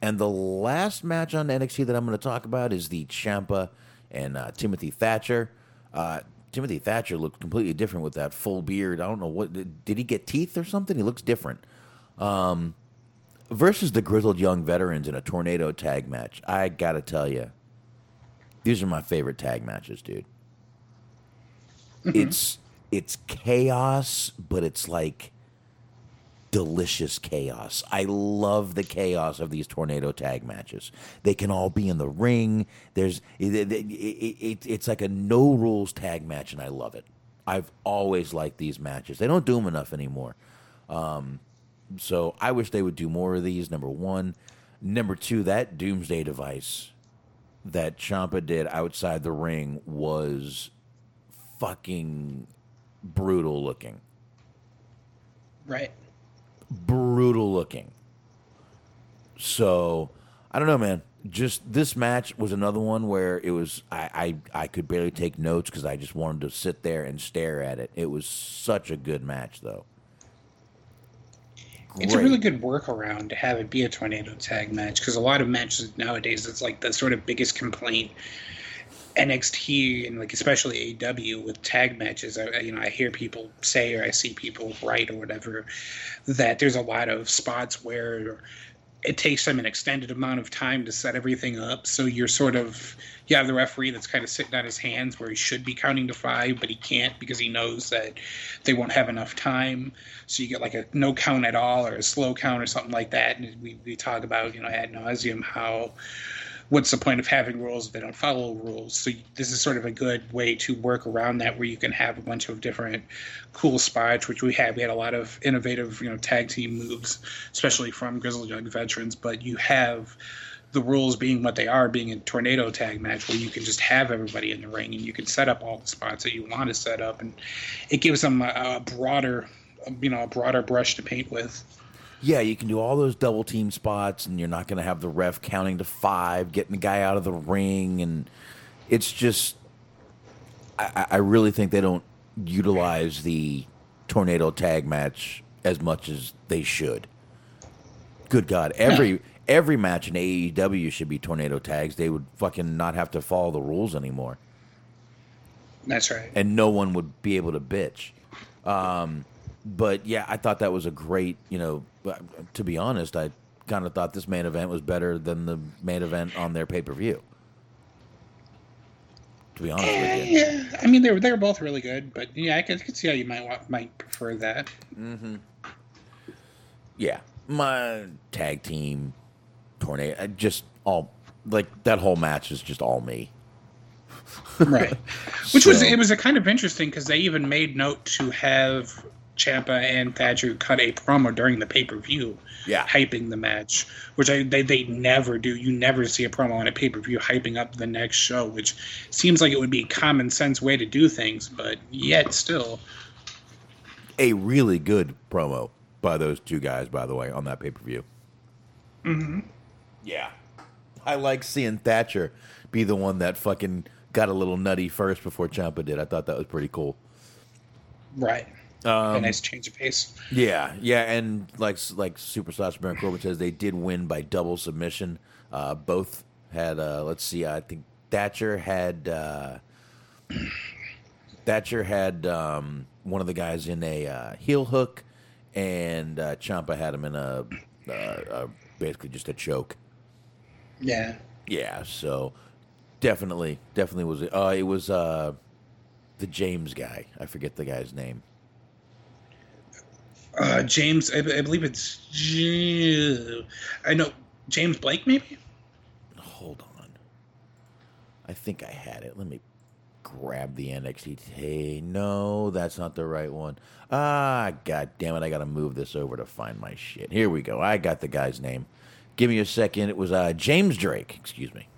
and the last match on NXT that I'm going to talk about is the Ciampa and uh, Timothy Thatcher. Uh, Timothy Thatcher looked completely different with that full beard. I don't know what did he get teeth or something? He looks different. Um, versus the grizzled young veterans in a tornado tag match. I gotta tell you, these are my favorite tag matches, dude. It's it's chaos, but it's like delicious chaos. I love the chaos of these tornado tag matches. They can all be in the ring. There's it, it, it, it, it's like a no rules tag match, and I love it. I've always liked these matches. They don't do them enough anymore. Um, so I wish they would do more of these. Number one, number two, that Doomsday device that Ciampa did outside the ring was fucking brutal looking Right. Brutal looking. So I don't know, man. Just this match was another one where it was I I, I could barely take notes because I just wanted to sit there and stare at it. It was such a good match, though. It's a really good workaround to have it be a tornado tag match because a lot of matches nowadays it's like the sort of biggest complaint NXT and like especially AEW with tag matches. I, you know, I hear people say or I see people write or whatever that there's a lot of spots where it takes them an extended amount of time to set everything up. So you're sort of you have the referee that's kind of sitting on his hands where he should be counting to five, but he can't because he knows that they won't have enough time. So you get like a no count at all or a slow count or something like that. And we, we talk about, you know, ad nauseum how what's the point of having rules if they don't follow rules? So this is sort of a good way to work around that, where you can have a bunch of different cool spots, which we had. We had a lot of innovative, you know, tag team moves, especially from Grizzled Young veterans. But you have the rules being what they are, being a tornado tag match, where you can just have everybody in the ring and you can set up all the spots that you want to set up, and it gives them a, a broader, you know, a broader brush to paint with. Yeah, you can do all those double team spots, and you're not going to have the ref counting to five, getting the guy out of the ring, and it's just. I, I- I really think they don't utilize the tornado tag match as much as they should. Good God, every every match in AEW should be tornado tags. They would fucking not have to follow the rules anymore That's right. and no one would be able to bitch. Um, but yeah, I thought that was a great, you know, to be honest, I kind of thought this main event was better than the main event on their pay per view. To be honest with you. Yeah, I mean they were they were both really good, but yeah, I could, I could see how you might might prefer that. Mm-hmm. Yeah, my tag team tornado, I just all like that whole match is just all me. right which was it was a kind of interesting because they even made note to have Ciampa and Thatcher cut a promo during the pay per view, Yeah. hyping the match, which I, they they never do. You never see a promo on a pay per view hyping up the next show, which seems like it would be a common sense way to do things, but yet still, A really good promo by those two guys, by the way, on that pay per view. Mm-hmm. Yeah, I like seeing Thatcher be the one that fucking got a little nutty first before Ciampa did. I thought that was pretty cool. right. A nice change of pace. Yeah, yeah, and like like Superstar Baron Corbin says, they did win by double submission. Uh, both had, uh, let's see, I think Thatcher had uh, Thatcher had um, one of the guys in a uh, heel hook, and uh, Ciampa had him in a uh, uh, basically just a choke. Yeah. Yeah, so definitely, definitely was. Uh, it was uh, the James guy. I forget the guy's name. Uh, James, I, I believe it's. J- I know James Blake, maybe. Hold on. I think I had it. Let me grab the NXT. Hey, no, that's not the right one. Ah, god damn it! I gotta move this over to find my shit. Here we go. I got the guy's name. Give me a second. It was uh, James Drake. Excuse me.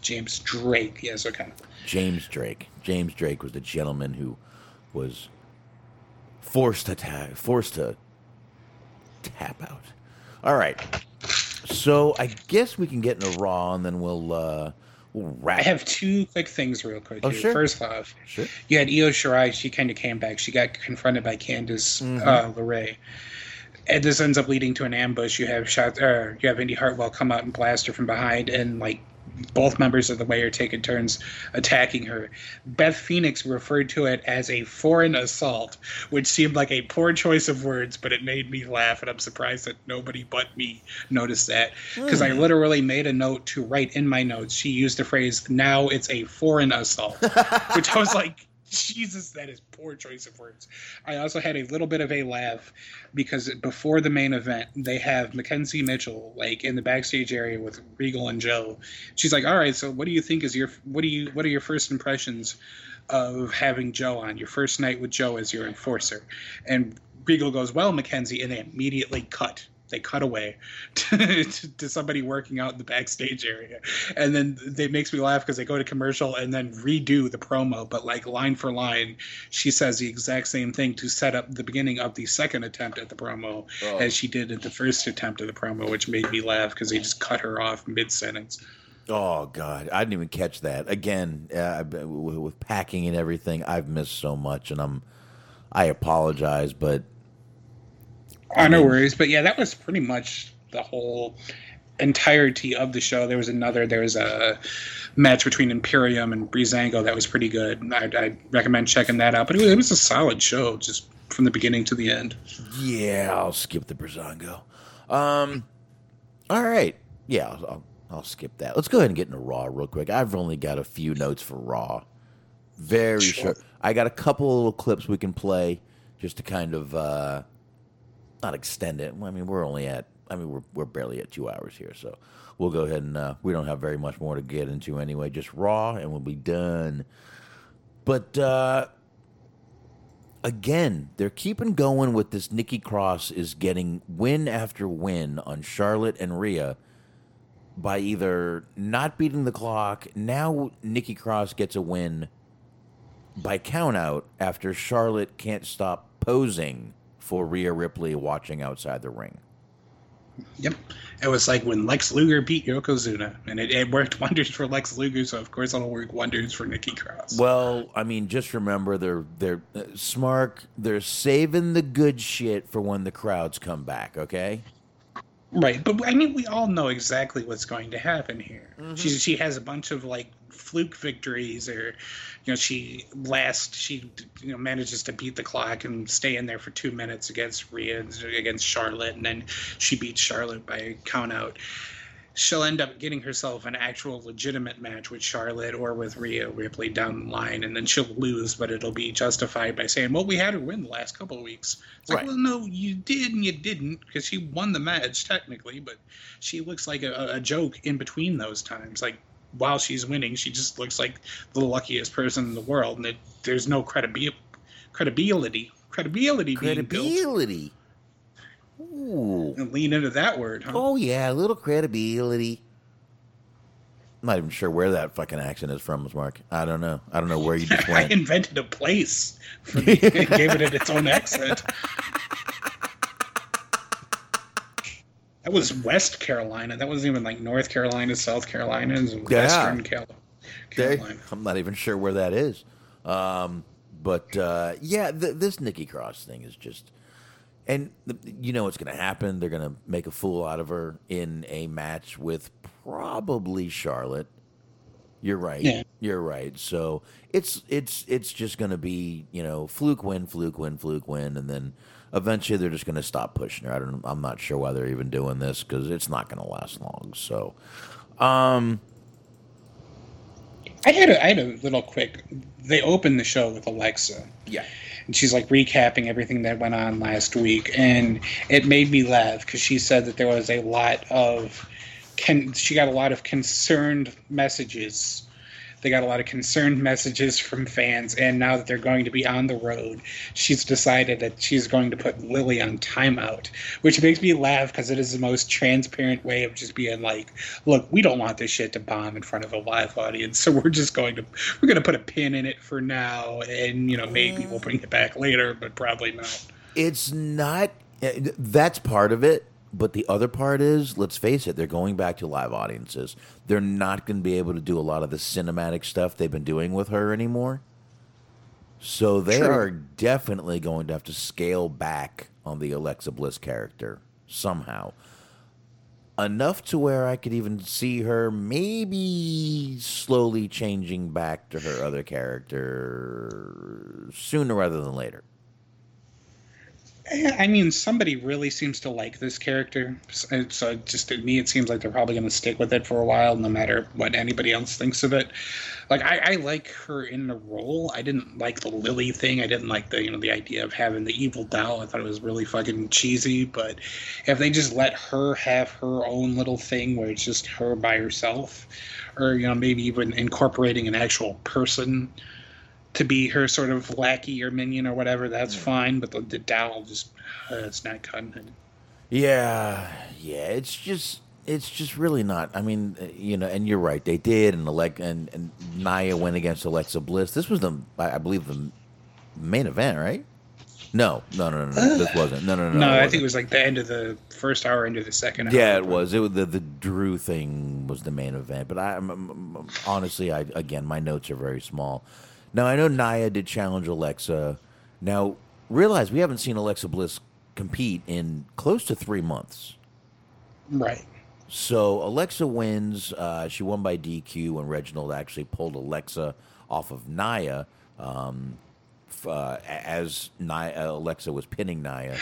James Drake. Yes, okay. James Drake. James Drake was the gentleman who was forced to ta- forced to tap out. All right. So I guess we can get into Raw, and then we'll uh, we'll wrap. I have two quick things real quick. Oh, sure. First off, Sure. you had Io Shirai. She kind of came back. She got confronted by Candice Mhm. uh, LeRae. And this ends up leading to an ambush. You have shot, uh, you have Indy Hartwell come out and blast her from behind, and like both members of the way are taking turns attacking her. Beth Phoenix referred to it as a foreign assault, which seemed like a poor choice of words, but it made me laugh, and I'm surprised that nobody but me noticed that. Because I Hmm. literally made a note to write in my notes. She used the phrase, now it's a foreign assault, which I was like, Jesus, that is poor choice of words. I also had a little bit of a laugh because before the main event, they have Mackenzie Mitchell like in the backstage area with Regal and Joe. She's like, "All right, so what do you think is your what do you what are your first impressions of having Joe on your first night with Joe as your enforcer?" And Regal goes, "Well, Mackenzie," and they immediately cut. They cut away to, to somebody working out in the backstage area, and then it makes me laugh because they go to commercial and then redo the promo, but like line for line, she says the exact same thing to set up the beginning of the second attempt at the promo Oh. as she did at the first attempt at the promo, which made me laugh because they just cut her off mid sentence. Oh God, I didn't even catch that. Again, uh, with packing and everything, I've missed so much, and I'm. I apologize, but Oh, no worries. But yeah, that was pretty much the whole entirety of the show. There was another, there was a match between Imperium and Breezango that was pretty good. I, I recommend checking that out. But it was, it was a solid show, just from the beginning to the end. yeah, I'll skip the Breezango. Um, all right, yeah, I'll, I'll, I'll skip that. Let's go ahead and get into Raw real quick. I've only got a few notes for Raw. Very Sure. short. I got a couple of little clips we can play just to kind of uh, not extend it. I mean, we're only at. I mean, we're we're barely at two hours here, so we'll go ahead and uh, we don't have very much more to get into anyway. Just Raw, and we'll be done. But uh, again, they're keeping going with this. Nikki Cross is getting win after win on Charlotte and Rhea by either not beating the clock. Now Nikki Cross gets a win by count out after Charlotte can't stop posing for Rhea Ripley watching outside the ring. Yep. It was like when Lex Luger beat Yokozuna, and it, it worked wonders for Lex Luger, so of course it'll work wonders for Nikki Cross. Well, I mean, just remember they're they're uh, smart. They're saving the good shit for when the crowds come back. Okay. Right, but I mean, we all know exactly what's going to happen here. Mm-hmm. She she has a bunch of like fluke victories, or you know, she last she you know manages to beat the clock and stay in there for two minutes against Rhea against Charlotte, and then she beats Charlotte by count out. She'll end up getting herself an actual legitimate match with Charlotte or with Rhea Ripley down the line, and then she'll lose, but it'll be justified by saying, "Well, we had her win the last couple of weeks." It's like, Right. well, no, you did and you didn't because she won the match technically, but she looks like a, a joke in between those times. Like while she's winning, she just looks like the luckiest person in the world, and it, there's no credibi- credibility, credibility, being built. Credibility. Ooh. And lean into that word, huh? Oh yeah, a little credibility. I'm not even sure where that fucking accent is from, Mark. I don't know. I don't know where you just I invented a place for me and gave it its own accent. That was West Carolina. That wasn't even like North Carolina, South Carolina. It was Yeah. Western Cal- Carolina. I'm not even sure where that is. Um, but uh, yeah, th- this Nikki Cross thing is just, and you know what's going to happen. They're going to make a fool out of her in a match with probably Charlotte. You're right. Yeah. You're right. So it's it's it's just going to be you know fluke win, fluke win, fluke win, and then eventually they're just going to stop pushing her. I don't. I'm not sure why they're even doing this because it's not going to last long. So, um, I had a, I had a little quick. They opened the show with Alexa. Yeah. And she's like recapping everything that went on last week, and it made me laugh because she said that there was a lot of, con- she got a lot of concerned messages They got a lot of concerned messages from fans, and now that they're going to be on the road, she's decided that she's going to put Lily on timeout, which makes me laugh because it is the most transparent way of just being like, "Look, we don't want this shit to bomb in front of a live audience, so we're just going to we're going to put a pin in it for now, and you know maybe we'll bring it back later, but probably not." It's not. eh, That's part of it. But the other part is, let's face it, they're going back to live audiences. They're not going to be able to do a lot of the cinematic stuff they've been doing with her anymore. So they True. are definitely going to have to scale back on the Alexa Bliss character somehow. Enough to where I could even see her maybe slowly changing back to her other character sooner rather than later. I mean, somebody really seems to like this character, so so uh, just to me, it seems like they're probably going to stick with it for a while, no matter what anybody else thinks of it. Like, I, I like her in the role. I didn't like the Lily thing. I didn't like the you know the idea of having the evil doll. I thought it was really fucking cheesy. But if they just let her have her own little thing where it's just her by herself, or you know maybe even incorporating an actual person to be her sort of lackey or minion or whatever, that's fine. But the, the doll just, uh, it's not cutting it. Yeah, yeah. It's just, it's just really not. I mean, uh, you know, and you're right. They did, and Alec and, and Nia went against Alexa Bliss. This was the, I believe, the main event, right? No, no, no, no, no. This wasn't. No, no, no. No, I wasn't. think it was like the end of the first hour into the second hour. Yeah, it was. It was the the Drew thing was the main event, but I I'm- honestly, I again, my notes are very small. Now I know Nia did challenge Alexa. Now realize we haven't seen Alexa Bliss compete in close to three months. Right. So Alexa wins. Uh, she won by DQ, and Reginald actually pulled Alexa off of Nia um, f- uh, as Nia, Alexa was pinning Nia.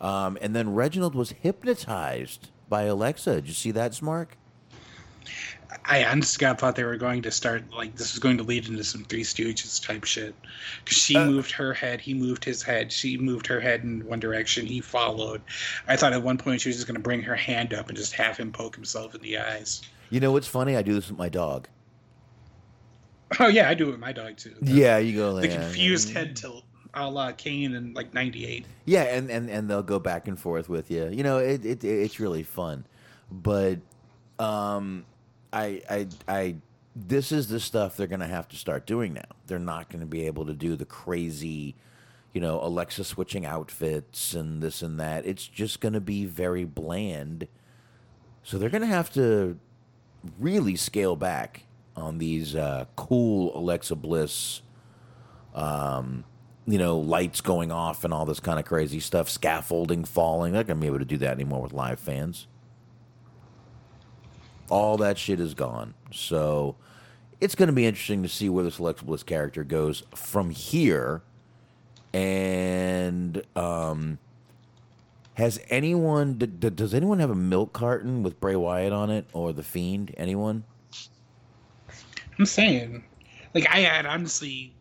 Um, and then Reginald was hypnotized by Alexa. Did you see that, Smark? I honestly God thought they were going to start like this was going to lead into some Three Stooges type shit. She Uh, moved her head, he moved his head. She moved her head in one direction, he followed. I thought at one point she was just going to bring her hand up and just have him poke himself in the eyes. You know what's funny? I do this with my dog. Oh yeah, I do it with my dog too. Yeah, you go like, The yeah, confused head tilt, a la Kane in like '98. Yeah, and, and, and they'll go back and forth with you. You know, it, it it's really fun. But um I I I this is the stuff they're gonna have to start doing now. They're not gonna be able to do the crazy, you know, Alexa switching outfits and this and that. It's just gonna be very bland. So they're gonna have to really scale back on these uh, cool Alexa Bliss um, you know, lights going off and all this kind of crazy stuff, scaffolding falling. They're not gonna be able to do that anymore with live fans. All that shit is gone. So it's gonna be interesting to see where this Alexa Bliss character goes from here. And um, has anyone? d- d- does anyone have a milk carton with Bray Wyatt on it or the Fiend? Anyone? I'm saying, like I had honestly,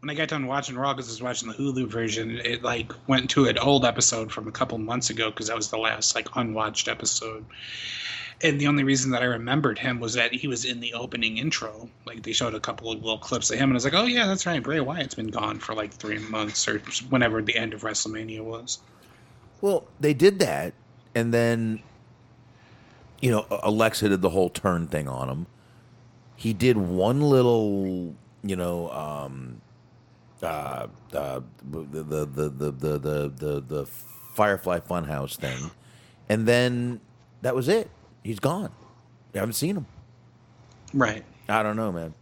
when I got done watching Raw, because I was watching the Hulu version, it like went to an old episode from a couple months ago because that was the last like unwatched episode and the only reason that I remembered him was that he was in the opening intro. Like they showed a couple of little clips of him, and I was like, "Oh yeah, that's right. Bray Wyatt's been gone for like three months or whenever the end of WrestleMania was." Well, they did that, and then you know Alexa did the whole turn thing on him. He did one little, you know, um, uh, uh, the, the the the the the the Firefly Funhouse thing, and then that was it He's gone. You haven't seen him. Right. I don't know, man.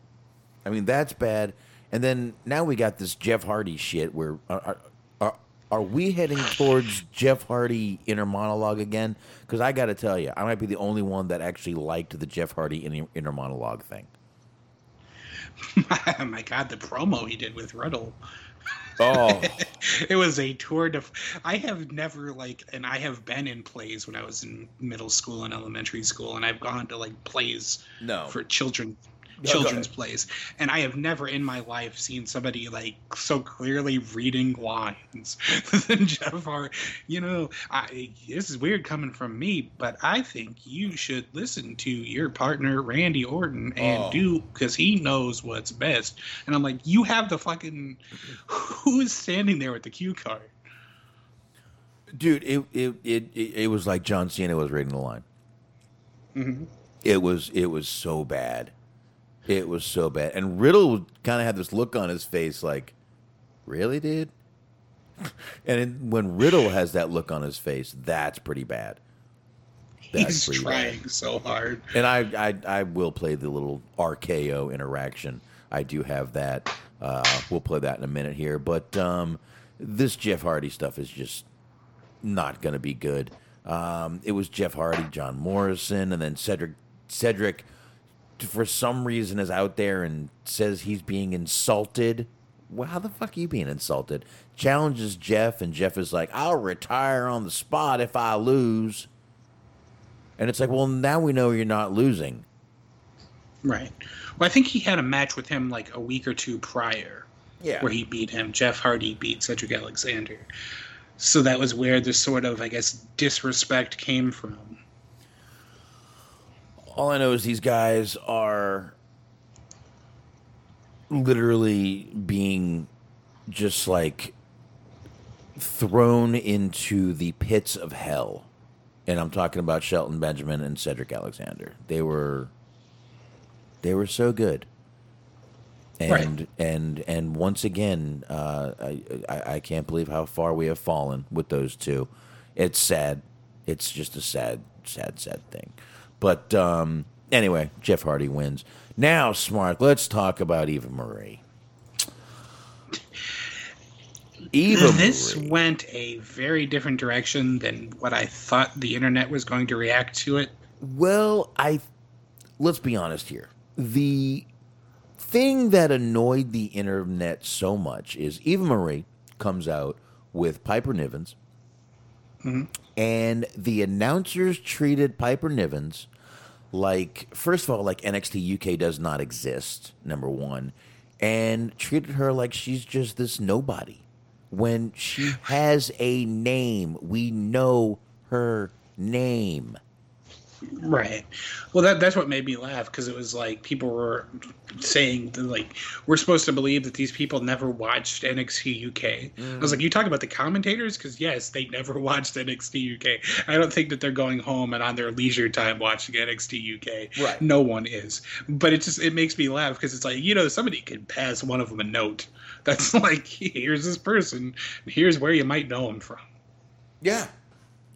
I mean, that's bad. And then now we got this Jeff Hardy shit. Where are are, are, are we heading towards Jeff Hardy inner monologue again? Because I got to tell you, I might be the only one that actually liked the Jeff Hardy inner, inner monologue thing. My God, the promo he did with Riddle. Oh, it was a tour de. I have never like, and I have been in plays when I was in middle school and elementary school, and I've gone to like plays No. for children, children's plays, and I have never in my life seen somebody like so clearly reading lines than Jeff Hart. You know, I, this is weird coming from me, but I think you should listen to your partner Randy Orton and Oh. do because he knows what's best. And I'm like, you have the fucking who is standing there with the cue card? dude it it, it it it was like john cena was reading the line mm-hmm. it was it was so bad it was so bad and riddle kind of had this look on his face like really dude and it, when riddle has that look on his face that's pretty bad That's He's trying bad. so hard. and I, I i will play the little rko interaction i do have that uh, we'll play that in a minute here but um, this jeff hardy stuff is just not going to be good. Um, it was Jeff Hardy, John Morrison, and then Cedric. Cedric, for some reason, is out there and says he's being insulted. Well, how the fuck are you being insulted? Challenges Jeff, and Jeff is like, "I'll retire on the spot if I lose." And it's like, well, now we know you're not losing. Right. Well, I think he had a match with him like a week or two prior. Yeah. Where he beat him. Jeff Hardy beat Cedric Alexander. So that was where the sort of, I guess, disrespect came from. All I know is these guys are literally being just like thrown into the pits of hell. And I'm talking about Shelton Benjamin and Cedric Alexander. They were they were so good. And and and once again, uh, I, I I can't believe how far we have fallen with those two. It's sad. It's just a sad, sad, sad thing. But um, anyway, Jeff Hardy wins. Now, smart. Let's talk about Eva Marie. Eva this Marie. went a very different direction than what I thought the internet was going to react to it. Well, I let's be honest here. The thing that annoyed the internet so much is Eva Marie comes out with Piper Nivens, and the announcers treated Piper Nivens like, first of all, like NXT UK does not exist, number one, and treated her like she's just this nobody. When she has a name, we know her name. Right. Well, that that's what made me laugh because it was like people were saying that, like we're supposed to believe that these people never watched NXT UK. I was mm. like, you talk about the commentators because yes, they never watched NXT UK. I don't think that they're going home and on their leisure time watching NXT UK. Right. No one is. But it just it makes me laugh because it's like you know somebody could pass one of them a note that's like here's this person, here's where you might know him from. Yeah.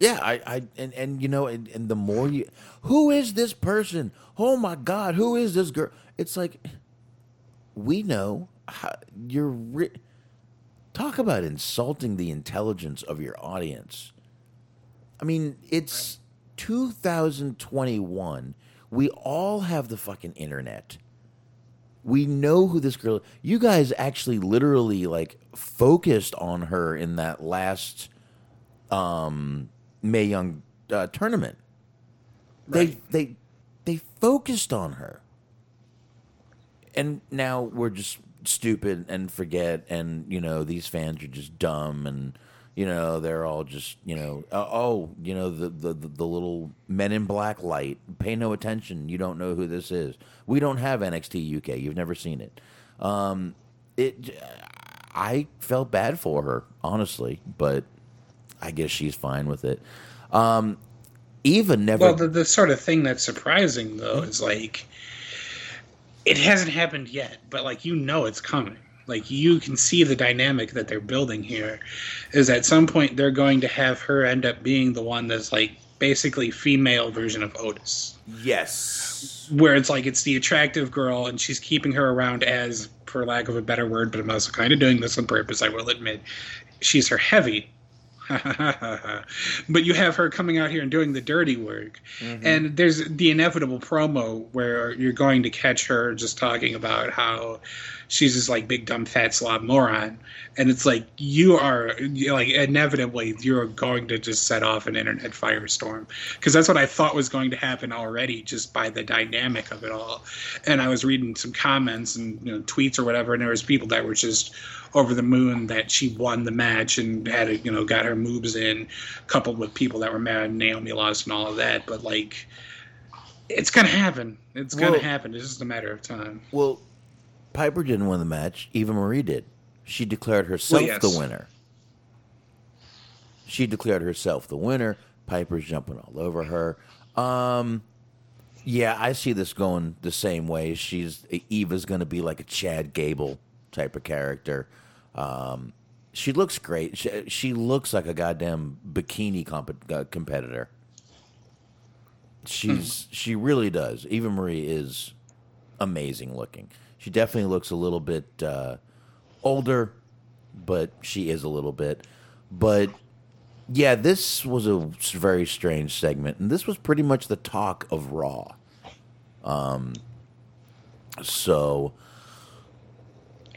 Yeah, I, I and, and you know, and, and the more you who is this person? Oh my god, who is this girl? It's like we know how, you're ri- talk about insulting the intelligence of your audience. I mean, it's 2021. We all have the fucking internet. We know who this girl. You guys actually literally like focused on her in that last um Mae Young uh, tournament. They they they focused on her. And now we're just stupid and forget and you know these fans are just dumb and you know they're all just you know uh, oh you know the, the the the little men in black light pay no attention you don't know who this is we don't have NXT UK you've never seen it um it I felt bad for her honestly but I guess she's fine with it um Eva never Well, the, the sort of thing that's surprising though is like it hasn't happened yet, but like you know it's coming. Like you can see the dynamic that they're building here is at some point they're going to have her end up being the one that's like basically female version of Otis. yes Where it's like it's the attractive girl and she's keeping her around as for lack of a better word, but I'm also kind of doing this on purpose, I will admit. She's her heavy but you have her coming out here and doing the dirty work. Mm-hmm. And there's the inevitable promo where you're going to catch her just talking about how she's just like big dumb fat slob moron. And it's like you are like inevitably you're going to just set off an internet firestorm because that's what I thought was going to happen already just by the dynamic of it all. And I was reading some comments and you know tweets or whatever, and there was people that were just over the moon that she won the match and had you know got her moves in, coupled with people that were mad Naomi lost and all of that. But like, it's gonna happen. It's gonna Well- happen. It's just a matter of time. Well, Piper didn't win the match. Eva Marie did. She declared herself Well, yes. the winner. She declared herself the winner. Piper's jumping all over her. Um, yeah, I see this going the same way. She's Eva's going to be like a Chad Gable type of character. Um, she looks great. She, she looks like a goddamn bikini comp- uh, competitor. She's she really does. Eva Marie is amazing looking. She definitely looks a little bit uh, older, but she is a little bit. But yeah, this was a very strange segment, and this was pretty much the talk of Raw. Um, so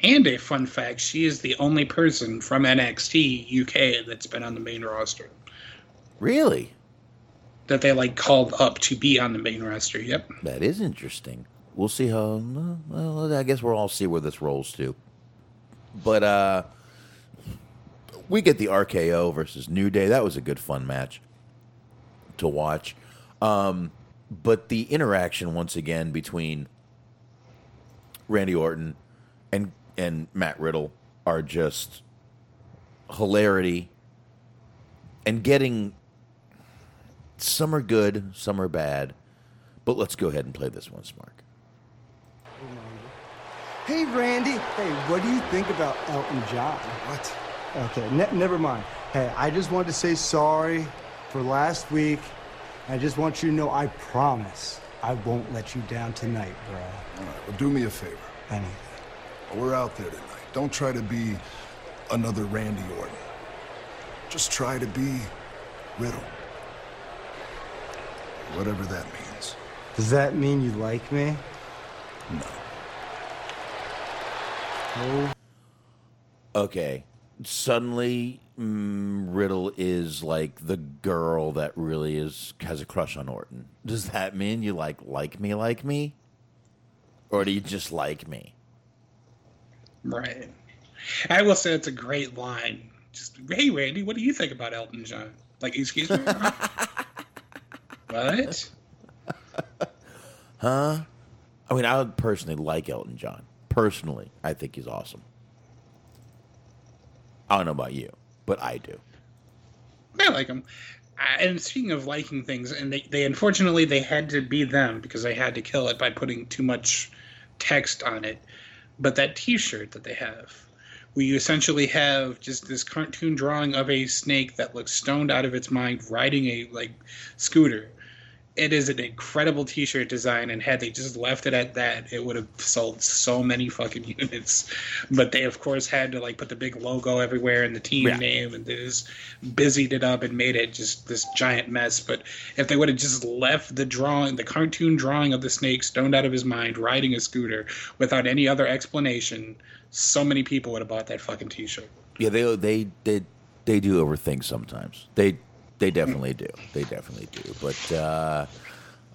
And a fun fact: she is the only person from NXT UK that's been on the main roster really, that they like called up to be on the main roster. Yep. that is interesting. We'll see how. Well, I guess we'll all see where this rolls to. But uh, we get the RKO versus New Day. That was a good fun match to watch. Um, but the interaction once again between Randy Orton and and Matt Riddle are just hilarity and getting some are good, some are bad. But let's go ahead and play this one, Mark. Hey, Randy. Hey, what do you think about Elton John? What? Okay, ne- never mind. Hey, I just wanted to say sorry for last week. I just want you to know I promise I won't let you down tonight, bro. All right, well, do me a favor. Anything. We're out there tonight. Don't try to be another Randy Orton. Just try to be Riddle. Whatever that means. Does that mean you like me? No. Oh, Okay. Suddenly, mm, Riddle is like the girl that really is has a crush on Orton. Does that mean you like like me like me, or do you just like me? Right. I will say it's a great line. Just hey Randy, what do you think about Elton John? Like, excuse me. what? Huh? I mean, I would personally like Elton John. Personally, I think he's awesome. I don't know about you, but I do. I like him. And speaking of liking things, and they, they unfortunately they had to be them because they had to kill it by putting too much text on it. But that T-shirt that they have, where you essentially have just this cartoon drawing of a snake that looks stoned out of its mind riding a like scooter. It is an incredible T-shirt design, and had they just left it at that, it would have sold so many fucking units. But they, of course, had to like put the big logo everywhere and the team Yeah. name, and they just busied it up and made it just this giant mess. But if they would have just left the drawing, the cartoon drawing of the snake stoned out of his mind riding a scooter without any other explanation, so many people would have bought that fucking T-shirt. Yeah, they they they they do overthink sometimes. They they definitely do. They definitely do. But uh,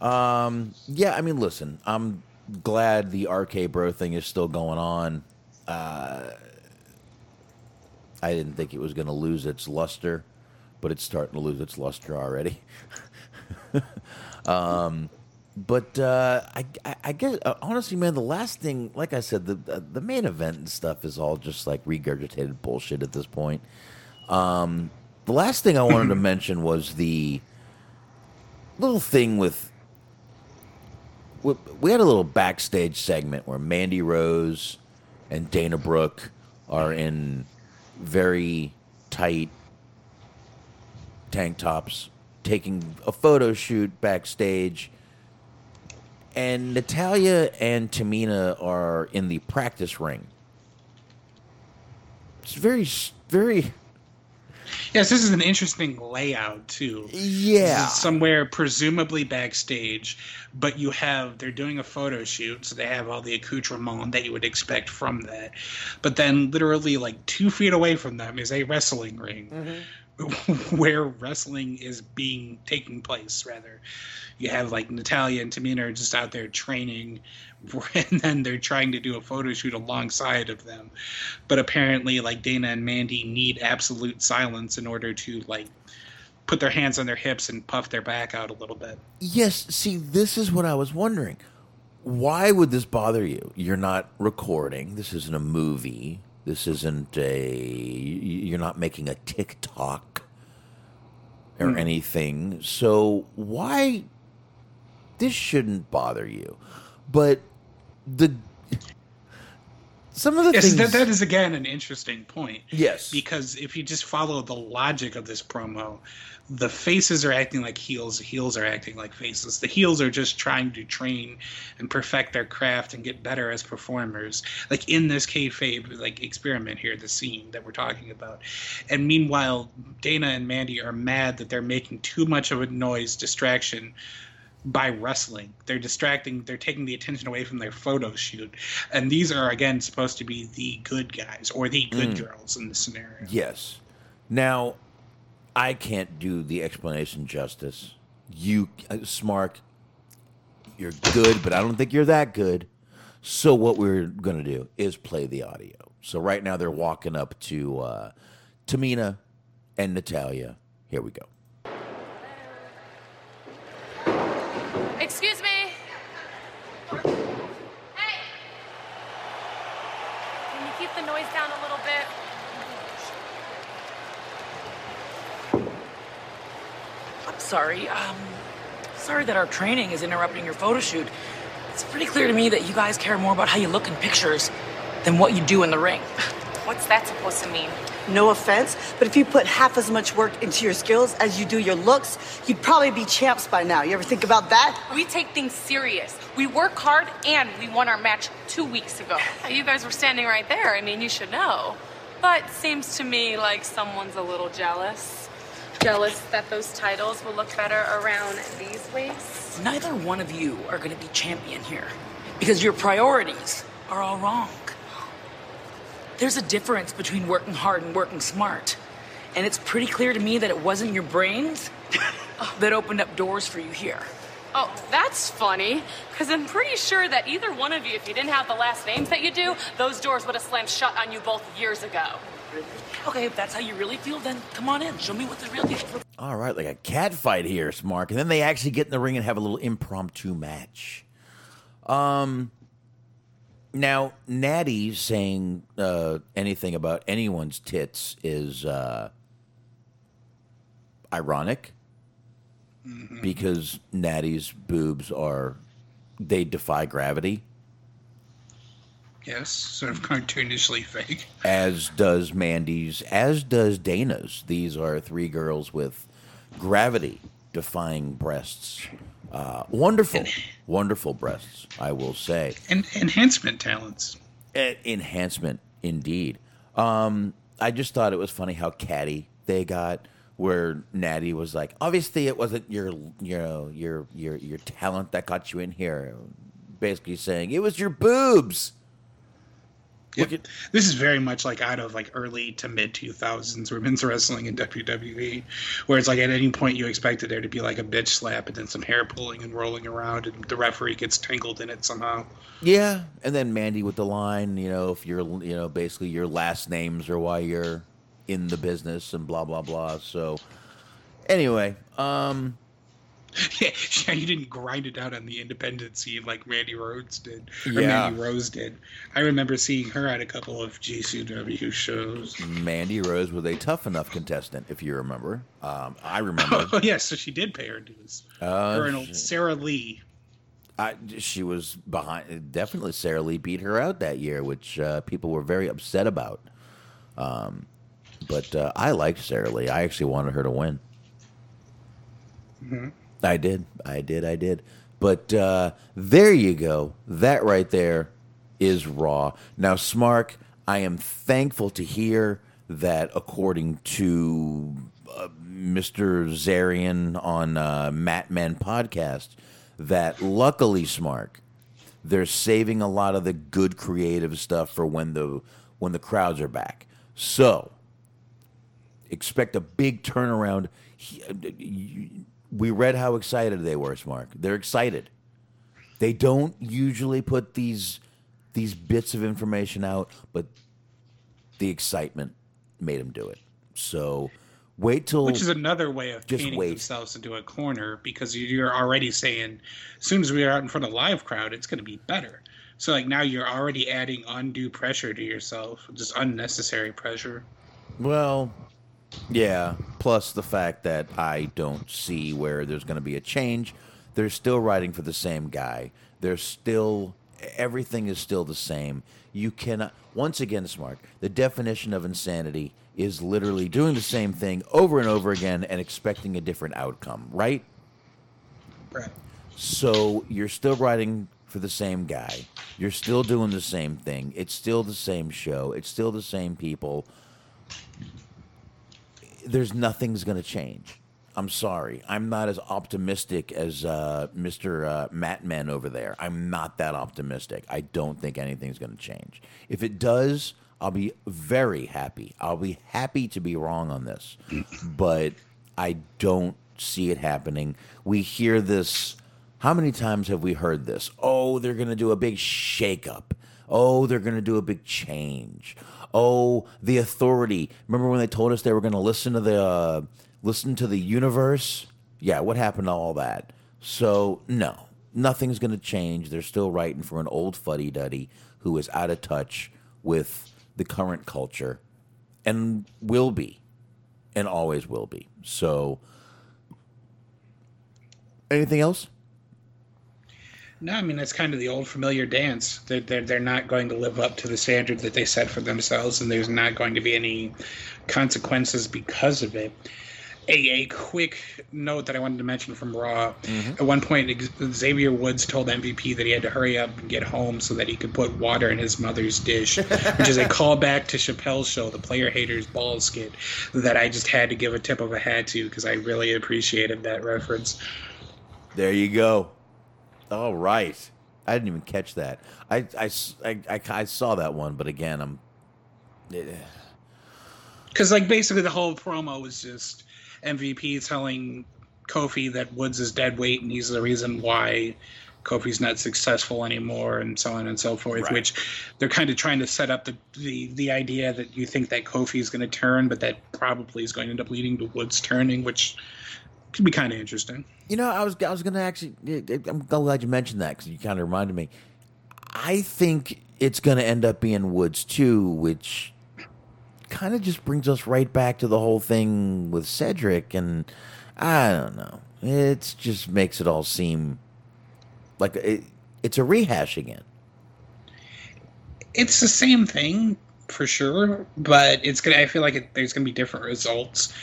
um, yeah, I mean, listen, I'm glad the RK Bro thing is still going on. Uh, I didn't think it was going to lose its luster, but it's starting to lose its luster already. um, but uh, I, I, guess uh, honestly, man, the last thing, like I said, the the the main event and stuff is all just like regurgitated bullshit at this point. Um, the last thing I wanted to mention was the little thing with. we- had a little backstage segment where Mandy Rose and Dana Brooke are in very tight tank tops taking a photo shoot backstage. And Natalya and Tamina are in the practice ring. It's very, very. Yes, this is an interesting layout too. Yeah. Somewhere presumably backstage, but you have they're doing a photo shoot, so they have all the accoutrement that you would expect from that. But then, literally, like two feet away from them is a wrestling ring. Mm-hmm. where wrestling is being taking place rather you have like natalya and tamina are just out there training and then they're trying to do a photo shoot alongside of them but apparently like dana and mandy need absolute silence in order to like put their hands on their hips and puff their back out a little bit Yes, see, this is what I was wondering. Why would this bother you? You're not recording. This isn't a movie. This isn't a. You're not making a TikTok or hmm. anything. So why? This shouldn't bother you. But the. Some of the yes things. that, that is again an interesting point Yes. because if you just follow the logic of this promo the faces are acting like heels the heels are acting like faces the heels are just trying to train and perfect their craft and get better as performers like in this kayfabe like experiment here the scene that we're talking about and meanwhile dana and mandy are mad that they're making too much of a noise distraction by wrestling. They're distracting, they're taking the attention away from their photo shoot. And these are, again, supposed to be the good guys or the good mm. girls in the scenario. Yes. Now, I can't do the explanation justice. You, uh, Smart, you're good, but I don't think you're that good. So what we're going to do is play the audio. So right now they're walking up to uh, Tamina and Natalya. Here we go. Excuse me. Hey. Can you keep the noise down a little bit? I'm sorry. Um, sorry that our training is interrupting your photo shoot. It's pretty clear to me that you guys care more about how you look in pictures than what you do in the ring. What's that supposed to mean? No offense, but if you put half as much work into your skills as you do your looks, you'd probably be champs by now. You ever think about that? We take things serious. We work hard and we won our match two weeks ago. You guys were standing right there. I mean, you should know. But seems to me like someone's a little jealous. Jealous that those titles will look better around these waists. Neither one of you are going to be champion here because your priorities are all wrong. There's a difference between working hard and working smart. And it's pretty clear to me that it wasn't your brains that opened up doors for you here. Oh, that's funny. Because I'm pretty sure that either one of you, if you didn't have the last names that you do, those doors would have slammed shut on you both years ago. Okay, if that's how you really feel, then come on in. Show me what the real deal is. All right, like a cat fight here, Smart. And then they actually get in the ring and have a little impromptu match. Um, now, Natty saying uh, anything about anyone's tits is uh, ironic because Natty's boobs are, they defy gravity, Yes, sort of cartoonishly fake. as does Mandy's, as does Dana's. These are three girls with gravity defying breasts. Uh, wonderful, wonderful breasts, I will say. And enhancement talents. Enhancement indeed. Um, I just thought it was funny how catty they got, where Natty was like, "Obviously, it wasn't your, you know, your your your talent that got you in here." Basically saying it was your boobs. Yep. This is very much like out of like early to mid 2000s women's wrestling in WWE, where it's like at any point you expected there to be like a bitch slap and then some hair pulling and rolling around, and the referee gets tangled in it somehow. Yeah, and then Mandy with the line, you know, if you're, you know, basically your last names are why you're in the business and blah blah blah. So, anyway, um, Yeah, yeah, you didn't grind it out on the independent scene like Randy Rhodes did, or Yeah. Mandy Rose did. I remember seeing her at a couple of GCW shows. Mandy Rose was a tough enough contestant, if you remember. Um, I remember. Oh yes, so she did pay her dues. Uh, her and she- Sarah Lee. I, she was behind. Definitely, Sarah Lee beat her out that year, which uh, people were very upset about. Um, but uh, I liked Sarah Lee. I actually wanted her to win. Mhm. I did. I did. I did. But uh, there you go. That right there is raw. Now, Smark, I am thankful to hear that, according to uh, Mr. Zarian on uh, Mat Men podcast, that luckily, Smart, they're saving a lot of the good creative stuff for when the when the crowds are back. So expect a big turnaround. He- uh, We read how excited they were, Smart. They're excited. They don't usually put these these bits of information out, but the excitement made them do it. So wait till Which is another way of Just painting wait. themselves into a corner because you're already saying, as soon as we are out in front of a live crowd, it's going to be better. So like now you're already adding undue pressure to yourself, just unnecessary pressure. Well, yeah. Plus the fact that I don't see where there's going to be a change. They're still writing for the same guy. They're still everything is still the same. You cannot. Once again, smart. The definition of insanity is literally doing the same thing over and over again and expecting a different outcome. Right? Right. So you're still writing for the same guy. You're still doing the same thing. It's still the same show. It's still the same people. There's nothing's going to change. I'm sorry. I'm not as optimistic as uh, Mr. Uh, Mat Men over there. I'm not that optimistic. I don't think anything's going to change. If it does, I'll be very happy. I'll be happy to be wrong on this. but I don't see it happening. We hear this. How many times have we heard this? Oh, they're going to do a big shakeup. Oh, they're going to do a big change. Oh, the authority. Remember when they told us they were going to listen to the uh, listen to the universe? Yeah, what happened to all that? So, no. Nothing's going to change. They're still writing for an old fuddy-duddy who is out of touch with the current culture and will be and always will be. So, anything else? No, I mean it's kind of the old familiar dance. They're, they're they're not going to live up to the standard that they set for themselves, and there's not going to be any consequences because of it. A, a quick note that I wanted to mention from Raw. Mm-hmm. At one point, Xavier Woods told MVP that he had to hurry up and get home so that he could put water in his mother's dish, which is a callback to Chappelle's show, the Player Haters Ball skit, that I just had to give a tip of a hat to because I really appreciated that reference. There you go. All right. I didn't even catch that. I I I saw that one, but again, I'm. Because like basically the whole promo was just MVP telling Kofi that Woods is dead weight and he's the reason why Kofi's not successful anymore and so on and so forth. Right. Which they're kind of trying to set up the the, the idea that you think that Kofi is going to turn, but that probably is going to end up leading to Woods turning, which could be kind of interesting. You know, I was I was gonna actually. I'm glad you mentioned that because you kind of reminded me. I think it's gonna end up being Woods too, which kind of just brings us right back to the whole thing with Cedric, and I don't know. It just makes it all seem like it, it's a rehash again. it's the same thing for sure, but it's gonna. I feel like it, there's gonna be different results,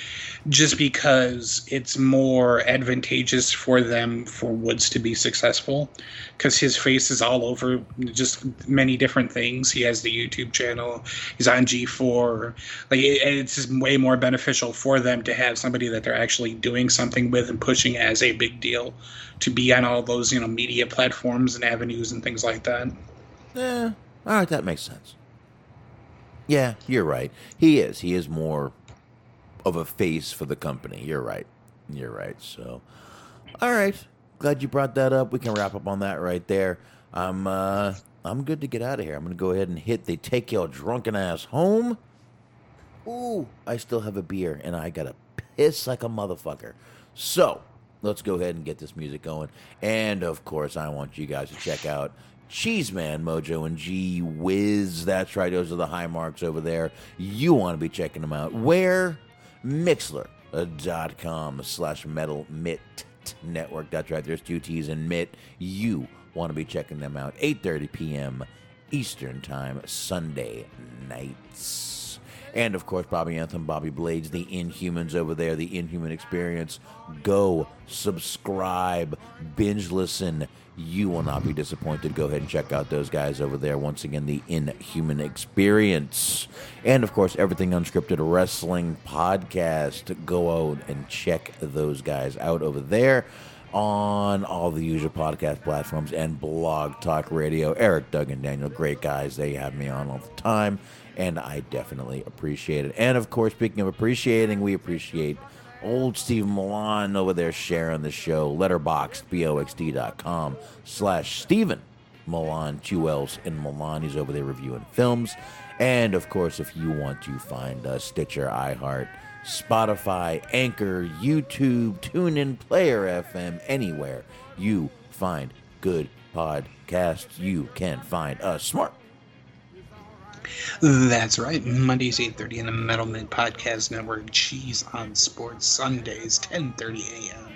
just because it's more advantageous for them for Woods to be successful, because his face is all over just many different things. He has the YouTube channel. He's on G4. Like it, it's just way more beneficial for them to have somebody that they're actually doing something with and pushing as a big deal, to be on all those you know media platforms and avenues and things like that. Yeah, all right, that makes sense. Yeah, you're right. He is. He is more of a face for the company. You're right. You're right. So, all right. Glad you brought that up. We can wrap up on that right there. I'm uh I'm good to get out of here. I'm gonna go ahead and hit the take your drunken ass home. Ooh, I still have a beer and I gotta piss like a motherfucker. So let's go ahead and get this music going. And of course, I want you guys to check out Cheeseman Mojo and G Wiz. That's right, those are the high marks over there. You want to be checking them out. Where? Mixlr.com slash Middle Mitt network. That's right, there's two T's in Mitt. You want to be checking them out. 8.30 p.m. Eastern Time, Sunday nights. And of course, Bobby Anthem, Bobby Blades, the Inhumans over there, the Inhuman Experience. Go subscribe, binge listen. You will not be disappointed. Go ahead and check out those guys over there. Once again, the Inhuman Experience. And of course, Everything Unscripted Wrestling Podcast. Go out and check those guys out over there on all the usual podcast platforms and blog talk radio. Eric, Doug, and Daniel, great guys. They have me on all the time, and I definitely appreciate it. And of course, speaking of appreciating, we appreciate old Steve Milan over there sharing the show. Letterboxd, B-O-X-D.com slash Stephen Milan, two L's in Milan. He's over there reviewing films. And of course, if you want to find us, Stitcher, iHeart, Spotify, Anchor, YouTube, TuneIn, Player FM, anywhere you find good podcasts, you can find us smart. That's right. Mondays 8:30 in the Middle Mitt Podcast Network. Cheese on Sports Sundays 10:30 a.m.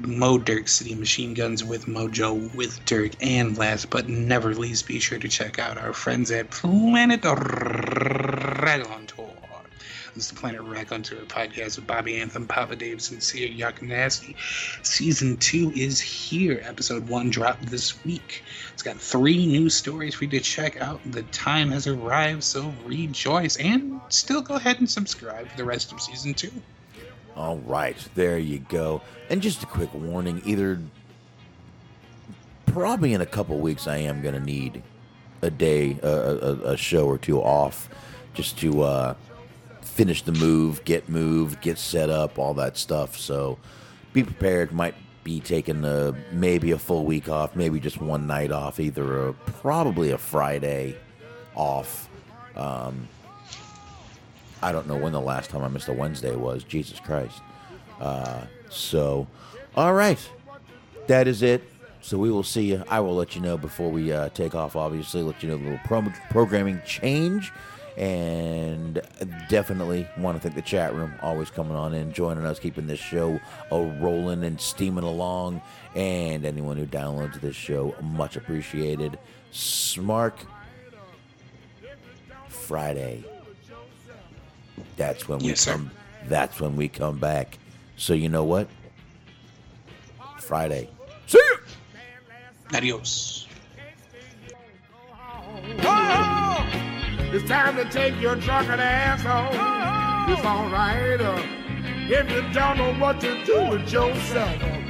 Mo Dirk City Machine Guns with Mojo with Dirk, and last but never least, be sure to check out our friends at Planet Raglan Tour. This is the Planet Raglan Tour podcast with Bobby Anthem, Papa Dave, Sincere, Yuck Nasty. Season two is here. Episode one dropped this week. It's got three new stories for you to check out. The time has arrived, so rejoice and still go ahead and subscribe for the rest of season two. All right, there you go. And just a quick warning either probably in a couple weeks, I am going to need a day, a, a, a, show or two off just to uh, finish the move, get moved, get set up, all that stuff. So be prepared. Might be taking a, maybe a full week off, maybe just one night off, either a, probably a Friday off. Um, I don't know when the last time I missed a Wednesday was. Jesus Christ. Uh, so, all right. That is it. So we will see you. I will let you know before we uh, take off, obviously, let you know the little pro- programming change. And definitely want to thank the chat room, always coming on in, joining us, keeping this show uh, rolling and steaming along. And anyone who downloads this show, much appreciated. Smark Friday. That's when we Yes, sir. come. That's when we come back. So you know what? Friday. See you. Adios. Oh, it's time to take your drunken ass home. It's alright uh, if you don't know what to do with yourself.